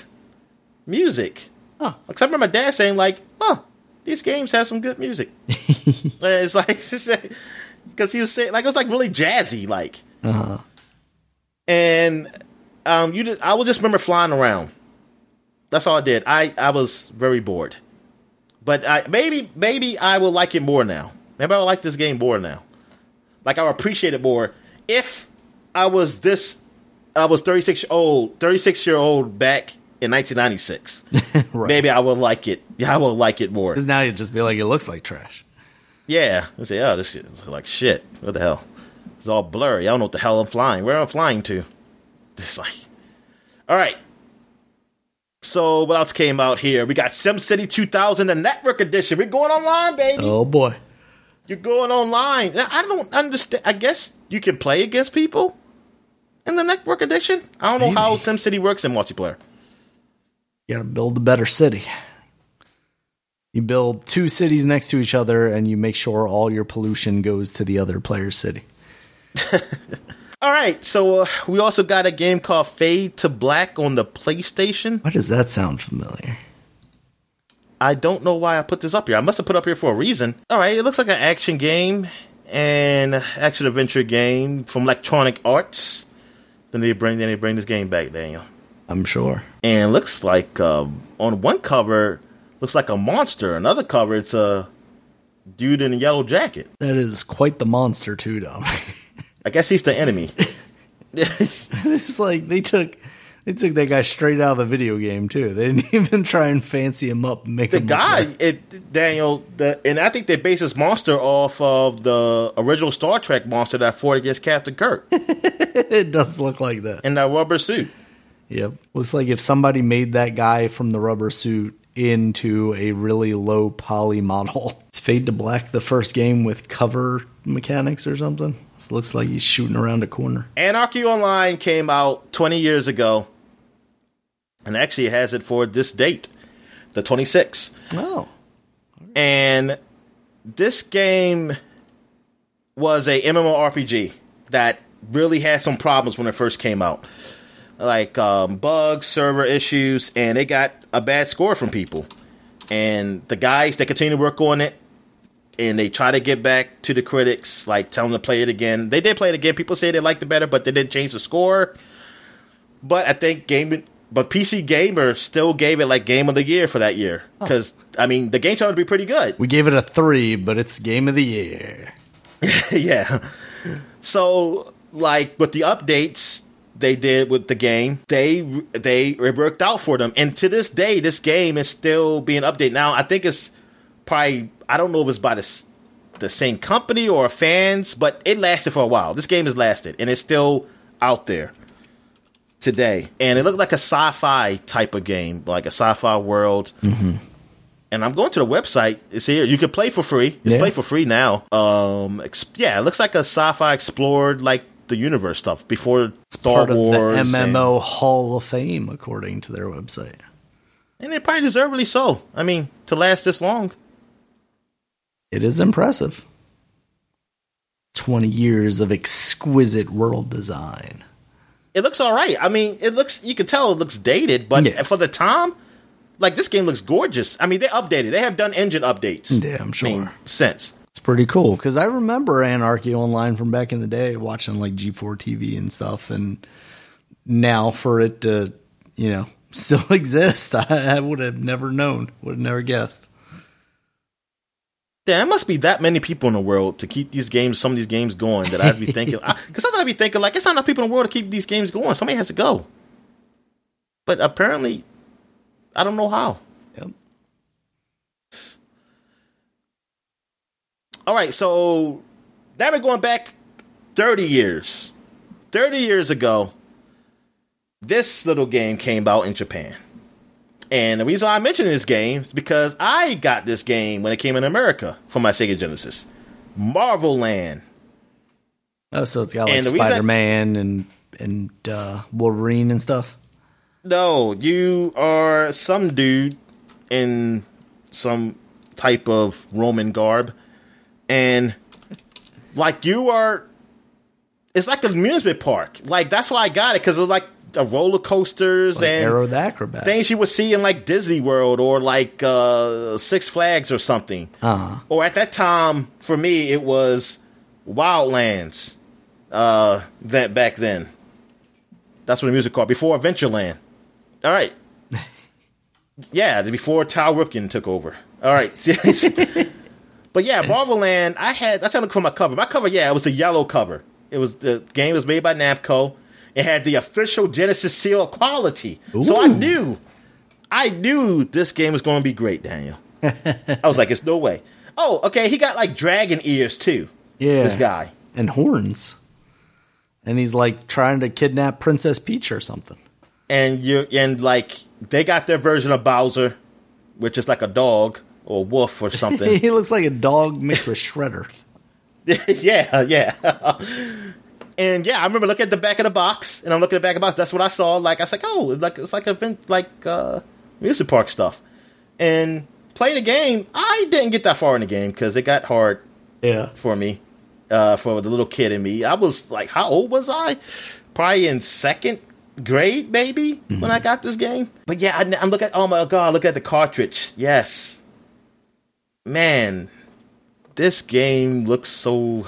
music. Huh. Except for my dad saying, like, "Oh, these games have some good music." it's like because he was saying like it was like really jazzy, like, Uh-huh. and um, you just, I will just remember flying around. That's all I did. I I was very bored, but I maybe maybe I will like it more now. Maybe I will like this game more now. Like I will appreciate it more if I was this. I was thirty six old, thirty six year old back in nineteen ninety six. Right. Maybe I will like it. Yeah, I will like it more. Because now you'd just be like, it looks like trash. Yeah, I say, oh, this is like shit. What the hell? It's all blurry. I don't know what the hell I'm flying. Where am I flying to? It's like, all right. So what else came out here? We got SimCity 2000, the Network Edition. We're going online, baby. Oh, boy. You're going online. Now, I don't understand. I guess you can play against people in the Network Edition. I don't know how SimCity works in multiplayer. You got to build a better city. You build two cities next to each other, and you make sure all your pollution goes to the other player's city. All right, so uh, we also got a game called Fade to Black on the PlayStation. Why does that sound familiar? I don't know why I put this up here. I must have put it up here for a reason. All right, it looks like an action game and action adventure game from Electronic Arts. Then they bring then they bring this game back, Daniel. I'm sure. And it looks like um, on one cover looks like a monster. Another cover it's a dude in a yellow jacket. That is quite the monster, too, Dom. I guess he's the enemy. it's like they took they took that guy straight out of the video game too. They didn't even try and fancy him up, and make the him guy, like- it Daniel, the, and I think they base this monster off of the original Star Trek monster that fought against Captain Kirk it does look like that. in that rubber suit. Yep, looks like if somebody made that guy from the rubber suit into a really low poly model. It's Fade to Black, the first game with cover mechanics or something. It looks like he's shooting around a corner. Anarchy Online came out 20 years ago, and actually has it for this date, the 26th. Oh, And this game was a MMORPG that really had some problems when it first came out, like um, bugs, server issues, and it got a bad score from people. And the guys that continue to work on it, and they try to get back to the critics, like tell them to play it again. They did play it again. People say they liked it better, but they didn't change the score. But I think game, but PC Gamer still gave it like game of the year for that year because I mean the game turned out to be pretty good. we gave it a three, but it's game of the year. yeah. So like with the updates they did with the game, they they it worked out for them. And to this day, this game is still being updated. Now, I think it's probably I don't know if it's by the the same company or fans, but it lasted for a while. This game has lasted, and it's still out there today. And it looked like a sci-fi type of game, like a sci-fi world. Mm-hmm. And I'm going to the website. It's here. You can play for free. It's Yeah. play for free now. Um, ex- yeah, it looks like a sci-fi explored like the universe stuff before Star Part of Wars. the and- MMO Hall of Fame, according to their website. and it probably deservedly so. I mean, to last this long. It is impressive. 20 years of exquisite world design. It looks all right. I mean, it looks. You can tell it looks dated, but Yeah. for the time, like this game looks gorgeous. I mean, they updated. They have done engine updates. Yeah, I'm I mean, sure. since. Pretty cool because I remember Anarchy Online from back in the day, watching like G4 TV and stuff, and now for it to, you know, still exist, I, I would have never known, would have never guessed. There must be that many people in the world to keep these games, some of these games going. That I'd be thinking, because sometimes I'd be thinking like, it's not enough people in the world to keep these games going. Somebody has to go. But apparently, I don't know how. Yep. All right, so now we're going back 30 years. 30 years ago, this little game came out in Japan. And the reason why I mention this game is because I got this game when it came in America for my Sega Genesis. Marvel Land. Oh, so it's got like And the reason- Spider Man and and uh, Wolverine and stuff. No, you are some dude in some type of Roman garb, and like you are, it's like an amusement park. Like that's why I got it because it was like a roller coasters Like and Aero the Acro-Bat. things you would see in like Disney World or like uh, Six Flags or something. Uh-huh. Or at that time, for me, it was Wildlands. Uh, that back then, that's what the music called before Adventureland. All right, yeah, before Cal Ripken took over. All right, but yeah, Marvel Land. I had. I tried to look for my cover. My cover, yeah, it was the yellow cover. It was the game was made by Namco. It had the official Genesis seal of quality. So I knew, I knew this game was going to be great, Daniel. I was like, it's no way. Oh, okay. He got like dragon ears too. Yeah. this guy. and horns. And he's like trying to kidnap Princess Peach or something. and you and like they got their version of Bowser, which is like a dog or a wolf or something. he looks like a dog mixed with Shredder. yeah, yeah. and yeah, I remember looking at the back of the box, and I'm looking at the back of the box. That's what I saw. Like I was like, oh, like it's like event like uh, music park stuff. And playing the game, I didn't get that far in the game because it got hard Yeah. for me, uh, for the little kid in me. I was like, how old was I? Probably in second grade, maybe, when I got this game. But yeah, I, I'm looking at, oh my god, look at the cartridge. Yes. Man, this game looks so.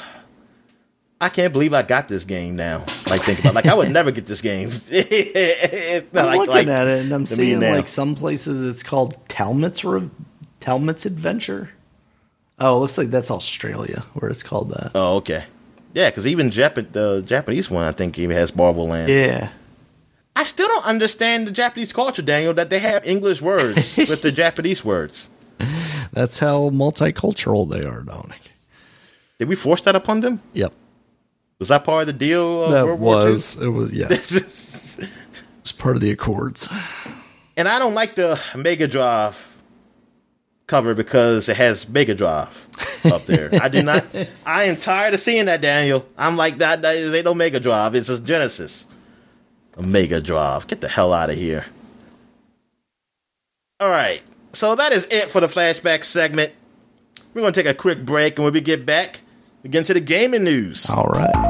I can't believe I got this game now. Like, think about Like, I would never get this game. I'm like- looking like at it and I'm seeing like some places it's called Talmit's Re- Talmit's Adventure. Oh, it looks like that's Australia where it's called that. Oh, okay. Yeah, because even Jap- the Japanese one, I think, even has Marvel Land. Yeah. I still don't understand the Japanese culture, Daniel, that they have English words with the Japanese words. That's how multicultural they are, Dominic. Did we force that upon them? Yep. Was that part of the deal of That World War II? was it was yes. It's part of the Accords. and I don't like the Mega Drive cover because it has Mega Drive up there. I do not. I am tired of seeing that, Daniel. I'm like that. That is ain't no Mega Drive. It's a Genesis. A Mega Drive. Get the hell out of here. All right. So that is it for the flashback segment. We're going to take a quick break, and when we get back, we get into the gaming news. All right.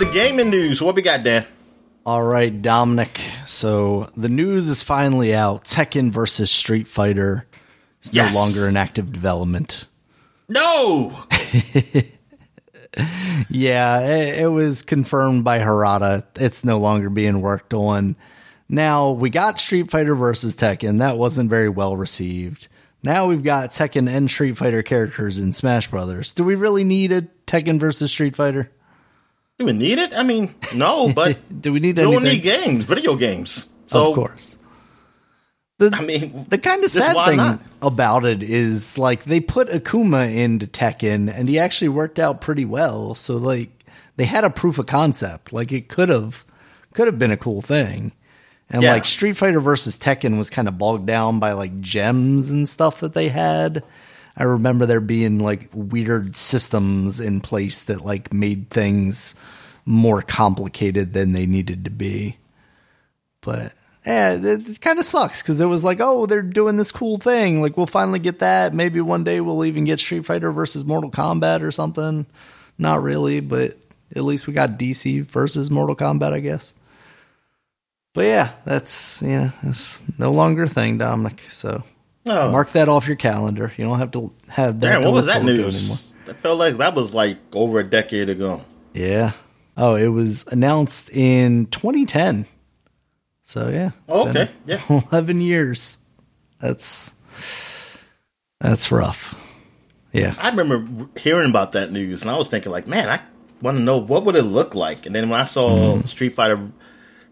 The gaming news. What we got, Dan? All right, Dominic. So the news is finally out. Tekken versus Street Fighter is Yes. no longer in active development. No. Yeah, it, it was confirmed by Harada. It's no longer being worked on. Now we got Street Fighter versus Tekken. That wasn't very well received. Now we've got Tekken and Street Fighter characters in Smash Brothers. Do we really need a Tekken versus Street Fighter? Do we need it? I mean, no, but Do we need we don't need games, video games. So of course. The, I mean, the kind of sad thing not? about it is like they put Akuma into Tekken and he actually worked out pretty well. So like they had a proof of concept. Like it could have could have been a cool thing. And Yeah. like Street Fighter versus Tekken was kind of bogged down by like gems and stuff that they had. I remember there being like weird systems in place that like made things more complicated than they needed to be. But yeah, it, it kind of sucks because it was like, oh, they're doing this cool thing. Like we'll finally get that. Maybe one day we'll even get Street Fighter versus Mortal Kombat or something. Not really, but at least we got DC versus Mortal Kombat, I guess. But yeah, that's yeah, it's no longer a thing, Dominic. So oh, mark that off your calendar. You don't have to have that. damn, what was that news? That felt like that was like over a decade ago. Yeah. Oh, it was announced in 2010. So yeah. Oh, okay, yeah. 11 years. That's that's rough. Yeah. I remember hearing about that news, and I was thinking, like, man, I want to know what would it look like. And then when I saw Mm-hmm. Street Fighter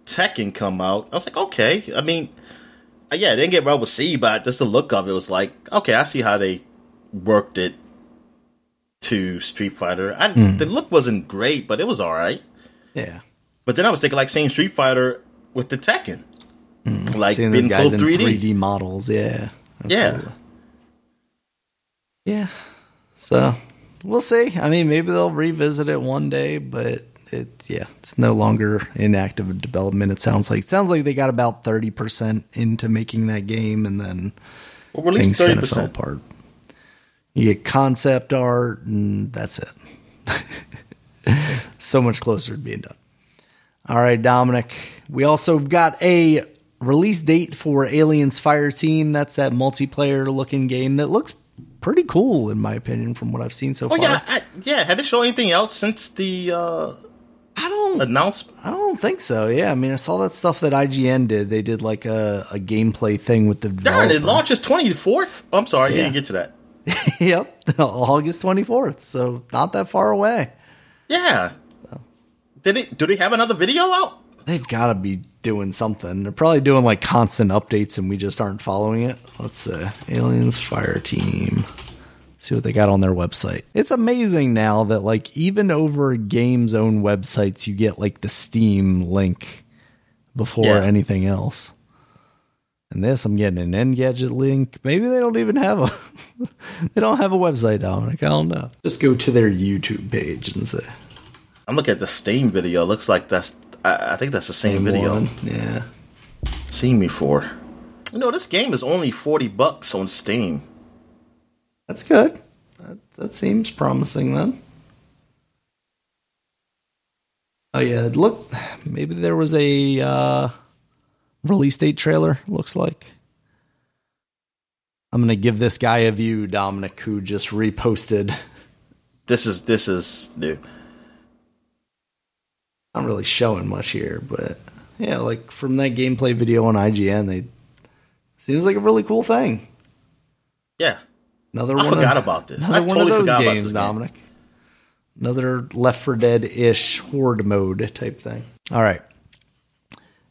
Tekken come out, I was like, okay. I mean, yeah, it didn't get well received, but just the look of it was like, okay, I see how they worked it to Street Fighter. I, Mm. The look wasn't great, but it was all right. Yeah. But then I was thinking, like, seeing Street Fighter with the Tekken, like Mm. Seeing being full in 3D. 3D models. Yeah. Yeah. Yeah. So we'll see. I mean, maybe they'll revisit it one day, but it yeah, it's no longer in active development. It sounds like it sounds like they got about thirty percent into making that game, and then Well, things kind of fell apart. You get concept art, and that's it. so much closer to being done. All right, Dominic. We also got a release date for Aliens Fire Team. That's that multiplayer looking game that looks pretty cool, in my opinion, from what I've seen so far. Oh far. yeah, I, yeah. Have they shown anything else since the uh, I don't announcement? I don't think so. Yeah, I mean, I saw that stuff that IGN did. They did like a, a gameplay thing with the Darn, it launches twenty fourth. I'm sorry, you Yeah. didn't get to that. yep, August 24th. So not that far away. Yeah. Did it? Do they have another video out? They've got to be doing something. They're probably doing like constant updates and we just aren't following it. Let's see. Aliens Fire Team. See what they got on their website. It's amazing now that like even over games own websites you get like the Steam link before Yeah. anything else. And this I'm getting an Engadget link. Maybe they don't even have a they don't have a website, Dominic. I don't know. Just go to their YouTube page and say I'm looking at the Steam video. Looks like that's. I, I think that's the same video. one. Yeah. Seen before. You know, this game is only forty bucks on Steam. That's good. That, that seems promising then. Oh yeah, look, maybe there was a uh, release date trailer. Looks like. I'm gonna give this guy a view, Dominic, who just reposted. This is this is new. Not really showing much here, but yeah, like from that gameplay video on IGN, they seems like a really cool thing. Yeah, Another I one forgot of, about this. Another I one totally of those forgot about games, this game. Dominic. Another Left 4 Dead ish horde mode type thing. All right.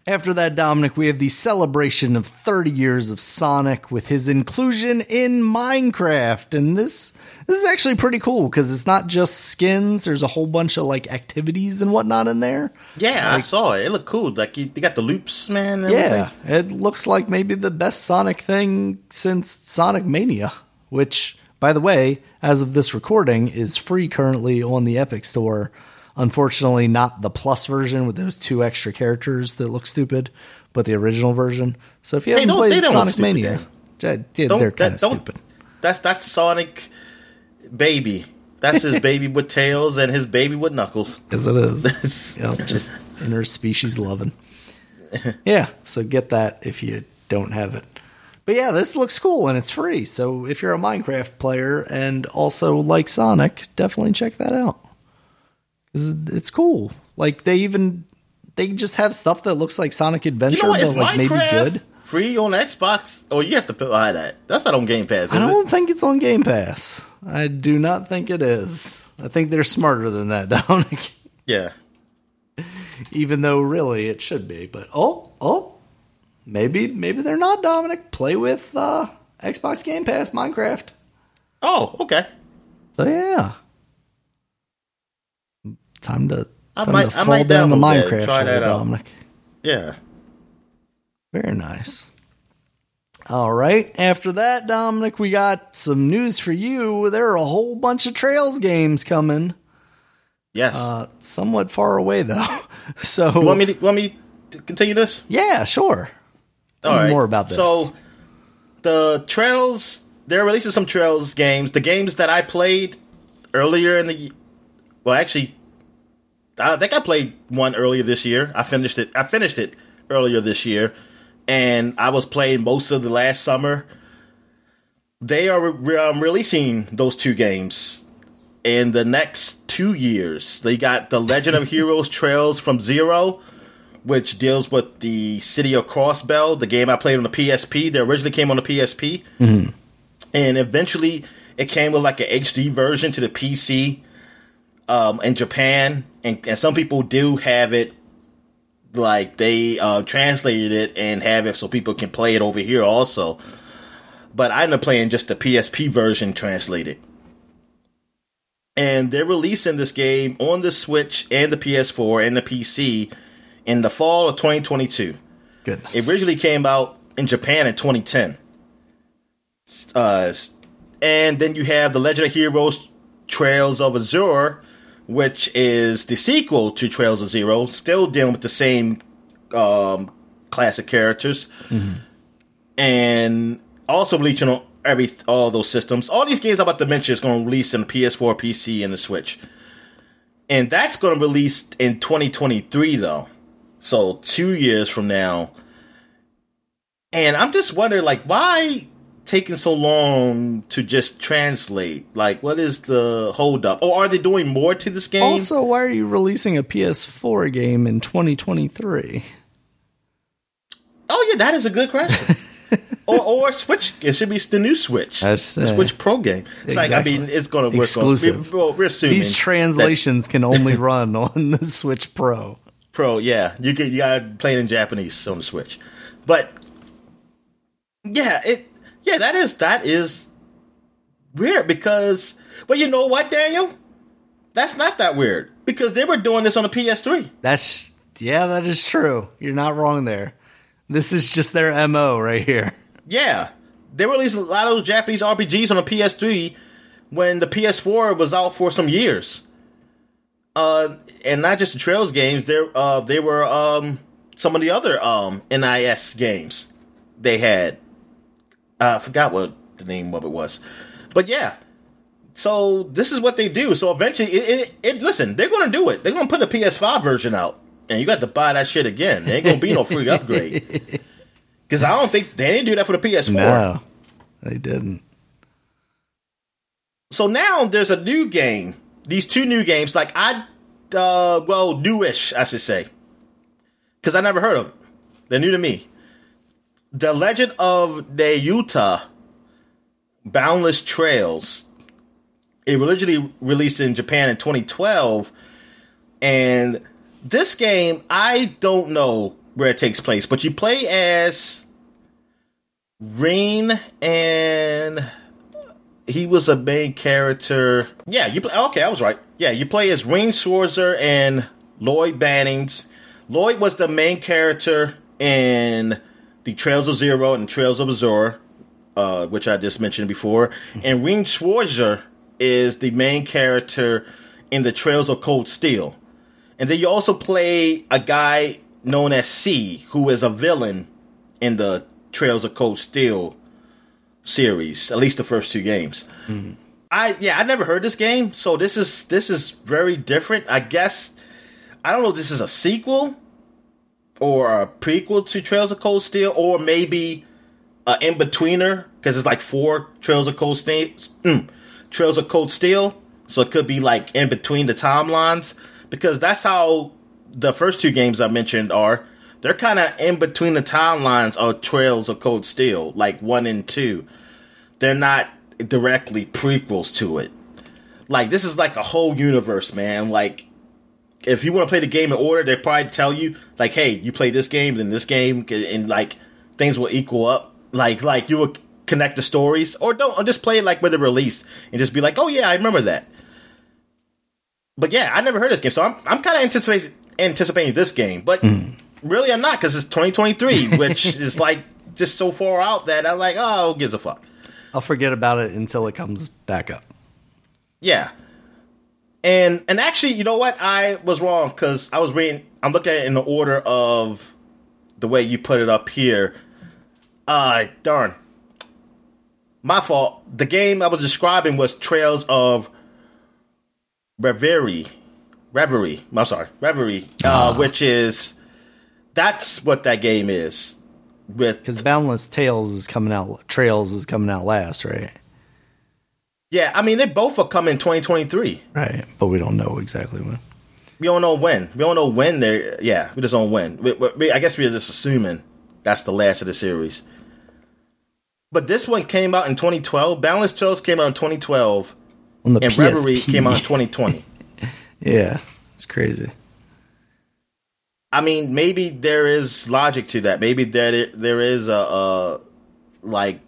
After that, Dominic, we have the celebration of 30 years of Sonic with his inclusion in Minecraft. And this this is actually pretty cool because it's not just skins, there's a whole bunch of like activities and whatnot in there. yeah, I saw it. It looked cool. Like you, they got the loops, man. Yeah, everything. it looks like maybe the best Sonic thing since Sonic Mania, which, by the way, as of this recording, is free currently on the Epic Store. Unfortunately, not the Plus version with those two extra characters that look stupid, but the original version. So if you haven't played Sonic Mania, yeah, they're kind of stupid. That's that's Sonic baby. That's his baby with tails and his baby with knuckles. As it is. Just interspecies loving. Yeah, so get that if you don't have it. But yeah, this looks cool and it's free. So if you're a Minecraft player and also like Sonic, definitely check that out. It's cool. Like they even they just have stuff that looks like Sonic Adventure, You know what? But like maybe Minecraft good. free on Xbox? Or you have to buy that. That's not on Game Pass, is I don't think it's on Game Pass. I do not think it is. I think they're smarter than that, Dominic. Yeah. Even though really it should be. But oh, oh, maybe maybe they're not, Dominic. Play with uh, Xbox Game Pass Minecraft. Oh, okay. So yeah. Time to, I time might- to I fall might down the Minecraft try that out. Dominic. Yeah. Very nice. All right. After that, Dominic, we got some news for you. There are a whole bunch of Trails games coming. Yes. Uh, somewhat far away though. So you want me to, want me to continue this? yeah, sure. Tell All me right. more about this. So, the Trails, they're releasing some Trails games. The games that I played earlier in the, well, actually, I think I played one earlier this year. I finished it. I finished it earlier this year, and I was playing most of the last summer. They are re- um, releasing those two games in the next two years. They got the Legend of Heroes Trails from Zero, which deals with the city of Crossbell, the game I played on the PSP. They originally came on the PSP, and eventually it came with like an HD version to the PC um, in Japan, and, and some people do have it. Like they uh, translated it and have it so people can play it over here also. But I ended up playing just the PSP version translated and they're releasing this game on the Switch and the PS4 and the PC in the fall of 2022. Goodness. It originally came out in Japan in 2010. Uh, and then you have the Legend of Heroes Trails of Azure, which is the sequel to Trails of Zero, still dealing with the same um, classic characters, and also releasing on every all those systems. All these games I'm about to mention is going to release in the PS4, PC, and the Switch, and that's going to release in 2023 though, so two years from now. And I'm just wondering, like, why taking so long to just translate? Like, what is the holdup? Or are they doing more to this game? also, why are you releasing a PS4 game in 2023? Oh yeah, that is a good question. or or Switch. It should be the new Switch. That's, the uh, Switch Pro game. It's like I mean, it's going to work. Exclusive. On, we're, we're assuming These translations can only run on the Switch Pro. Pro. Yeah, you get you got playing in Japanese on the Switch, but yeah, it yeah that is that is weird because well you know what Daniel, that's not that weird because they were doing this on the PS3. That's yeah, that is true. You're not wrong there. This is just their MO right here. Yeah, they released a lot of those Japanese RPGs on the PS3 when the PS4 was out for some years. Uh, and not just the Trails games. There, uh, they were um some of the other um NIS games they had. I forgot what the name of it was, but yeah. So this is what they do. So eventually, it, it, it listen, they're going to do it. They're going to put a PS5 version out, and you got to buy that shit again. There ain't going to be no free upgrade. Because I don't think they didn't do that for the PS4. No, they didn't. So now there's a new game. These two new games, like I, uh, well, newish, I should say, because I never heard of it. They're new to me. The Legend of Nayuta Boundless Trails. It originally released in Japan in 2012, and this game I don't know where it takes place, but you play as Rean and he was a main character. Yeah, you play. Okay, I was right. Yeah, you play as Rean Schwarzer and Lloyd Bannings. Lloyd was the main character in the Trails of Zero and Trails of Azure, uh, which I just mentioned before. And Rean Schwarzer is the main character in the Trails of Cold Steel. And then you also play a guy known as C, who is a villain in the Trails of Cold Steel series, at least the first two games. I yeah, I never heard this game, so this is this is very different. I guess I don't know. if This is a sequel or a prequel to Trails of Cold Steel, or maybe a in betweener because it's like four Trails of Cold Steel, mm, Trails of Cold Steel. So it could be like in between the timelines because that's how the first two games I mentioned are. They're kind of in between the timelines of Trails of Cold Steel, like one and two. They're not directly prequels to it. Like this is like a whole universe, man. Like if you want to play the game in order, they probably tell you like, "Hey, you play this game, then this game, and like things will equal up." Like like you will connect the stories, or don't or just play it like when they're released and just be like, "Oh yeah, I remember that." But yeah, I never heard this game, so I'm I'm kind of anticipating anticipating this game, but hmm. really I'm not because it's 2023, which is like just so far out that I'm like, oh, who gives a fuck? I'll forget about it until it comes back up. Yeah. And and actually, you know what? I was wrong because I was reading. I'm looking at it in the order of the way you put it up here. Uh darn. My fault. The game I was describing was Trails of Reverie. Reverie. I'm sorry, Reverie. Uh, which is that's what that game is. With Because Boundless Tales is coming out, Trails is coming out last, right? yeah, I mean they both are coming 2023. Right, but we don't know exactly when. We don't know when. We don't know when they're. Yeah, we just don't know when. We, we, I guess we're just assuming that's the last of the series. But this one came out in 2012. Balance Trails came out in 2012, and PSP. Reverie came out in 2020. yeah, it's crazy. I mean, maybe there is logic to that. Maybe there there is a, a like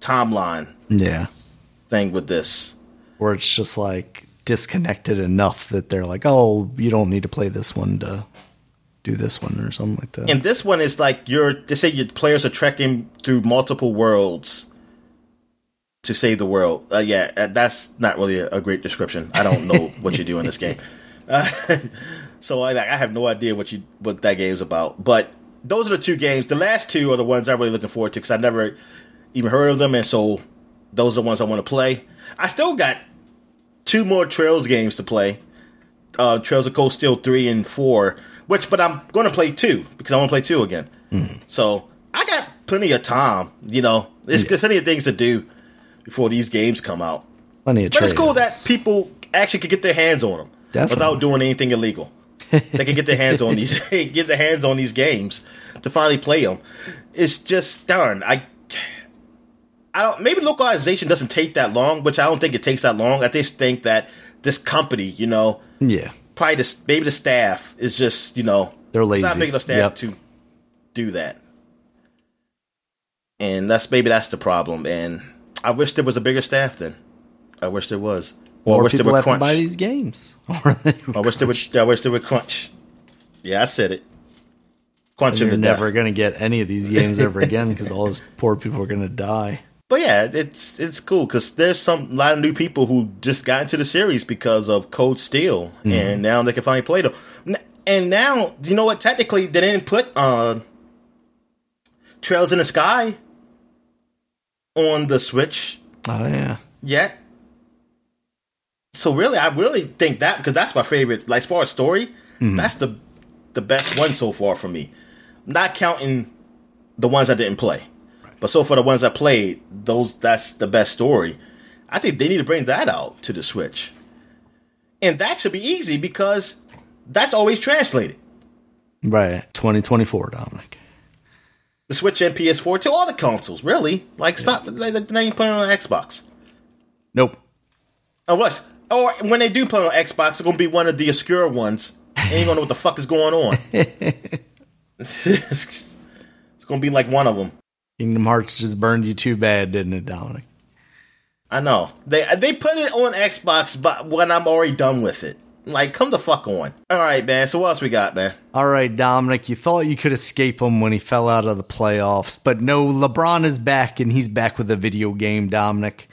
timeline Yeah, thing with this. where it's just like disconnected enough that they're like, oh, you don't need to play this one to do this one or something like that. And this one is like you're. They say your players are trekking through multiple worlds to save the world. Uh, yeah, uh, that's not really a, a great description. I don't know what you do in this game, uh, so I like I have no idea what you what that game's about. But those are the two games. The last two are the ones I'm really looking forward to because I never even heard of them, and so those are the ones I want to play. I still got two more Trails games to play. Uh, Trails of Cold Steel three and four, which but I'm going to play two because I want to play two again. So I got plenty of time. You know, there's plenty of things to do before these games come out. Plenty of But it's cool that people actually can get their hands on them Definitely. without doing anything illegal. They can get their hands on these get their hands on these games to finally play them. It's just darn. I I don't. Maybe localization doesn't take that long, which I don't think it takes that long. I just think that this company, you know, yeah, probably the maybe the staff is just you know They're It's not big enough staff Yep. to do that, and that's maybe that's the problem. And I wish there was a bigger staff. Then I wish there was. Or I wish there people would have to crunch. buy these games. Or I wish there would. I wish there would crunch. Yeah, I said it. Crunch and you're never death. going to get any of these games ever again because all those poor people are going to die. But yeah, it's it's cool because there's some a lot of new people who just got into the series because of Cold Steel, Mm-hmm. and now they can finally play them. And now, do you know what? Technically, they didn't put uh, Trails in the Sky on the Switch Oh yeah, yet. So really, I really think that because that's my favorite. Like as far as story, mm-hmm. that's the the best one so far for me. Not counting the ones I didn't play, but so far the ones I played, those that's the best story. I think they need to bring that out to the Switch, and that should be easy because that's always translated. right. 2024, Dominic. The Switch and PS4 to all the consoles, really. Like stop, like, now you it on Xbox. Nope. Oh, what? Or when they do put it on Xbox, it's gonna be one of the obscure ones. And you don't know what the fuck is going on. it's gonna be like one of them. Kingdom Hearts just burned you too bad, didn't it, Dominic? I know they they put it on Xbox, but when I'm already done with it, like come the fuck on. All right, man. So what else we got, man? All right, Dominic, you thought you could escape him when he fell out of the playoffs, but no, LeBron is back and he's back with a video game, Dominic.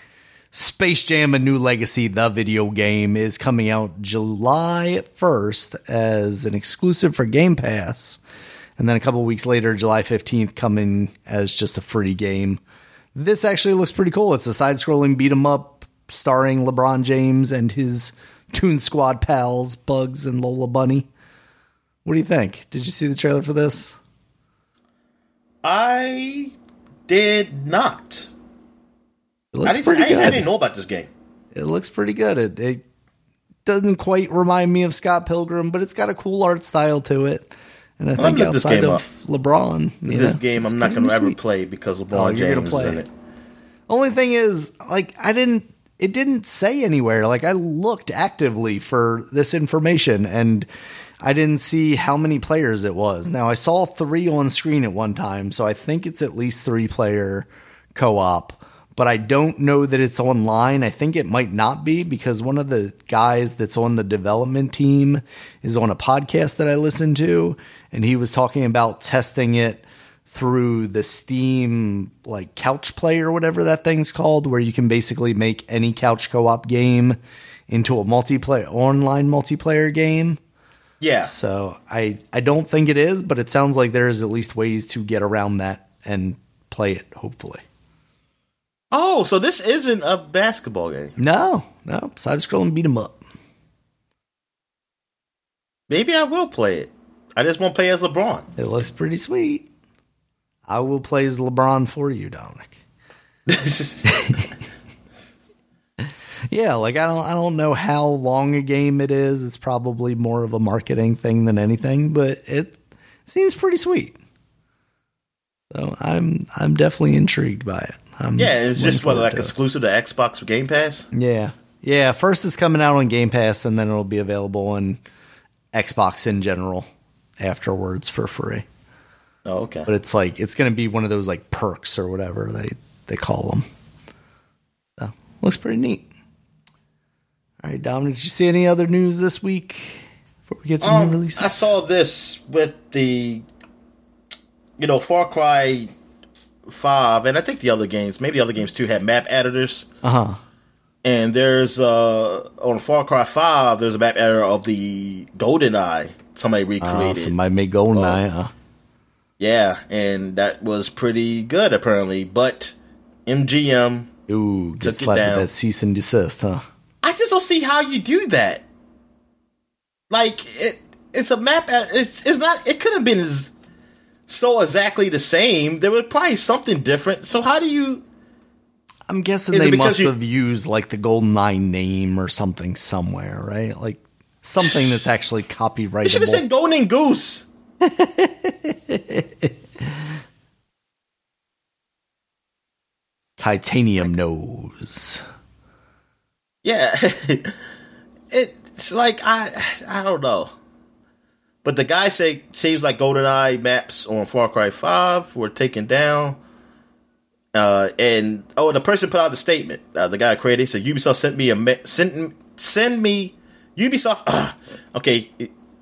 Space Jam A New Legacy, the video game, is coming out July 1st as an exclusive for Game Pass. And then a couple weeks later, July 15th, coming as just a free game. This actually looks pretty cool. It's a side scrolling beat 'em up starring LeBron James and his Toon Squad pals, Bugs and Lola Bunny. What do you think? Did you see the trailer for this? I did not. It looks I didn't, pretty I, good. I didn't know about this game. It looks pretty good. It, it doesn't quite remind me of Scott Pilgrim, but it's got a cool art style to it. And I I'm think gonna look this outside game of LeBron, you this know, game I'm not going to ever play because LeBron Oh, James is in it. it. Only thing is, like, I didn't. It didn't say anywhere. Like, I looked actively for this information, and I didn't see how many players it was. Now, I saw three on screen at one time, so I think it's at least three player co op. But I don't know that it's online. I think it might not be because one of the guys that's on the development team is on a podcast that I listen to, and he was talking about testing it through the Steam like couch play or whatever that thing's called, where you can basically make any couch co-op game into a multiplayer online multiplayer game. Yeah. So I I don't think it is, but it sounds like there is at least ways to get around that and play it. Hopefully, Oh, so this isn't a basketball game. no, no side scrolling beat 'em up. Maybe I will play it. I just won't play as LeBron. It looks pretty sweet. I will play as LeBron for you, Dominic. Yeah, like I don't I don't know how long a game it is. It's probably more of a marketing thing than anything, but it seems pretty sweet. So I'm I'm definitely intrigued by it. I'm yeah, it's just what like to exclusive to Xbox Game Pass. Yeah. Yeah, first it's coming out on Game Pass and then it'll be available on Xbox in general afterwards for free. Oh, okay. But it's like it's going to be one of those like perks or whatever they they call them. So, looks pretty neat. All right, Dom, did you see any other news this week before we get to new Um, releases? I saw this with the, you know, Far Cry Five, and I think the other games, maybe the other games too, had map editors. Uh huh. And there's uh on Far Cry Five, there's a map editor of the Golden Eye. Somebody Uh, recreated. somebody made GoldenEye. Eye. Uh, yeah, and that was pretty good apparently. But MGM, ooh, Took get it slapped with that cease and desist, huh? I just don't see how you do that. Like it, it's a map. It's it's not. It could have been as, so exactly the same. There was probably something different. So how do you? I'm guessing they must you- have used like the Golden GoldenEye name or something somewhere, right? Like something that's actually You should have said Golden Goose. Titanium nose. Yeah, it's like I I don't know. But the guy say seems like GoldenEye maps on Far Cry Five were taken down. Uh, and oh, the person put out the statement. Uh, the guy created said Ubisoft sent me a me- sent send me Ubisoft. okay,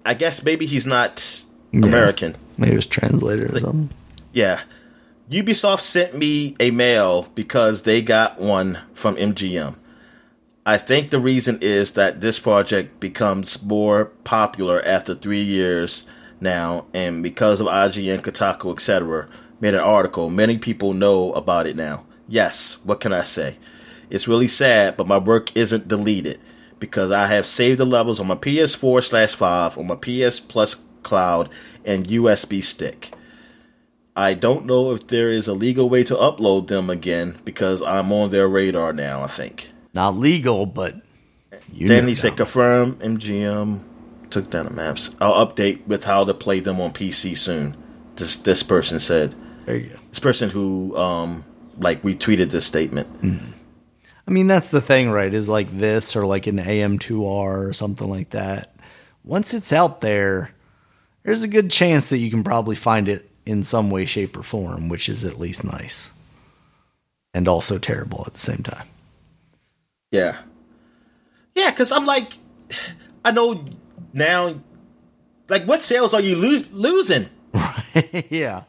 I guess maybe he's not American. Maybe it was translated or something. Yeah. Ubisoft sent me a mail because they got one from MGM. I think the reason is that this project becomes more popular after three years now, and because of IGN, Kotaku, etc., made an article. Many people know about it now. Yes, what can I say? It's really sad, but my work isn't deleted because I have saved the levels on my PS4 slash 5, on my PS Plus cloud, and USB stick. I don't know if there is a legal way to upload them again because I'm on their radar now, I think. Not legal, but you then he said confirm MGM took down the maps. I'll update with how to play them on PC soon. This this person said. There you go. This person who um like retweeted this statement. I mean, that's the thing, right? Is like this or like an AM2R or something like that. Once it's out there, there's a good chance that you can probably find it in some way, shape, or form, which is at least nice. And also terrible at the same time. Yeah. Yeah, because I'm like, I know now, like, what sales are you lo- losing? yeah.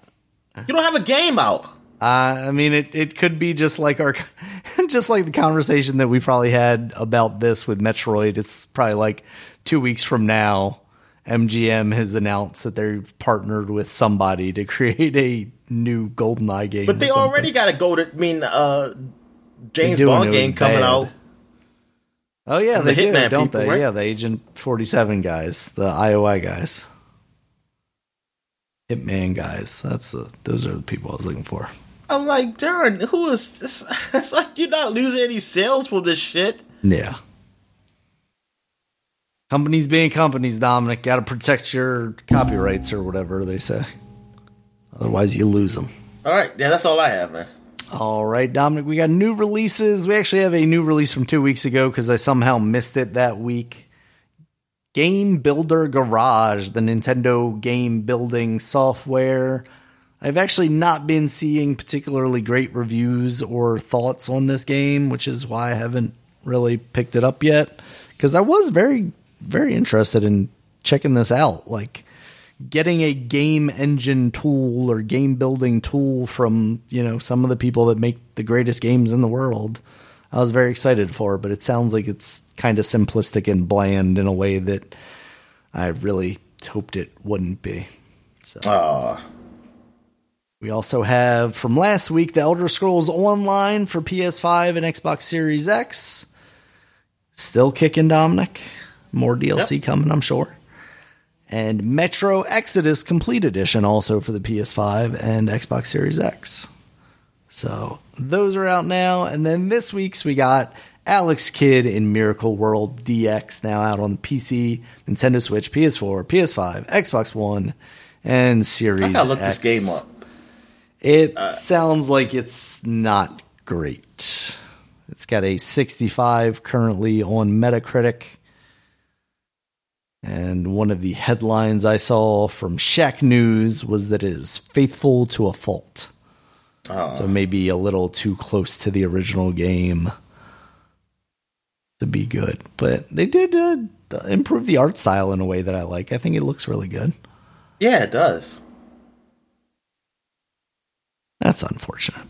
You don't have a game out. Uh, I mean, it, it could be just like our, just like the conversation that we probably had about this with Metroid. It's probably like two weeks from now. MGM has announced that they've partnered with somebody to create a new GoldenEye game. But they already got a golden. I mean, uh, James They do, and Bond game coming bad. out. Oh yeah, they the do, Hitman don't people, they? right? Yeah, the Agent Forty Seven guys, the IOI guys, Hitman guys. That's the those are the people I was looking for. I'm like, darn, who is this? It's like you're not losing any sales from this shit. Yeah. Companies being companies, Dominic, got to protect your copyrights or whatever they say. Otherwise, you lose them. All right, yeah, that's all I have, man. All right, Dominic, we got new releases. We actually have a new release from two weeks ago because I somehow missed it that week. Game Builder Garage, the Nintendo game building software. I've actually not been seeing particularly great reviews or thoughts on this game, which is why I haven't really picked it up yet. Because I was very, very interested in checking this out. Like, getting a game engine tool or game building tool from you know some of the people that make the greatest games in the world i was very excited for but it sounds like it's kind of simplistic and bland in a way that i really hoped it wouldn't be so Aw. we also have from last week the elder scrolls online for ps5 and xbox series x still kicking dominic more dlc Yep. coming i'm sure and Metro Exodus Complete Edition also for the PS5 and Xbox Series X. So those are out now. And then this week's we got Alex Kidd in Miracle World DX now out on the PC, Nintendo Switch, PS4, PS5, Xbox One, and Series I gotta look X. this game up. It uh, sounds like it's not great. It's got a 65 currently on Metacritic. And one of the headlines I saw from Shacknews was that it is faithful to a fault. So maybe a little too close to the original game to be good. But they did uh, improve the art style in a way that I like. I think it looks really good. Yeah, it does. That's unfortunate.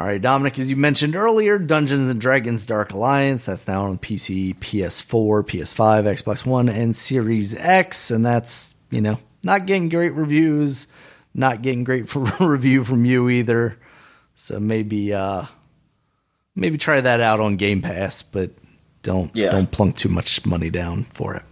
All right, Dominic, as you mentioned earlier, Dungeons and Dragons Dark Alliance, that's now on PC, PS4, PS5, Xbox One, and Series X. And that's, you know, not getting great reviews, not getting great for review from you either. So maybe uh maybe try that out on Game Pass, but don't Yeah. don't plunk too much money down for it.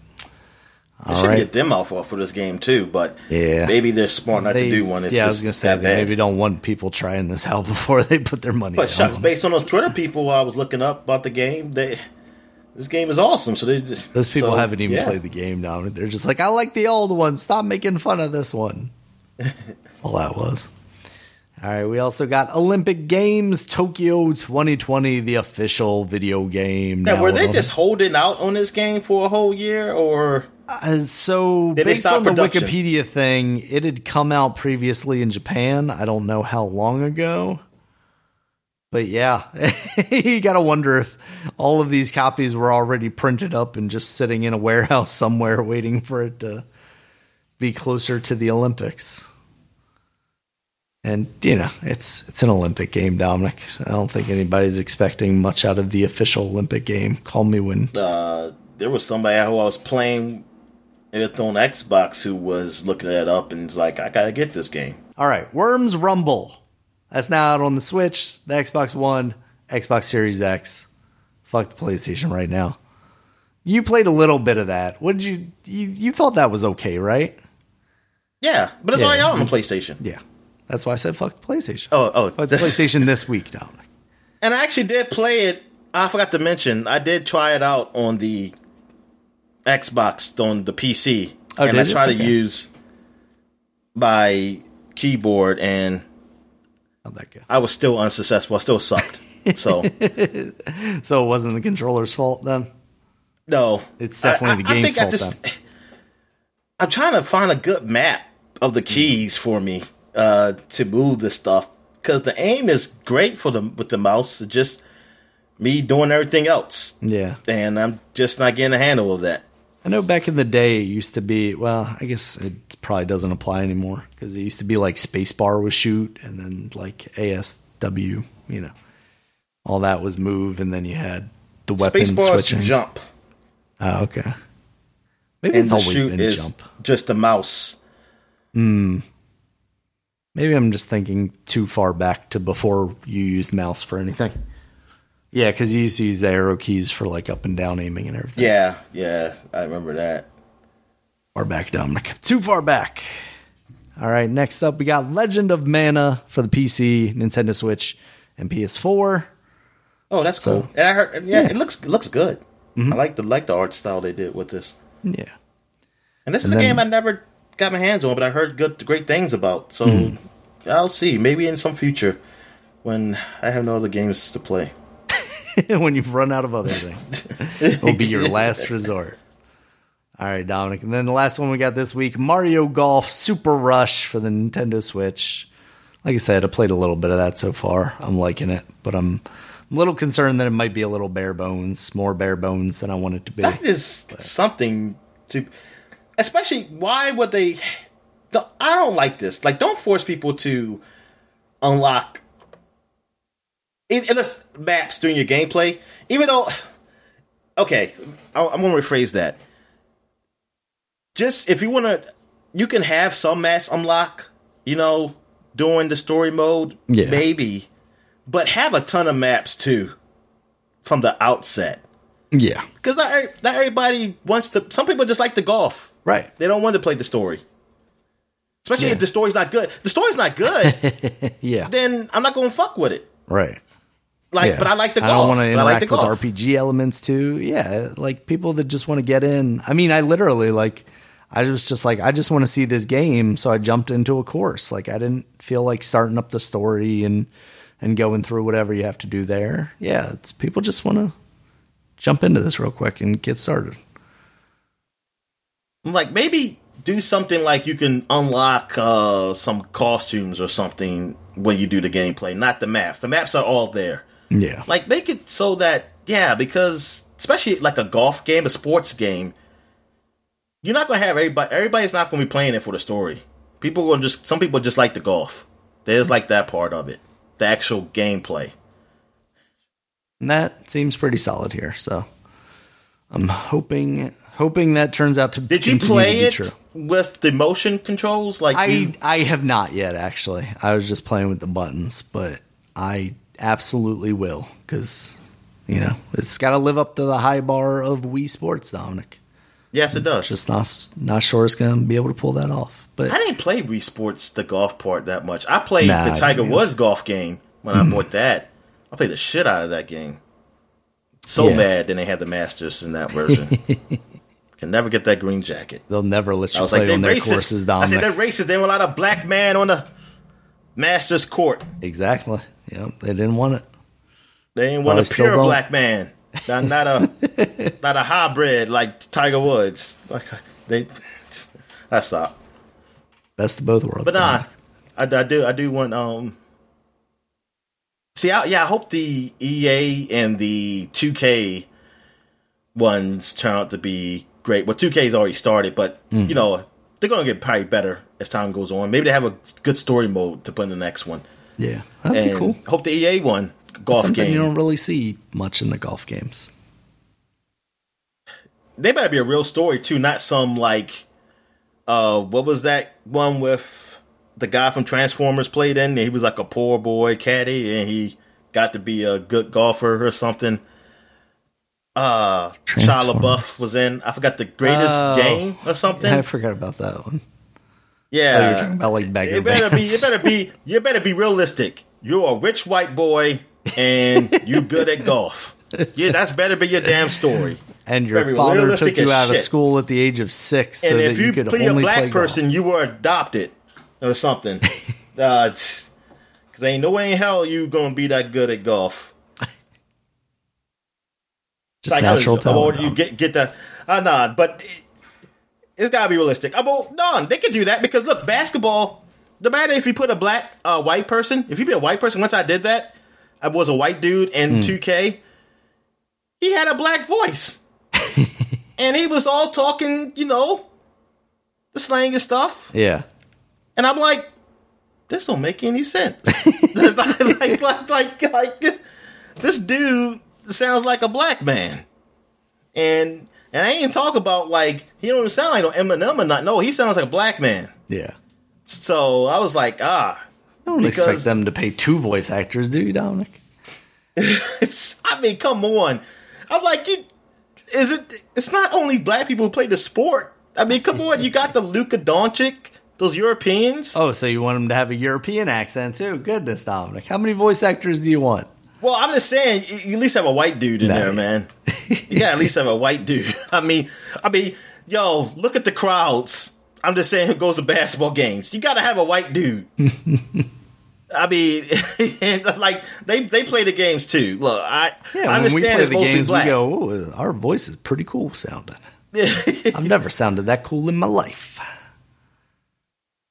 I All should right. get them off for this game too, but Yeah. maybe they're smart not They- to do one. If yeah, I was gonna say that they maybe don't want people trying this out before they put their money But down. shucks, based on those Twitter people I was looking up about the game, they this game is awesome. So they just Those people so, haven't even yeah. played the game now. They're just like, I like the old one. Stop making fun of this one. That's all that was. All right. We also got Olympic Games Tokyo 2020, the official video game. Now, now were they just holding out on this game for a whole year, or Uh, so Did based on the? Wikipedia thing, it had come out previously in Japan. I don't know how long ago. But yeah, you got to wonder if all of these copies were already printed up and just sitting in a warehouse somewhere waiting for it to be closer to the Olympics. And you know, it's it's an Olympic game, Dominic. I don't think anybody's expecting much out of the official Olympic game. Call me when uh, there was somebody who I was playing it on Xbox who was looking it up and was like, "I gotta get this game." All right, Worms Rumble. That's now out on the Switch, the Xbox One, Xbox Series X. Fuck the PlayStation right now. You played a little bit of that. What did you you, you thought that was okay, right? Yeah, but it's Yeah. already out on the PlayStation. Yeah. That's why I said fuck the PlayStation. Oh, oh, Fuck the PlayStation this week, Dominic. And I actually did play it. I forgot to mention, I did try it out on the Xbox on the PC, Oh, and I tried to use my keyboard, and How'd that go? I was still unsuccessful. I still sucked. so So it wasn't the controller's fault then? no, It's definitely the game's I fault I'm trying to find a good map of the keys for me uh, to move this stuff because the aim is great for the with the mouse. It's just me doing everything else, Yeah. and I'm just not getting a handle of that. I know back in the day it used to be well, I guess it probably doesn't apply anymore because it used to be like spacebar was shoot and then like ASW, you know. All that was move and then you had the weapon Spacebar switching. jump, Oh, okay. Maybe and it's the always shoot been jump. just the mouse. Maybe I'm just thinking too far back to before you used mouse for anything. Yeah, because you used to use the arrow keys for like up and down aiming and everything. Yeah, yeah, I remember that. Far back, Dominic. Too far back. All right, next up we got Legend of Mana for the PC, Nintendo Switch, and PS4. Oh, that's So- cool. And I heard, yeah, Yeah. Mm-hmm. it looks it looks good. I like the like the art style they did with this. Yeah. And this And is a game I never got my hands on, but I heard good great things about. So Hmm. I'll see. Maybe in some future when I have no other games to play. when you've run out of other things. it will be your last resort. All right, Dominic. And then the last one we got this week Mario Golf Super Rush for the Nintendo Switch. Like I said, I played a little bit of that so far. I'm liking it, but I'm, I'm a little concerned that it might be a little bare bones, more bare bones than I want it to be. That is something to, especially why would they? the- I don't like this. Like, don't force people to unlock unless maps during your gameplay. Even though, okay, I, I'm gonna rephrase that. Just if you want to, you can have some maps unlock. You know, during the story mode, Yeah. maybe, but have a ton of maps too from the outset. Yeah. Because not, not everybody wants to. Some people just like the golf. Right. They don't want to play the story. Especially Yeah. if the story's not good. If the story's not good, Yeah. then I'm not going to fuck with it. Right. Like, Yeah. but I like the I don't want to like interact the with golf. RPG elements too. Yeah, like people that just want to get in. I mean, I literally like. I was just like, I just want to see this game, so I jumped into a course. Like, I didn't feel like starting up the story and and going through whatever you have to do there. Yeah, it's people just want to jump into this real quick and get started. Like maybe do something like you can unlock uh, some costumes or something when you do the gameplay, not the maps. The maps are all there. Yeah, Like make it so that yeah, because especially like a golf game, a sports game, you're not gonna have everybody. Everybody's not gonna be playing it for the story. People are gonna just some people just like the golf. They just like that part of it, the actual gameplay. and that seems pretty solid here. So I'm hoping hoping that turns out to. Did you play it True. with the motion controls? Like I you, I have not yet actually. I was just playing with the buttons, but I absolutely will because you know it's got to live up to the high bar of Wii Sports, Dominic. yes, it does. Just not not sure it's going to be able to pull that off. But I didn't play Wii Sports, the golf part, that much. I played Nah, the Tiger Woods golf game when I hmm. bought that. I played the shit out of that game. So Yeah. mad then they had the Masters in that version. Can never get that green jacket. they'll never let I you was play like, on their racist. courses, I Dominic. said, they're racist. They want a lot of black man on the Masters court. exactly. Yeah, they didn't want it. They didn't want they a pure black man. Not, not a not a hybrid like Tiger Woods. Like they, I stop. Best of both worlds. But nah, I, I do I do want um. See, I, yeah, I hope the EA and the 2K ones turn out to be great. Well, 2K's already started, but Hmm. you know they're gonna get probably better as time goes on. Maybe they have a good story mode to put in the next one, yeah, that'd be and cool. hope the EA one golf Something game. you don't really see much in the golf games. they better be a real story too, not some like uh what was that one with the guy from Transformers played in? He was like a poor boy caddy and he got to be a good golfer or something. Uh Shia LaBeouf was in I forgot the greatest Oh. game or something. I forgot about that one. yeah. Oh, you're talking about like beggar it better be it better be you better be realistic. You're a rich white boy and you good at golf. Yeah, that's better be your damn story. And your Very father took you out of shit. school at the age of six, so and that if you, you, could play a black person, you were adopted or something. Because ain't no way in hell you gonna be that good at golf. Just Like, natural how, how old talent. do you get get that? Uh, nah, but it, it's gotta be realistic. I'm old, no, they can do that because look, basketball. No matter if you put a black, uh, white person, if you be a white person, once I did that, I was a white dude in Hmm. 2K. He had a black voice, and he was all talking, you know, the slang and stuff. yeah, And I'm like, this don't make any sense. Like, like, like, like, like this, this dude sounds like a black man. And and I ain't talk about like he don't even sound like no Eminem or not. No, he sounds like a black man. yeah. So I was like, ah, I don't Because- expect them to pay two voice actors, do you, Dominic? it's I mean, come on. I'm like, you, is it? It's not only black people who play the sport. I mean, come on. You got the Luka Doncic, those Europeans. Oh, so you want him to have a European accent too? Goodness, Dominic. How many voice actors do you want? Well, I'm just saying, you at least have a white dude in Nah. there, man. You gotta at least have a white dude. I mean, I mean, yo, look at the crowds. I'm just saying, who goes to basketball games? You gotta have a white dude. I mean, like they they play the games too. Look, I Yeah, I when we understand play it's the mostly games, black. we go, "Oh, our voice is pretty cool sounding." I've never sounded that cool in my life.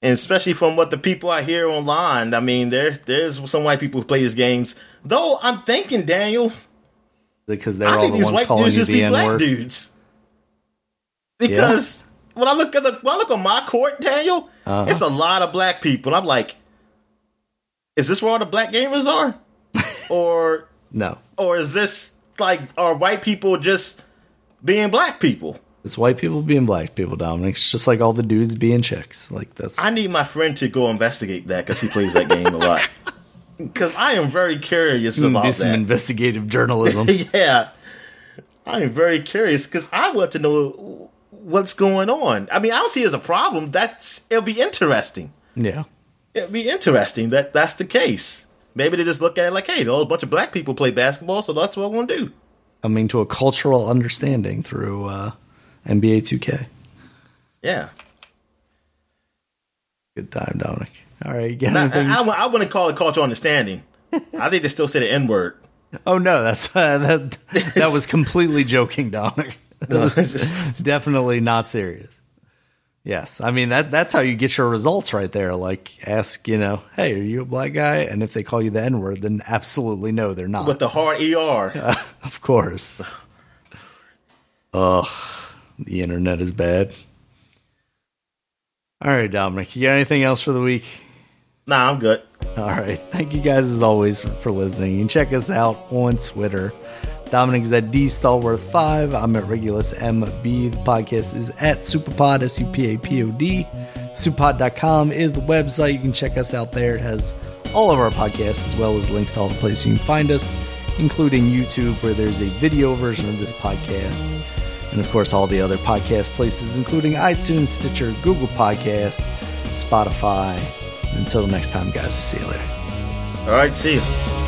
And especially from what the people I hear online. I mean, there there's some white people who play these games. Though I'm thinking, Daniel, Because they're I all think the these white dudes just be N black dudes. Because when I look at the when I look on my court, Daniel, Uh-huh. it's a lot of black people. I'm like, is this where all the black gamers are, or No, or is this like are white people just being black people? It's white people being black people, Dominic. It's just like all the dudes being chicks. Like that's I need my friend to go investigate that because he plays that game a lot. Because I am very curious do about some that. investigative journalism. yeah, I am very curious because I want to know what's going on. I mean, I don't see it as a problem. That's it'll be interesting. yeah. It'll be interesting that that's the case. Maybe they just look at it like, hey, a whole bunch of black people play basketball, so that's what I want to do. I mean, to a cultural understanding through uh, NBA 2K. Yeah, Good time, Dominic. All right, I, anything? I, I wouldn't call it cultural understanding. I think they still say the N word. oh no, that's uh, that. That was completely joking, Dominic. Was definitely not serious. Yes, I mean that. That's how you get your results right there. Like, ask you know, hey, are you a black guy? And if they call you the N word, then absolutely no, they're not. with the hard ER. Of course. Ugh, the internet is bad. All right, Dominic, you got anything else for the week? nah, I'm good. All right. Thank you guys as always for listening. You can check us out on Twitter. Dominic is at D Stallworth5. I'm at Regulus MB. The podcast is at Supapod, S U P A P O D. Supapod.com is the website. You can check us out there. It has all of our podcasts as well as links to all the places you can find us, including YouTube, where there's a video version of this podcast. And of course, all the other podcast places, including iTunes, Stitcher, Google Podcasts, Spotify. Until the next time, guys, see you later. All right, see you.